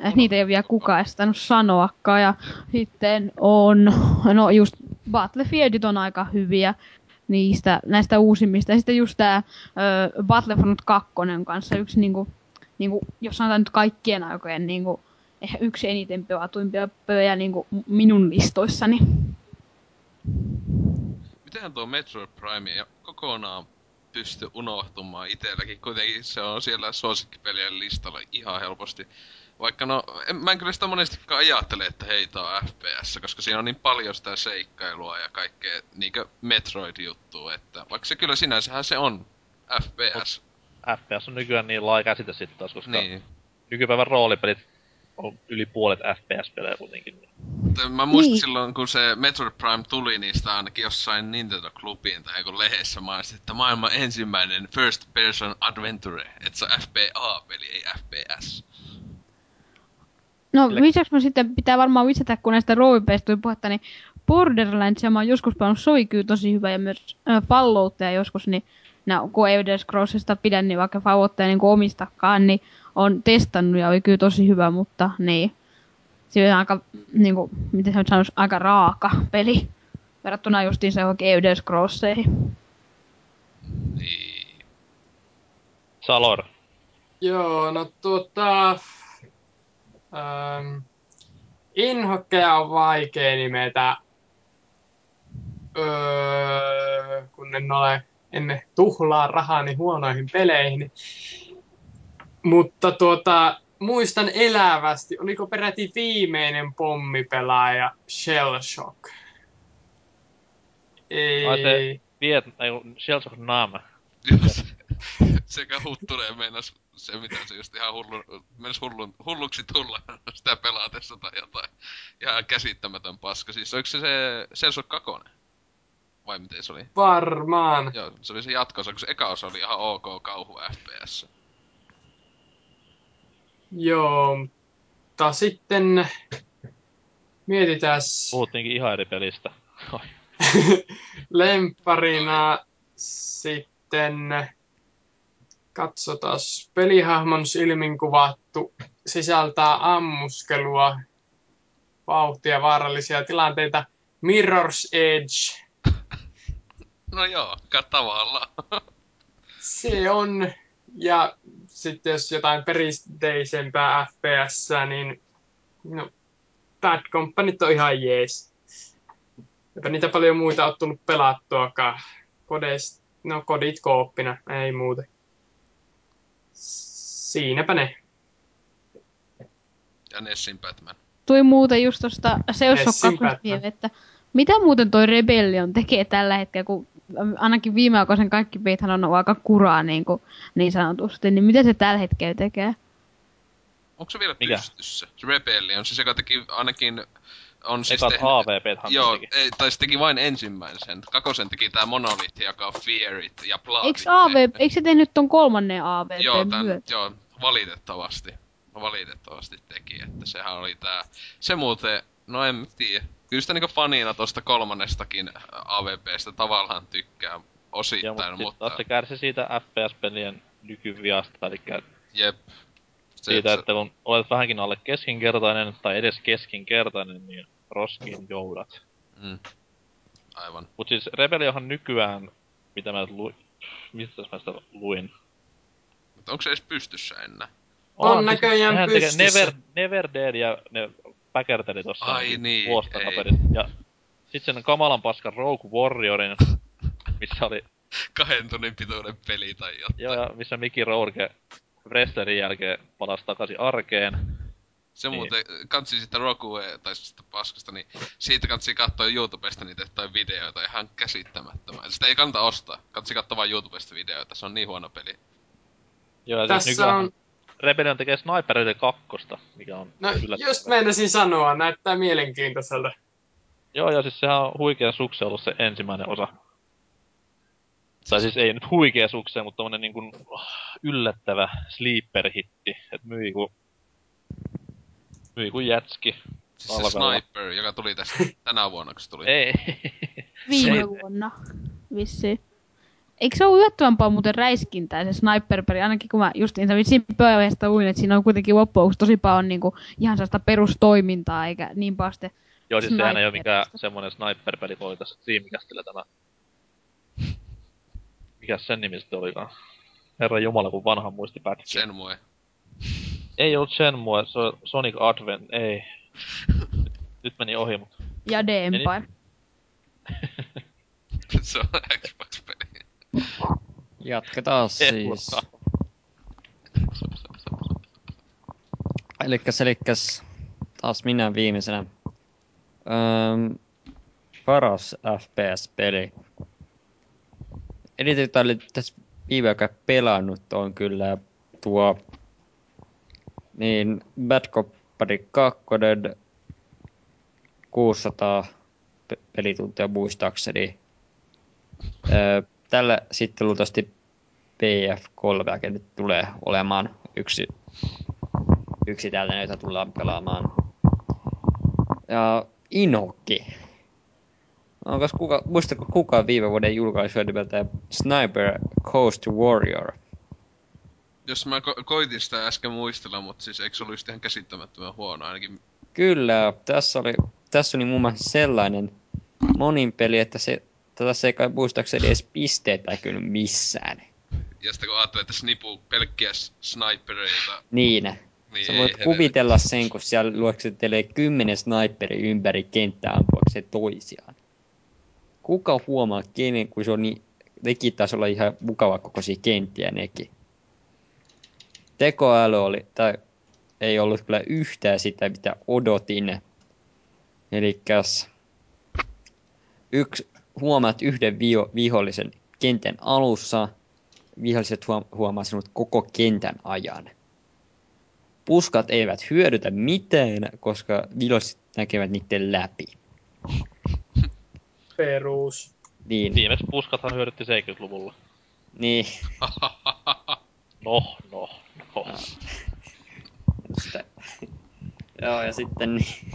Speaker 8: Et niitä ei ole vielä kukaan tainnut sanoakaan. Ja sitten on, no just Battlefieldit on aika hyviä niistä, näistä uusimmista. Ja sitten just tää ö, Battlefront 2 kanssa yksi niinku, niinku, jos sanotaan nyt kaikkien aikojen niinku, ehkä yksi eniten pelatuimpia pelejä niinku minun listoissani.
Speaker 3: Mitenhän tuo Metroid Prime ja kokonaan pysty unohtumaan itselläkin. Kuitenkin se on siellä suosikkipelien listalla ihan helposti. Vaikka no, en, mä en kyllä sitä monestikaan ajattele, että hei tää on FPS, koska siinä on niin paljon sitä seikkailua ja kaikkea niinkö Metroid-juttua, että vaikka se kyllä sinänsähän se on FPS.
Speaker 5: FPS on nykyään niin laaja käsite sitten taas, koska
Speaker 3: Niin.
Speaker 5: nykypäivän roolipelit on yli puolet FPS-pelejä kuitenkin.
Speaker 3: Mä muistan
Speaker 8: Niin.
Speaker 3: silloin, kun se Metroid Prime tuli, niin sitä ainakin jossain Nintendo Clubin tai joku lehdessä mainitsi, että maailman ensimmäinen first person adventure, että se on FPA-peli, ei FPS.
Speaker 8: No lisäksi mä sitten pitää varmaan vitsata, kun näistä roolipeistä tuli puhetta, niin Borderlands mä oon joskus pelannut, se oli kyllä tosi hyvä ja myös äh, Falloutia joskus, niin no, kun Elder Scrollsista pidän, niin vaikka Falloutia niin omistakaan, niin on testannut ja oli kyllä tosi hyvä, mutta niin. Se on aika, niin kuin, miten se sanoisi, aika raaka peli verrattuna justiin se oikein Elder Scrollseihin.
Speaker 3: Niin.
Speaker 5: Salor.
Speaker 4: Joo, no tuota... Ähm, inhokkeja on vaikea nimetä. Öö, kun en ole, en tuhlaa rahani huonoihin peleihin. Mutta tuota, muistan elävästi, oliko peräti viimeinen pommipelaaja Shell Shock? Ei.
Speaker 5: Ai se- Viet, ei kun Shells of Nam.
Speaker 3: Jos [LAUGHS] sekä huttuneen meinas se, mitä se just ihan hullu, meinas hullun, hulluksi tulla sitä pelaatessa tai jotain. Ihan käsittämätön paska. Siis oliko se se of 2? Vai miten se oli?
Speaker 4: Varmaan.
Speaker 3: Joo, se oli se jatkosa, kun se eka osa oli ihan ok kauhu FPS.
Speaker 4: Joo, mutta sitten mietitäs
Speaker 5: Puhuttiinkin ihan eri pelistä. [LAUGHS]
Speaker 4: Lempparina sitten katsotaan pelihahmon silmin kuvattu sisältää ammuskelua, vauhtia, vaarallisia tilanteita. Mirror's Edge,
Speaker 3: No joo, tavallaan.
Speaker 4: se on. Ja sitten jos jotain perinteisempää FPS, niin no, Bad Company on ihan jees. Eipä niitä paljon muita ole tullut pelattuakaan. Kodeista, no kodit kooppina, ei muuta. Siinäpä ne.
Speaker 3: Ja Nessin Batman.
Speaker 8: Tuli muuten just tosta Seus on että mitä muuten toi Rebellion tekee tällä hetkellä, kun ainakin viime aikoina kaikki peithän on ollut aika kuraa niin, kuin, niin sanotusti, niin mitä se tällä hetkellä tekee?
Speaker 3: Onko se vielä
Speaker 5: Mikä?
Speaker 3: pystyssä? Se Rebellion, se joka teki ainakin... On siis tehnyt-
Speaker 5: AVPthan
Speaker 3: Joo, ei, tai se teki vain ensimmäisen. Kakosen teki tää Monolith, joka on Fearit ja Bloodit.
Speaker 8: Eikö, AV, eikö se tehnyt ton kolmannen AVP
Speaker 3: Joo, tän,
Speaker 8: myös?
Speaker 3: joo, valitettavasti. Valitettavasti teki, että sehän oli tää... Se muuten, no en tiedä. Kyllä sitä niinku fanina tosta kolmannestakin AVPstä tavallaan tykkää osittain,
Speaker 5: mutta,
Speaker 3: mutta...
Speaker 5: mutta... taas se kärsi siitä FPS-pelien nykyviasta, eli
Speaker 3: Jep. Se,
Speaker 5: siitä,
Speaker 3: se,
Speaker 5: että kun olet vähänkin alle keskinkertainen tai edes keskinkertainen, niin roskiin joudat.
Speaker 3: Mm. Aivan.
Speaker 5: Mut siis Rebellionhan nykyään, mitä mä luin, mistä mä sitä luin?
Speaker 3: Mutta onko se edes pystyssä enää?
Speaker 4: On näköjään
Speaker 5: nehän tekee
Speaker 4: pystyssä.
Speaker 5: Never, Never Dead ja ne päkerteli tossa
Speaker 3: Ai
Speaker 5: ainakin
Speaker 3: niin,
Speaker 5: vuostakaperit. Ja sit sen kamalan paskan Rogue Warriorin, missä oli, [LAUGHS]
Speaker 3: Kahden tunnin pituinen peli tai jotain.
Speaker 5: joo, ja missä Mickey Rourke wrestlerin jälkeen palasi takaisin arkeen.
Speaker 3: Se
Speaker 5: Niin.
Speaker 3: muuten, kansi sitä Rokue, tai sitä paskasta, niin siitä kansi katsoa YouTubesta niitä jotain videoita ihan käsittämättömän. Sitä ei kannata ostaa, kansi katsoa vain YouTubesta videoita, se on niin huono peli.
Speaker 5: Joo, ja siis
Speaker 4: Tässä
Speaker 5: nykyään
Speaker 4: on,
Speaker 5: Rebellion tekee Snipereiden kakkosta, mikä on
Speaker 4: no just meinasin sanoa, näyttää mielenkiintoiselta.
Speaker 5: Joo, ja siis sehän on huikea sukse ollut se ensimmäinen osa. Tai siis ei nyt huikea sukse, mutta tommonen niin kuin yllättävä sleeper-hitti. Et myi ku... Myi ku jätski.
Speaker 3: Siis se
Speaker 5: Alvella.
Speaker 3: Sniper, joka tuli tästä [LAUGHS] tänä vuonna, kun se tuli.
Speaker 5: Ei.
Speaker 8: Viime vuonna, vissiin. Eikö se ole yllättävämpää muuten räiskintää se sniperpeli, ainakin kun mä justiin vissiin pöydästä luin, että siinä on kuitenkin loppujen lopuksi tosi paljon niinku, ihan sellaista perustoimintaa, eikä niin paljon sitten
Speaker 5: Joo, siis sehän ei ole mikään semmonen sniper-peli, kun oli tässä Dreamcastilla tämä... Mikäs sen nimi sitten olikaan? Herra Jumala, kun vanha muisti pätkiä.
Speaker 3: Sen mue.
Speaker 5: Ei ollut Shenmue, se on Sonic Advent, ei. [LAUGHS] Nyt meni ohi, mutta...
Speaker 8: ja The Empire. [LAUGHS]
Speaker 3: se on Xbox-peli.
Speaker 2: Jatketaan siis. Elikkäs, elikkäs, taas minä viimeisenä. Öm, paras FPS-peli. Eniten jota oli tässä viime aikoina pelannut on kyllä tuo niin Bad Cop Vampari 2, 600 pe- pelituntia muistaakseni. Tällä sitten luultavasti PF3 nyt tulee olemaan yksi, yksi tällainen, jota tullaan pelaamaan. Ja Inoki. Onko kuka, muistatko kuka viime vuoden julkaisua nimeltä Sniper Coast Warrior?
Speaker 3: Jos mä ko- koitin sitä äsken muistella, mutta siis eikö se ollut just ihan käsittämättömän huono ainakin.
Speaker 2: Kyllä, tässä oli, tässä oli muun muassa sellainen monin peli, että se, tätä se ei kai muistaakseni edes pisteet näkynyt missään.
Speaker 3: Ja sitten kun ajattelee, että snipuu pelkkiä snipereita,
Speaker 2: Niin.
Speaker 3: niin
Speaker 2: Sä
Speaker 3: ei
Speaker 2: voit kuvitella sen, kun siellä luoksettelee kymmenen sniperi ympäri kenttää ampuakseen toisiaan. Kuka huomaa kenen, kun se on niin, nekin taisi olla ihan mukava kokoisia kenttiä nekin. Tekoäly oli, tai ei ollut kyllä yhtään sitä, mitä odotin. Elikkäs yksi, huomaat yhden viho, vihollisen kentän alussa, viholliset huom- huomaa sinut koko kentän ajan puskat eivät hyödytä mitään, koska viholliset näkevät niiden läpi.
Speaker 4: Perus.
Speaker 2: Niin,
Speaker 5: Viimeksi puskathan hyödytti 70-luvulla.
Speaker 2: niin. [LAUGHS]
Speaker 5: No, no, no.
Speaker 2: Sitä. Joo, ja sitten niin...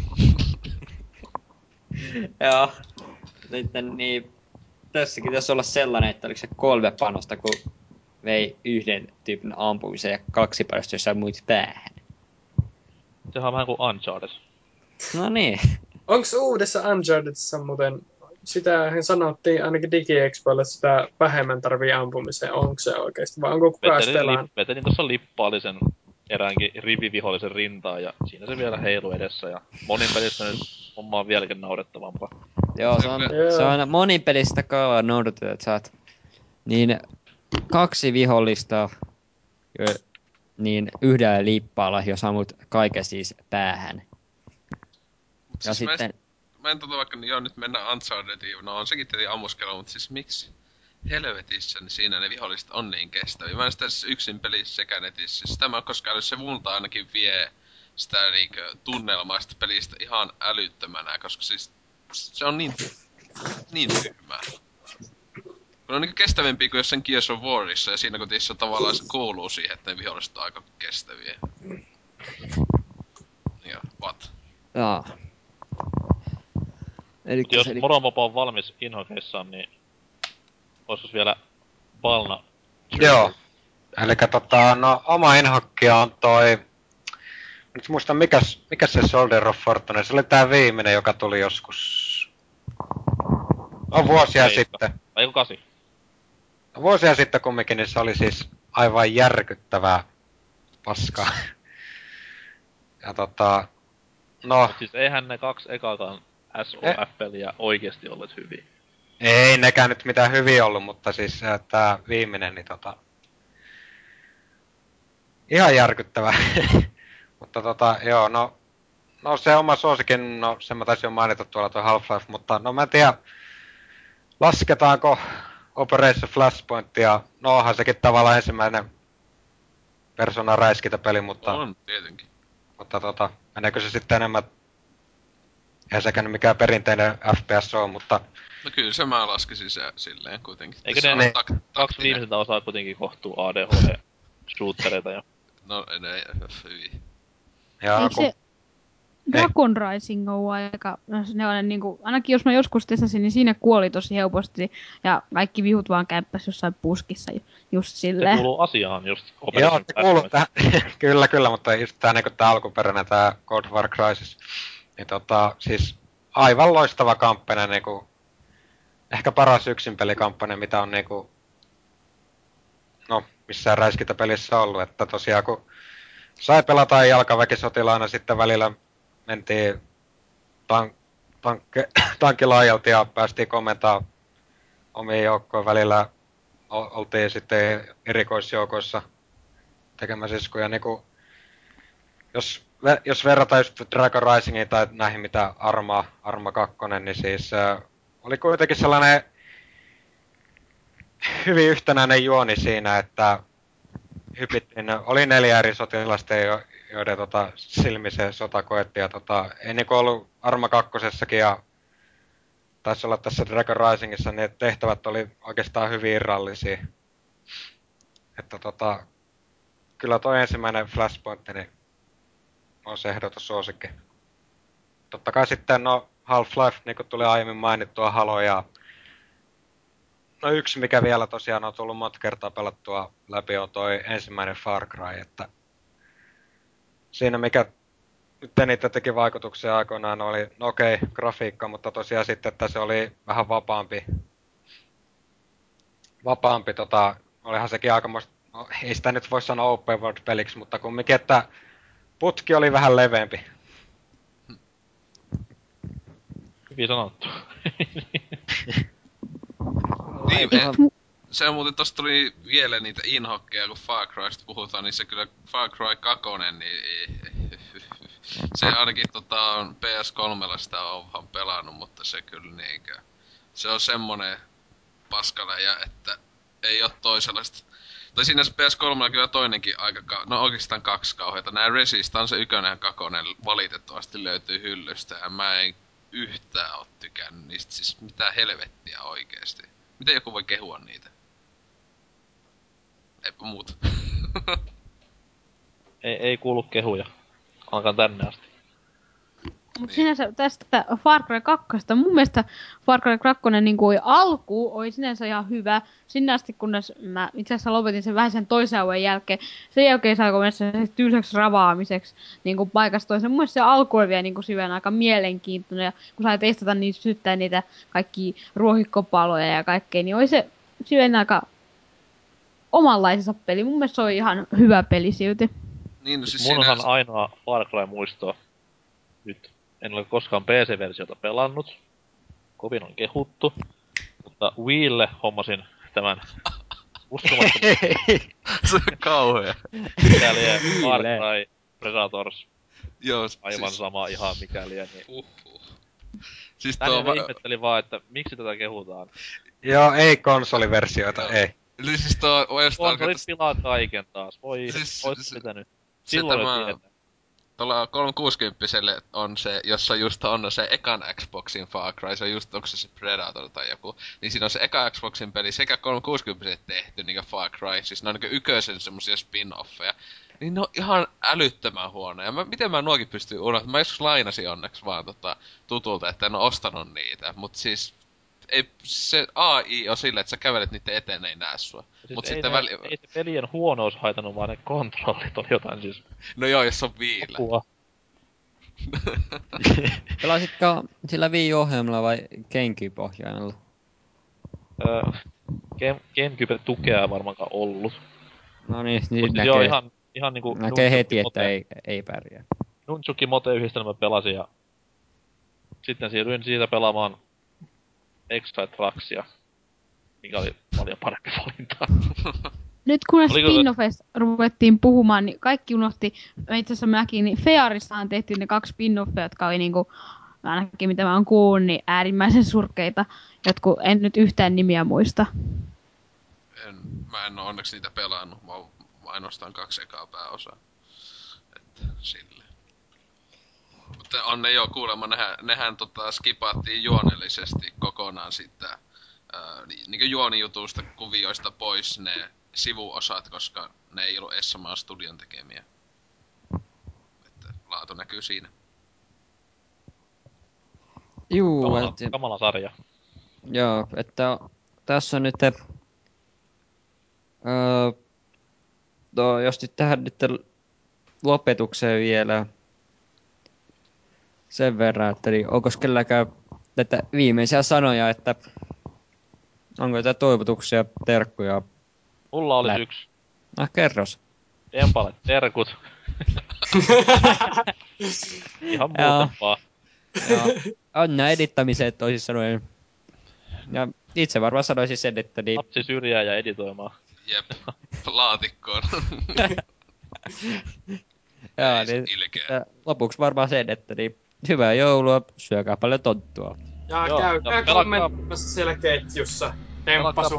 Speaker 2: [LAUGHS] Joo. Sitten niin... Tässäkin pitäisi olla sellainen, että oliko se kolme panosta, kun vei yhden tyypin ampumisen ja kaksi panosta, jos sä muut päähän.
Speaker 5: Sehän on vähän kuin Uncharted.
Speaker 2: No niin.
Speaker 4: Onks uudessa Unchartedissa muuten, sitähän sanottiin ainakin DigiExpoille, että sitä vähemmän tarvii ampumiseen. Onko se oikeasti, vai onko kukaan edes
Speaker 5: Vetelin, tuossa lippaallisen eräänkin rivivihollisen rintaa ja siinä se vielä heilu edessä ja monin pelissä nyt homma on vieläkin naurettavampaa.
Speaker 2: Joo, se on,
Speaker 4: Joo.
Speaker 2: se on monipelistä kaavaa noudatettu, että saat niin kaksi vihollista niin yhdellä lippaalla, jos ammut kaiken siis päähän.
Speaker 3: Mut
Speaker 2: Ja
Speaker 3: siis
Speaker 2: sitten,
Speaker 3: mä en tota vaikka, joo nyt mennään Unchartediin, no on sekin tietenkin ammuskelu, mutta siis miksi helvetissä niin siinä ne viholliset on niin kestäviä. Mä en sitä siis yksin pelissä sekä netissä. Sitä mä äly, se multa ainakin vie sitä niinkö tunnelmaa sitä pelistä ihan älyttömänä, koska siis se on niin, niin tyhmää. Kun on niinku kestävämpi kuin jossain Gears of Warissa ja siinä kotiissa tavallaan se kuuluu siihen, että ne viholliset on aika kestäviä. Ja what?
Speaker 2: jaa. Eli
Speaker 5: Jos Moronmopo on valmis inhokeissaan, niin olisiko vielä Valna
Speaker 9: Joo. Eli tota, no oma inhokki on toi... Nyt muista mikäs, mikä se Soldier of Fortune, se oli tää viimeinen, joka tuli joskus... On vuosia
Speaker 5: Seitsemän.
Speaker 9: sitten.
Speaker 5: Vai joku kasi?
Speaker 9: No, vuosia sitten kumminkin, niin se oli siis aivan järkyttävää paskaa. [LAUGHS] Ja tota... No,
Speaker 5: Mut siis eihän ne kaksi ekaakaan SOF-peliä oikeesti olleet hyviä.
Speaker 9: ei nekään nyt mitään hyviä ollut, mutta siis äh, tää viimeinen, niin tota... Ihan järkyttävä. [LAUGHS] mutta tota, joo, no... No se oma suosikin, no sen mä taisin jo mainita tuolla tuo Half-Life, mutta no mä en tiedä... Lasketaanko Operation Flashpointia? No onhan sekin tavallaan ensimmäinen persona räiskintäpeli, mutta...
Speaker 3: On, tietenkin.
Speaker 9: Mutta tota, meneekö se sitten enemmän... Eihän sekään mikään perinteinen FPS on, mutta...
Speaker 3: No kyllä se mä laskisin se silleen kuitenkin.
Speaker 5: Eikö
Speaker 3: Se
Speaker 5: ne
Speaker 9: ne-
Speaker 3: tak-
Speaker 5: Kaksi viimeisintä osaa kuitenkin kohtuu ADHD-shootereita ja...
Speaker 3: No ne, hyi.
Speaker 9: Ja
Speaker 8: Eikö
Speaker 9: kun,
Speaker 8: se Dragon Rising on aika, no ne on niinku, ainakin jos mä joskus testasin, niin siinä kuoli tosi helposti ja kaikki vihut vaan käppäs jossain puskissa ju- just
Speaker 5: Se
Speaker 8: silleen.
Speaker 5: kuuluu asiaan just
Speaker 9: Joo, se kuuluu tähän, [LAUGHS] kyllä, kyllä, mutta just tää, niinku, tää alkuperäinen, tää God War Crisis, niin tota, siis aivan loistava kampanja, niinku, ehkä paras yksinpelikampanja, mitä on niinku, no, missään räiskintäpelissä ollut, että tosiaan kun sai pelata jalkaväkisotilaana, sitten välillä mentiin tank, tankke, [CLEARS THROAT] tankilaajalta ja päästiin komentaa omiin joukkoon välillä oltiin sitten erikoisjoukoissa tekemässä iskuja niinku, jos, ve- jos verrataan just Dragon Risingiin tai näihin mitä Arma, Arma 2, niin siis äh, oli kuitenkin sellainen hyvin yhtenäinen juoni siinä, että hypittiin, oli neljä eri sotilasta, jo- joiden tota, silmi se sota koetti. Ja tota, ei niinku ollut Arma 2 ja taisi olla tässä Dragon Risingissa, niin tehtävät oli oikeastaan hyvin irrallisia. Että tota, kyllä toi ensimmäinen Flashpoint niin on se ehdoton suosikki. Totta kai sitten no Half-Life, niin kuin tuli aiemmin mainittua, Halo ja No yksi, mikä vielä tosiaan on tullut monta kertaa pelattua läpi, on toi ensimmäinen Far Cry, että siinä mikä nyt niitä teki vaikutuksia aikoinaan oli, no okei, okay, grafiikka, mutta tosiaan sitten, että se oli vähän vapaampi, vapaampi tota, olihan sekin aikamoista, no ei sitä nyt voi sanoa open world peliksi, mutta kumminkin, että putki oli vähän leveämpi.
Speaker 5: Hyvin sanottu. [LAUGHS]
Speaker 3: niin, se on muuten tosta tuli vielä niitä inhokkeja, kun Far Crysta puhutaan, niin se kyllä Far Cry 2, niin [LAUGHS] se ainakin tota, PS3 sitä on vähän pelannut, mutta se kyllä niinkö. Se on semmonen paskaläjä, että ei oo toisenlaista. Tai siinä PS3 kyllä toinenkin aika, ka- no oikeastaan kaksi kauheita. Nää Resistance ykönen ja kakonen valitettavasti löytyy hyllystä ja mä en yhtään oo tykännyt niistä. Siis mitä helvettiä oikeesti. Miten joku voi kehua niitä? Eipä muuta. [LAUGHS]
Speaker 5: ei, ei kuulu kehuja. Alkaa tänne asti.
Speaker 8: Mut niin. sinänsä tästä Far Cry 2, mun mielestä Far Cry 2 niin kuin alku oli sinänsä ihan hyvä. Sinne asti, kunnes mä itse asiassa lopetin sen vähän sen toisen alueen jälkeen. Sen jälkeen saako mennä sen tylsäksi ravaamiseksi niin kuin paikasta toiseen. Mun mielestä se alku oli vielä niin kuin syvän aika mielenkiintoinen. Ja kun sai testata niin syttää niitä kaikki ruohikkopaloja ja kaikkea, niin oli se syvän aika omanlaisensa peli. Mun mielestä se oli ihan hyvä peli silti.
Speaker 3: Niin, no siis
Speaker 5: Munhan siinä... ainoa Far Cry muisto nyt en ole koskaan PC-versiota pelannut. Kovin on kehuttu. Mutta Wiille hommasin tämän [LAUGHS] uskomattoman... [LAUGHS]
Speaker 3: Se on kauhea.
Speaker 5: Mikäli Far Cry Predators.
Speaker 3: Joo,
Speaker 5: Aivan siis... sama ihan mikäli. Niin...
Speaker 3: Uhuh. Siis
Speaker 5: tuo... Va... ihmetteli vaan, että miksi tätä kehutaan.
Speaker 9: Joo, ei konsoliversioita, Joo. ei.
Speaker 3: Eli siis tuo...
Speaker 5: Konsolit pilaa kaiken taas. Voi, siis, ois se, pitänyt. Silloin se tämä,
Speaker 3: tuolla 360 on se, jossa just on se ekan Xboxin Far Cry, se on just, onko se se Predator tai joku, niin siinä on se eka Xboxin peli sekä 360 tehty, niin Far Cry, siis ne on niin yköisen semmosia spin-offeja. Niin ne on ihan älyttömän huonoja. Mä, miten mä nuokin pystyn unohtamaan? Mä joskus lainasin onneksi vaan tota, tutulta, että en oo ostanut niitä. Mut siis ei, se AI on sille, että sä kävelet niiden eteen, ei näe sua.
Speaker 5: Siis Mut ei sitten ne, väli... ei se pelien huonous haitannut, vaan ne kontrollit on jotain siis... [LAUGHS]
Speaker 3: No joo, jos on viillä. [LAUGHS]
Speaker 2: Pelasitko sillä Wii-ohjelmalla vai Gamecube-ohjaimella?
Speaker 5: Öö, Game, Gamecube tukea varmaankaan ollut.
Speaker 2: No niin, niin
Speaker 5: näkee. Joo, ihan, ihan niinku...
Speaker 2: Näkee heti, että ei, ei pärjää.
Speaker 5: Nunchuki Mote yhdistelmä pelasin ja... Sitten siirryin siitä pelaamaan Extra Traxia, mikä oli paljon parempi valinta. [LAUGHS]
Speaker 8: Nyt kun Oliko... spin-offeista ruvettiin puhumaan, niin kaikki unohti, itse asiassa mäkin, niin Fearissahan tehtiin ne kaksi spin-offia, jotka oli niinku, ainakin mitä mä oon kuullut, niin äärimmäisen surkeita. Jotkut en nyt yhtään nimiä muista.
Speaker 3: En, mä en oo onneksi niitä pelannut, mä oon ainoastaan kaksi ekaa pääosaa. Että sille. Mutta on ne jo kuulemma, nehän, nehän tota, skipaattiin juonellisesti kokonaan sitten ää, niin juonijutusta kuvioista pois ne sivuosat, koska ne ei ollut edes samaa studion tekemiä. Että laatu näkyy siinä.
Speaker 2: Juu,
Speaker 5: kamala, et, kamala sarja.
Speaker 2: Joo, että tässä on nyt... Öö, no, jos nyt tähän nyt lopetukseen vielä sen verran, että niin onko kelläkään tätä viimeisiä sanoja, että onko jotain toivotuksia, terkkuja?
Speaker 5: Mulla oli yksi.
Speaker 2: No kerros.
Speaker 5: Empalle terkut. [LAUGHS] Ihan muuten vaan.
Speaker 2: Onnea edittämiseen toisin sanoen. Ja itse varmaan sanoisin sen, että niin...
Speaker 5: Lapsi syrjää ja editoimaan.
Speaker 3: Jep, laatikkoon. [LAUGHS]
Speaker 2: Joo, niin, lopuksi varmaan sen, että niin hyvää joulua, syökää paljon tonttua.
Speaker 4: Ja Joo, käykää no, kommentoimassa siellä ketjussa. Temppasu.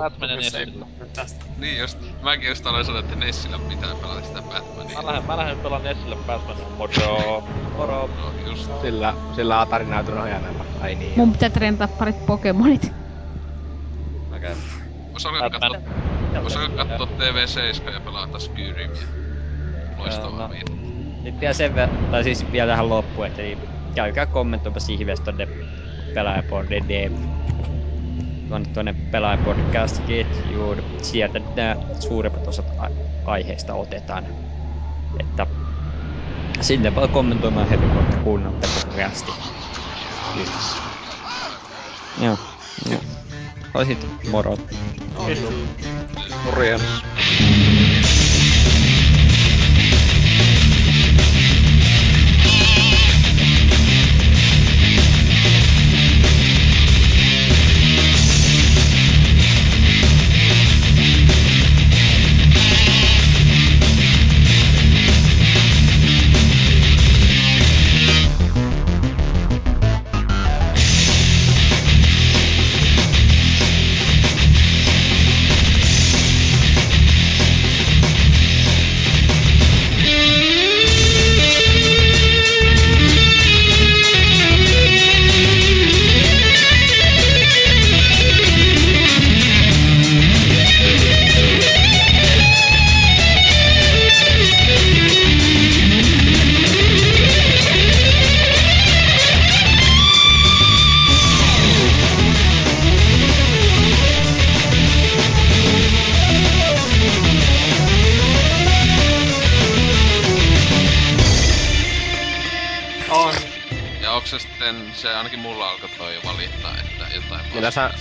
Speaker 4: tästä.
Speaker 3: Niin just, mäkin just aloin sanoa, että Nessillä pitää pelata sitä Batmania.
Speaker 5: Mä lähden, mä lähden pelaa Nessille Batmanin moro. Moro.
Speaker 3: No just.
Speaker 6: Sillä, sillä Atarin näytön ohjaimella. Ai niin.
Speaker 8: Mun pitää treenata parit Pokemonit.
Speaker 5: Okei.
Speaker 3: Vois alkaa
Speaker 5: Batman.
Speaker 3: katsoa, alkaa katsoa TV7 ja pelata Skyrimia. Loistavaa
Speaker 2: no. Nyt vielä sen ver- tai siis vielä tähän loppuun, että niin käykää kommentoimassa ihmeessä tonne pelaajapodden tuonne, tuonne pelaajapodcast-ketjuun. Sieltä nämä suurimmat osat aiheista otetaan. Että sinne voi kommentoimaan heti, kun olette kuunnelleet rästi. Joo, joo. Tai sitten moro.
Speaker 9: Morjens.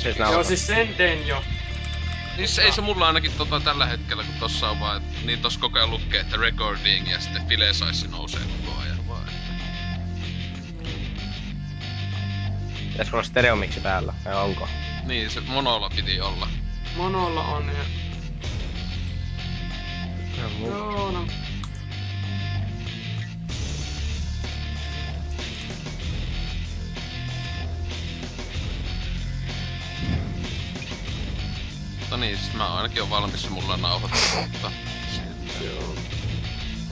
Speaker 6: Siis
Speaker 4: Joo,
Speaker 6: nautat?
Speaker 4: siis sen teen jo.
Speaker 3: Niin se, ei se mulla ainakin tota tällä hetkellä, kun tossa on vaan, et, niin tossa koko ajan lukee, että recording ja sitten file size nousee koko ajan vaan. että-
Speaker 6: Pitäisikö olla stereomiksi päällä? Vai onko?
Speaker 3: Niin, se monolla piti olla.
Speaker 4: Monolla on ja... Joo, no.
Speaker 3: Niin, siis mä ainakin on valmis, mulla on nauhoitettu, mutta...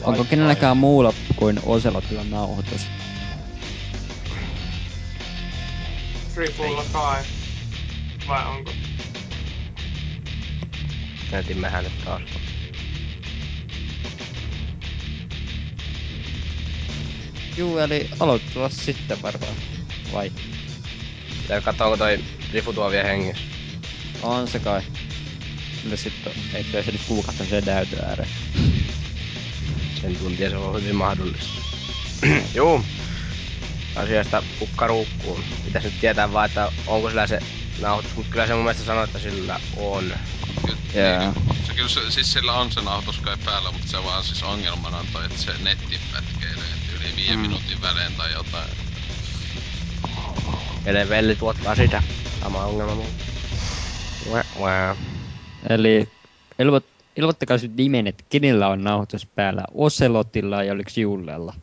Speaker 2: Onko kenelläkään muulla kuin Oselotilla nauhoitus?
Speaker 4: Tripulla kai. Vai onko?
Speaker 6: Näytimmehän nyt taas.
Speaker 2: Juu, eli aloitetaan sitten varmaan. Vai?
Speaker 6: Pitää katsoa, onko toi Rifu tuo vielä hengissä.
Speaker 2: On se kai. Mutta sitten ettei se nyt kuukahtaa sen näytön ääreen.
Speaker 6: Sen tuntia se on hyvin mahdollista. [CLEARS THROAT] Juu. Asiasta kukkaruukkuun. Pitäis nyt tietää vaan, että onko sillä se nauhoitus, mutta kyllä se mun mielestä sanoo, että sillä on.
Speaker 3: Ky-
Speaker 2: Jaa.
Speaker 3: niin, se kyllä se, siis sillä on se nauhoitus kai päällä, mutta se vaan siis ongelmana on toi, että se netti pätkeilee yli viiden
Speaker 6: Mm.
Speaker 3: minuutin välein tai jotain.
Speaker 6: Elevelli tuottaa sitä. Sama ongelma mulla. Wah, wah.
Speaker 2: Eli ilmoit, ilmoittakaa nyt nimen, että kenellä on nauhoitus päällä. Oselotilla ja oliko Jullella?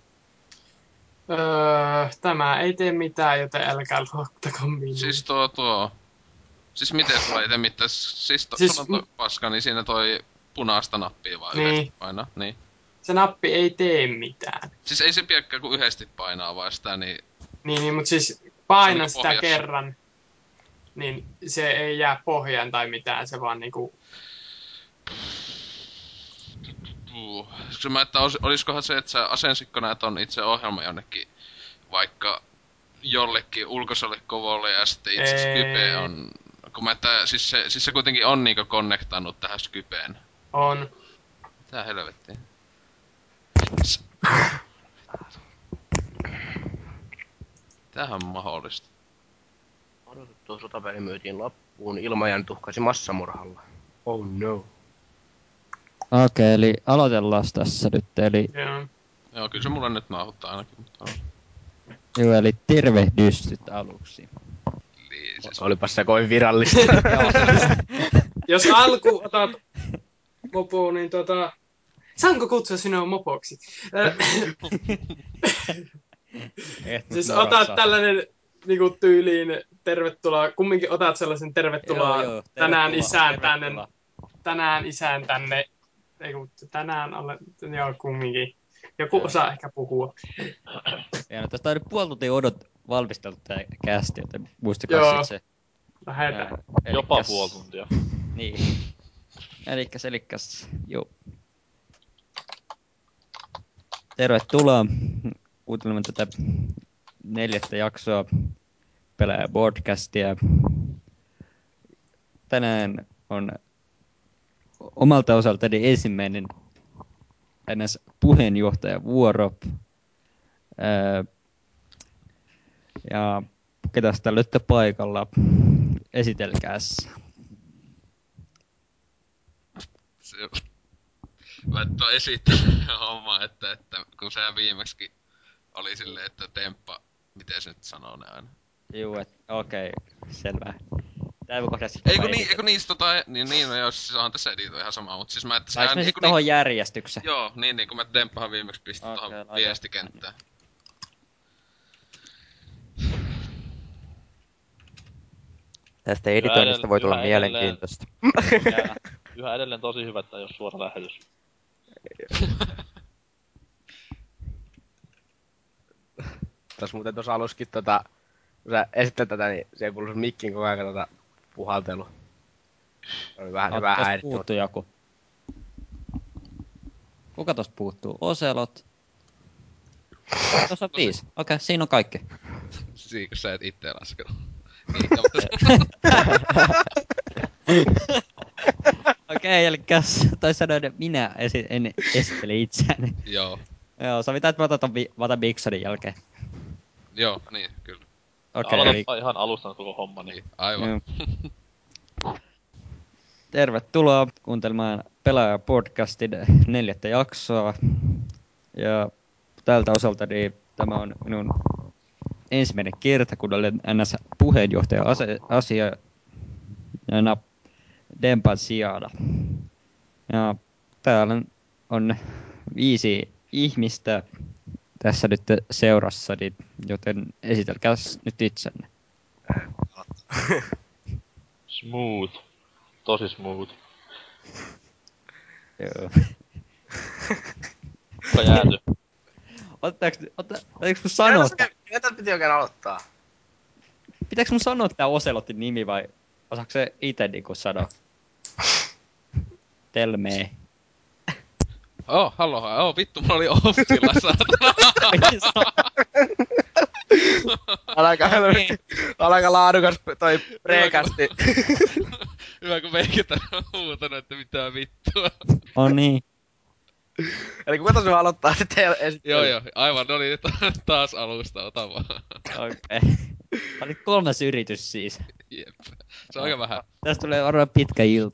Speaker 4: Öö, tämä ei tee mitään, joten älkää luottako minuun.
Speaker 3: Siis tuo tuo... Siis miten sulla ei tee mitään? Siis, to,
Speaker 4: Siis
Speaker 3: sulla on toi paska, niin siinä toi punaista nappia vaan
Speaker 4: Niin.
Speaker 3: yhdesti painaa. Niin.
Speaker 4: Se nappi ei tee mitään.
Speaker 3: Siis ei se piekkä kun yhdesti painaa vaan sitä, niin...
Speaker 4: Niin, niin mutta siis paina
Speaker 3: niinku
Speaker 4: sitä
Speaker 3: pohjassa.
Speaker 4: kerran, niin se ei jää pohjaan tai mitään, se vaan niinku...
Speaker 3: Puu. Kysyn mä, että olis, oliskohan se, että sä asensitko näet on itse ohjelma jonnekin vaikka jollekin ulkoiselle kovolle ja sitten itse
Speaker 4: Ei.
Speaker 3: Skype on... Kun mä, että siis se, siis se kuitenkin on niinku konnektannut tähän Skypeen.
Speaker 4: On.
Speaker 3: Tää helvettiä. [LAUGHS] Tämähän on mahdollista.
Speaker 6: Odotettu sotapeli myytiin loppuun. Ilmajan tuhkasi massamurhalla. Oh no.
Speaker 2: Okei, okay, eli aloitellaan tässä nyt. Eli,
Speaker 4: Joo.
Speaker 3: Joo, kyllä se mulla nyt nauhoittaa ainakin, mutta...
Speaker 2: joo, eli tervehdystyt aluksi.
Speaker 3: Niin, siis...
Speaker 6: Olipas se kovin virallista. [LAUGHS] [LAUGHS]
Speaker 4: Jos alku otat mopoon, niin tota... Saanko kutsua sinua mopoksi? [LAUGHS]
Speaker 2: Et
Speaker 4: siis otat tällainen niinku tyyliin tervetuloa, kumminkin otat sellaisen tervetuloa
Speaker 2: Joo, joo,
Speaker 4: tänään
Speaker 2: tervetuloa,
Speaker 4: isään tänne, tänään isän tänne, ei kun tänään olen, joo kumminkin. Joku osaa ehkä puhua.
Speaker 2: Ja no, tästä on nyt puoli tuntia odot valmisteltu tää kästi, joten muistakaa
Speaker 4: Joo.
Speaker 2: se.
Speaker 4: Lähetään.
Speaker 2: Ää,
Speaker 5: Jopa puoli tuntia.
Speaker 2: Niin. Elikkäs, elikkäs, joo. Tervetuloa kuuntelemaan tätä neljättä jaksoa pelaaja podcastia. Tänään on omalta osaltani ensimmäinen ns. puheenjohtajavuoro. Ää, ja ketä täällä olette paikalla? Esitelkääs.
Speaker 3: Se, mä et esittää [LAUGHS] homma, että, että kun se viimeksi oli silleen, että temppa, miten se nyt sanoo ne aina.
Speaker 2: Juu, et, okei, selvä. Tää voi kohdassa
Speaker 3: Ei kun, niin, kun niistä tota, niin, niin no joo, siis on tässä edito ihan sama, mutta siis mä, että
Speaker 2: me
Speaker 3: niin, kun
Speaker 2: tohon
Speaker 3: niin,
Speaker 2: järjestykseen?
Speaker 3: Joo, niin, niin kun mä temppahan viimeksi pistin okay,
Speaker 2: laita.
Speaker 3: viestikenttään.
Speaker 10: Tästä editoinnista voi tulla
Speaker 5: yhä edelleen-
Speaker 10: mielenkiintoista.
Speaker 5: Ja yhä edelleen tosi hyvä, että oo suora lähetys.
Speaker 6: Tuossa muuten tuossa aluskin tota, kun sä esittelet tätä, niin siihen kuuluu se mikkin koko ajan tota puhaltelu. Se oli vähän, vähän mutta
Speaker 2: puuttuu joku. Kuka tosta puuttuu? Oselot. Tuossa on viisi. Okei, okay, siinä on kaikki.
Speaker 3: Siinä kun sä et itse laskenut. [LAUGHS]
Speaker 2: Okei, eli toi sanoin, että minä esi- en esittele itseäni.
Speaker 3: joo,
Speaker 2: Joo, sovitaan, että mä otan, ton vi- Bigsonin jälkeen.
Speaker 3: joo, niin, kyllä.
Speaker 2: Okei,
Speaker 5: Okay,
Speaker 2: eli
Speaker 5: Aloitapa ihan alusta koko homma, niin
Speaker 3: Niin, aivan.
Speaker 2: Tervetuloa kuuntelemaan Pelaaja podcastin neljättä jaksoa. Ja tältä osalta niin tämä on minun ensimmäinen kerta, kun olen NS puheenjohtaja asia ja Dempan sijana. Ja täällä on viisi ihmistä tässä nyt seurassani, joten esitelkääs nyt itsenne.
Speaker 5: smooth. Tosi smooth.
Speaker 2: Joo.
Speaker 5: Onko jääty?
Speaker 2: Ottaaks, otta, otaks mun sanoa, tää-
Speaker 6: Mitä piti oikein aloittaa?
Speaker 2: pitääks mun sanoa tää Oselotin nimi vai osaako se ite niinku sanoa? [LAUGHS] Telmee.
Speaker 3: Oh, hallo, oh, vittu, mulla oli offilla, saatana.
Speaker 6: Aika, on aika laadukas toi preekasti.
Speaker 3: Hyvä, kun meikät on huutanut, että mitä vittua.
Speaker 2: On niin.
Speaker 6: Eli kuka tosiaan aloittaa sitten esittely?
Speaker 3: joo, joo, aivan, no niin, taas alusta, ota vaan.
Speaker 2: Okei. Oli kolmas yritys siis.
Speaker 3: Jep. Se on aika vähän.
Speaker 2: Tästä tulee varmaan pitkä ilta.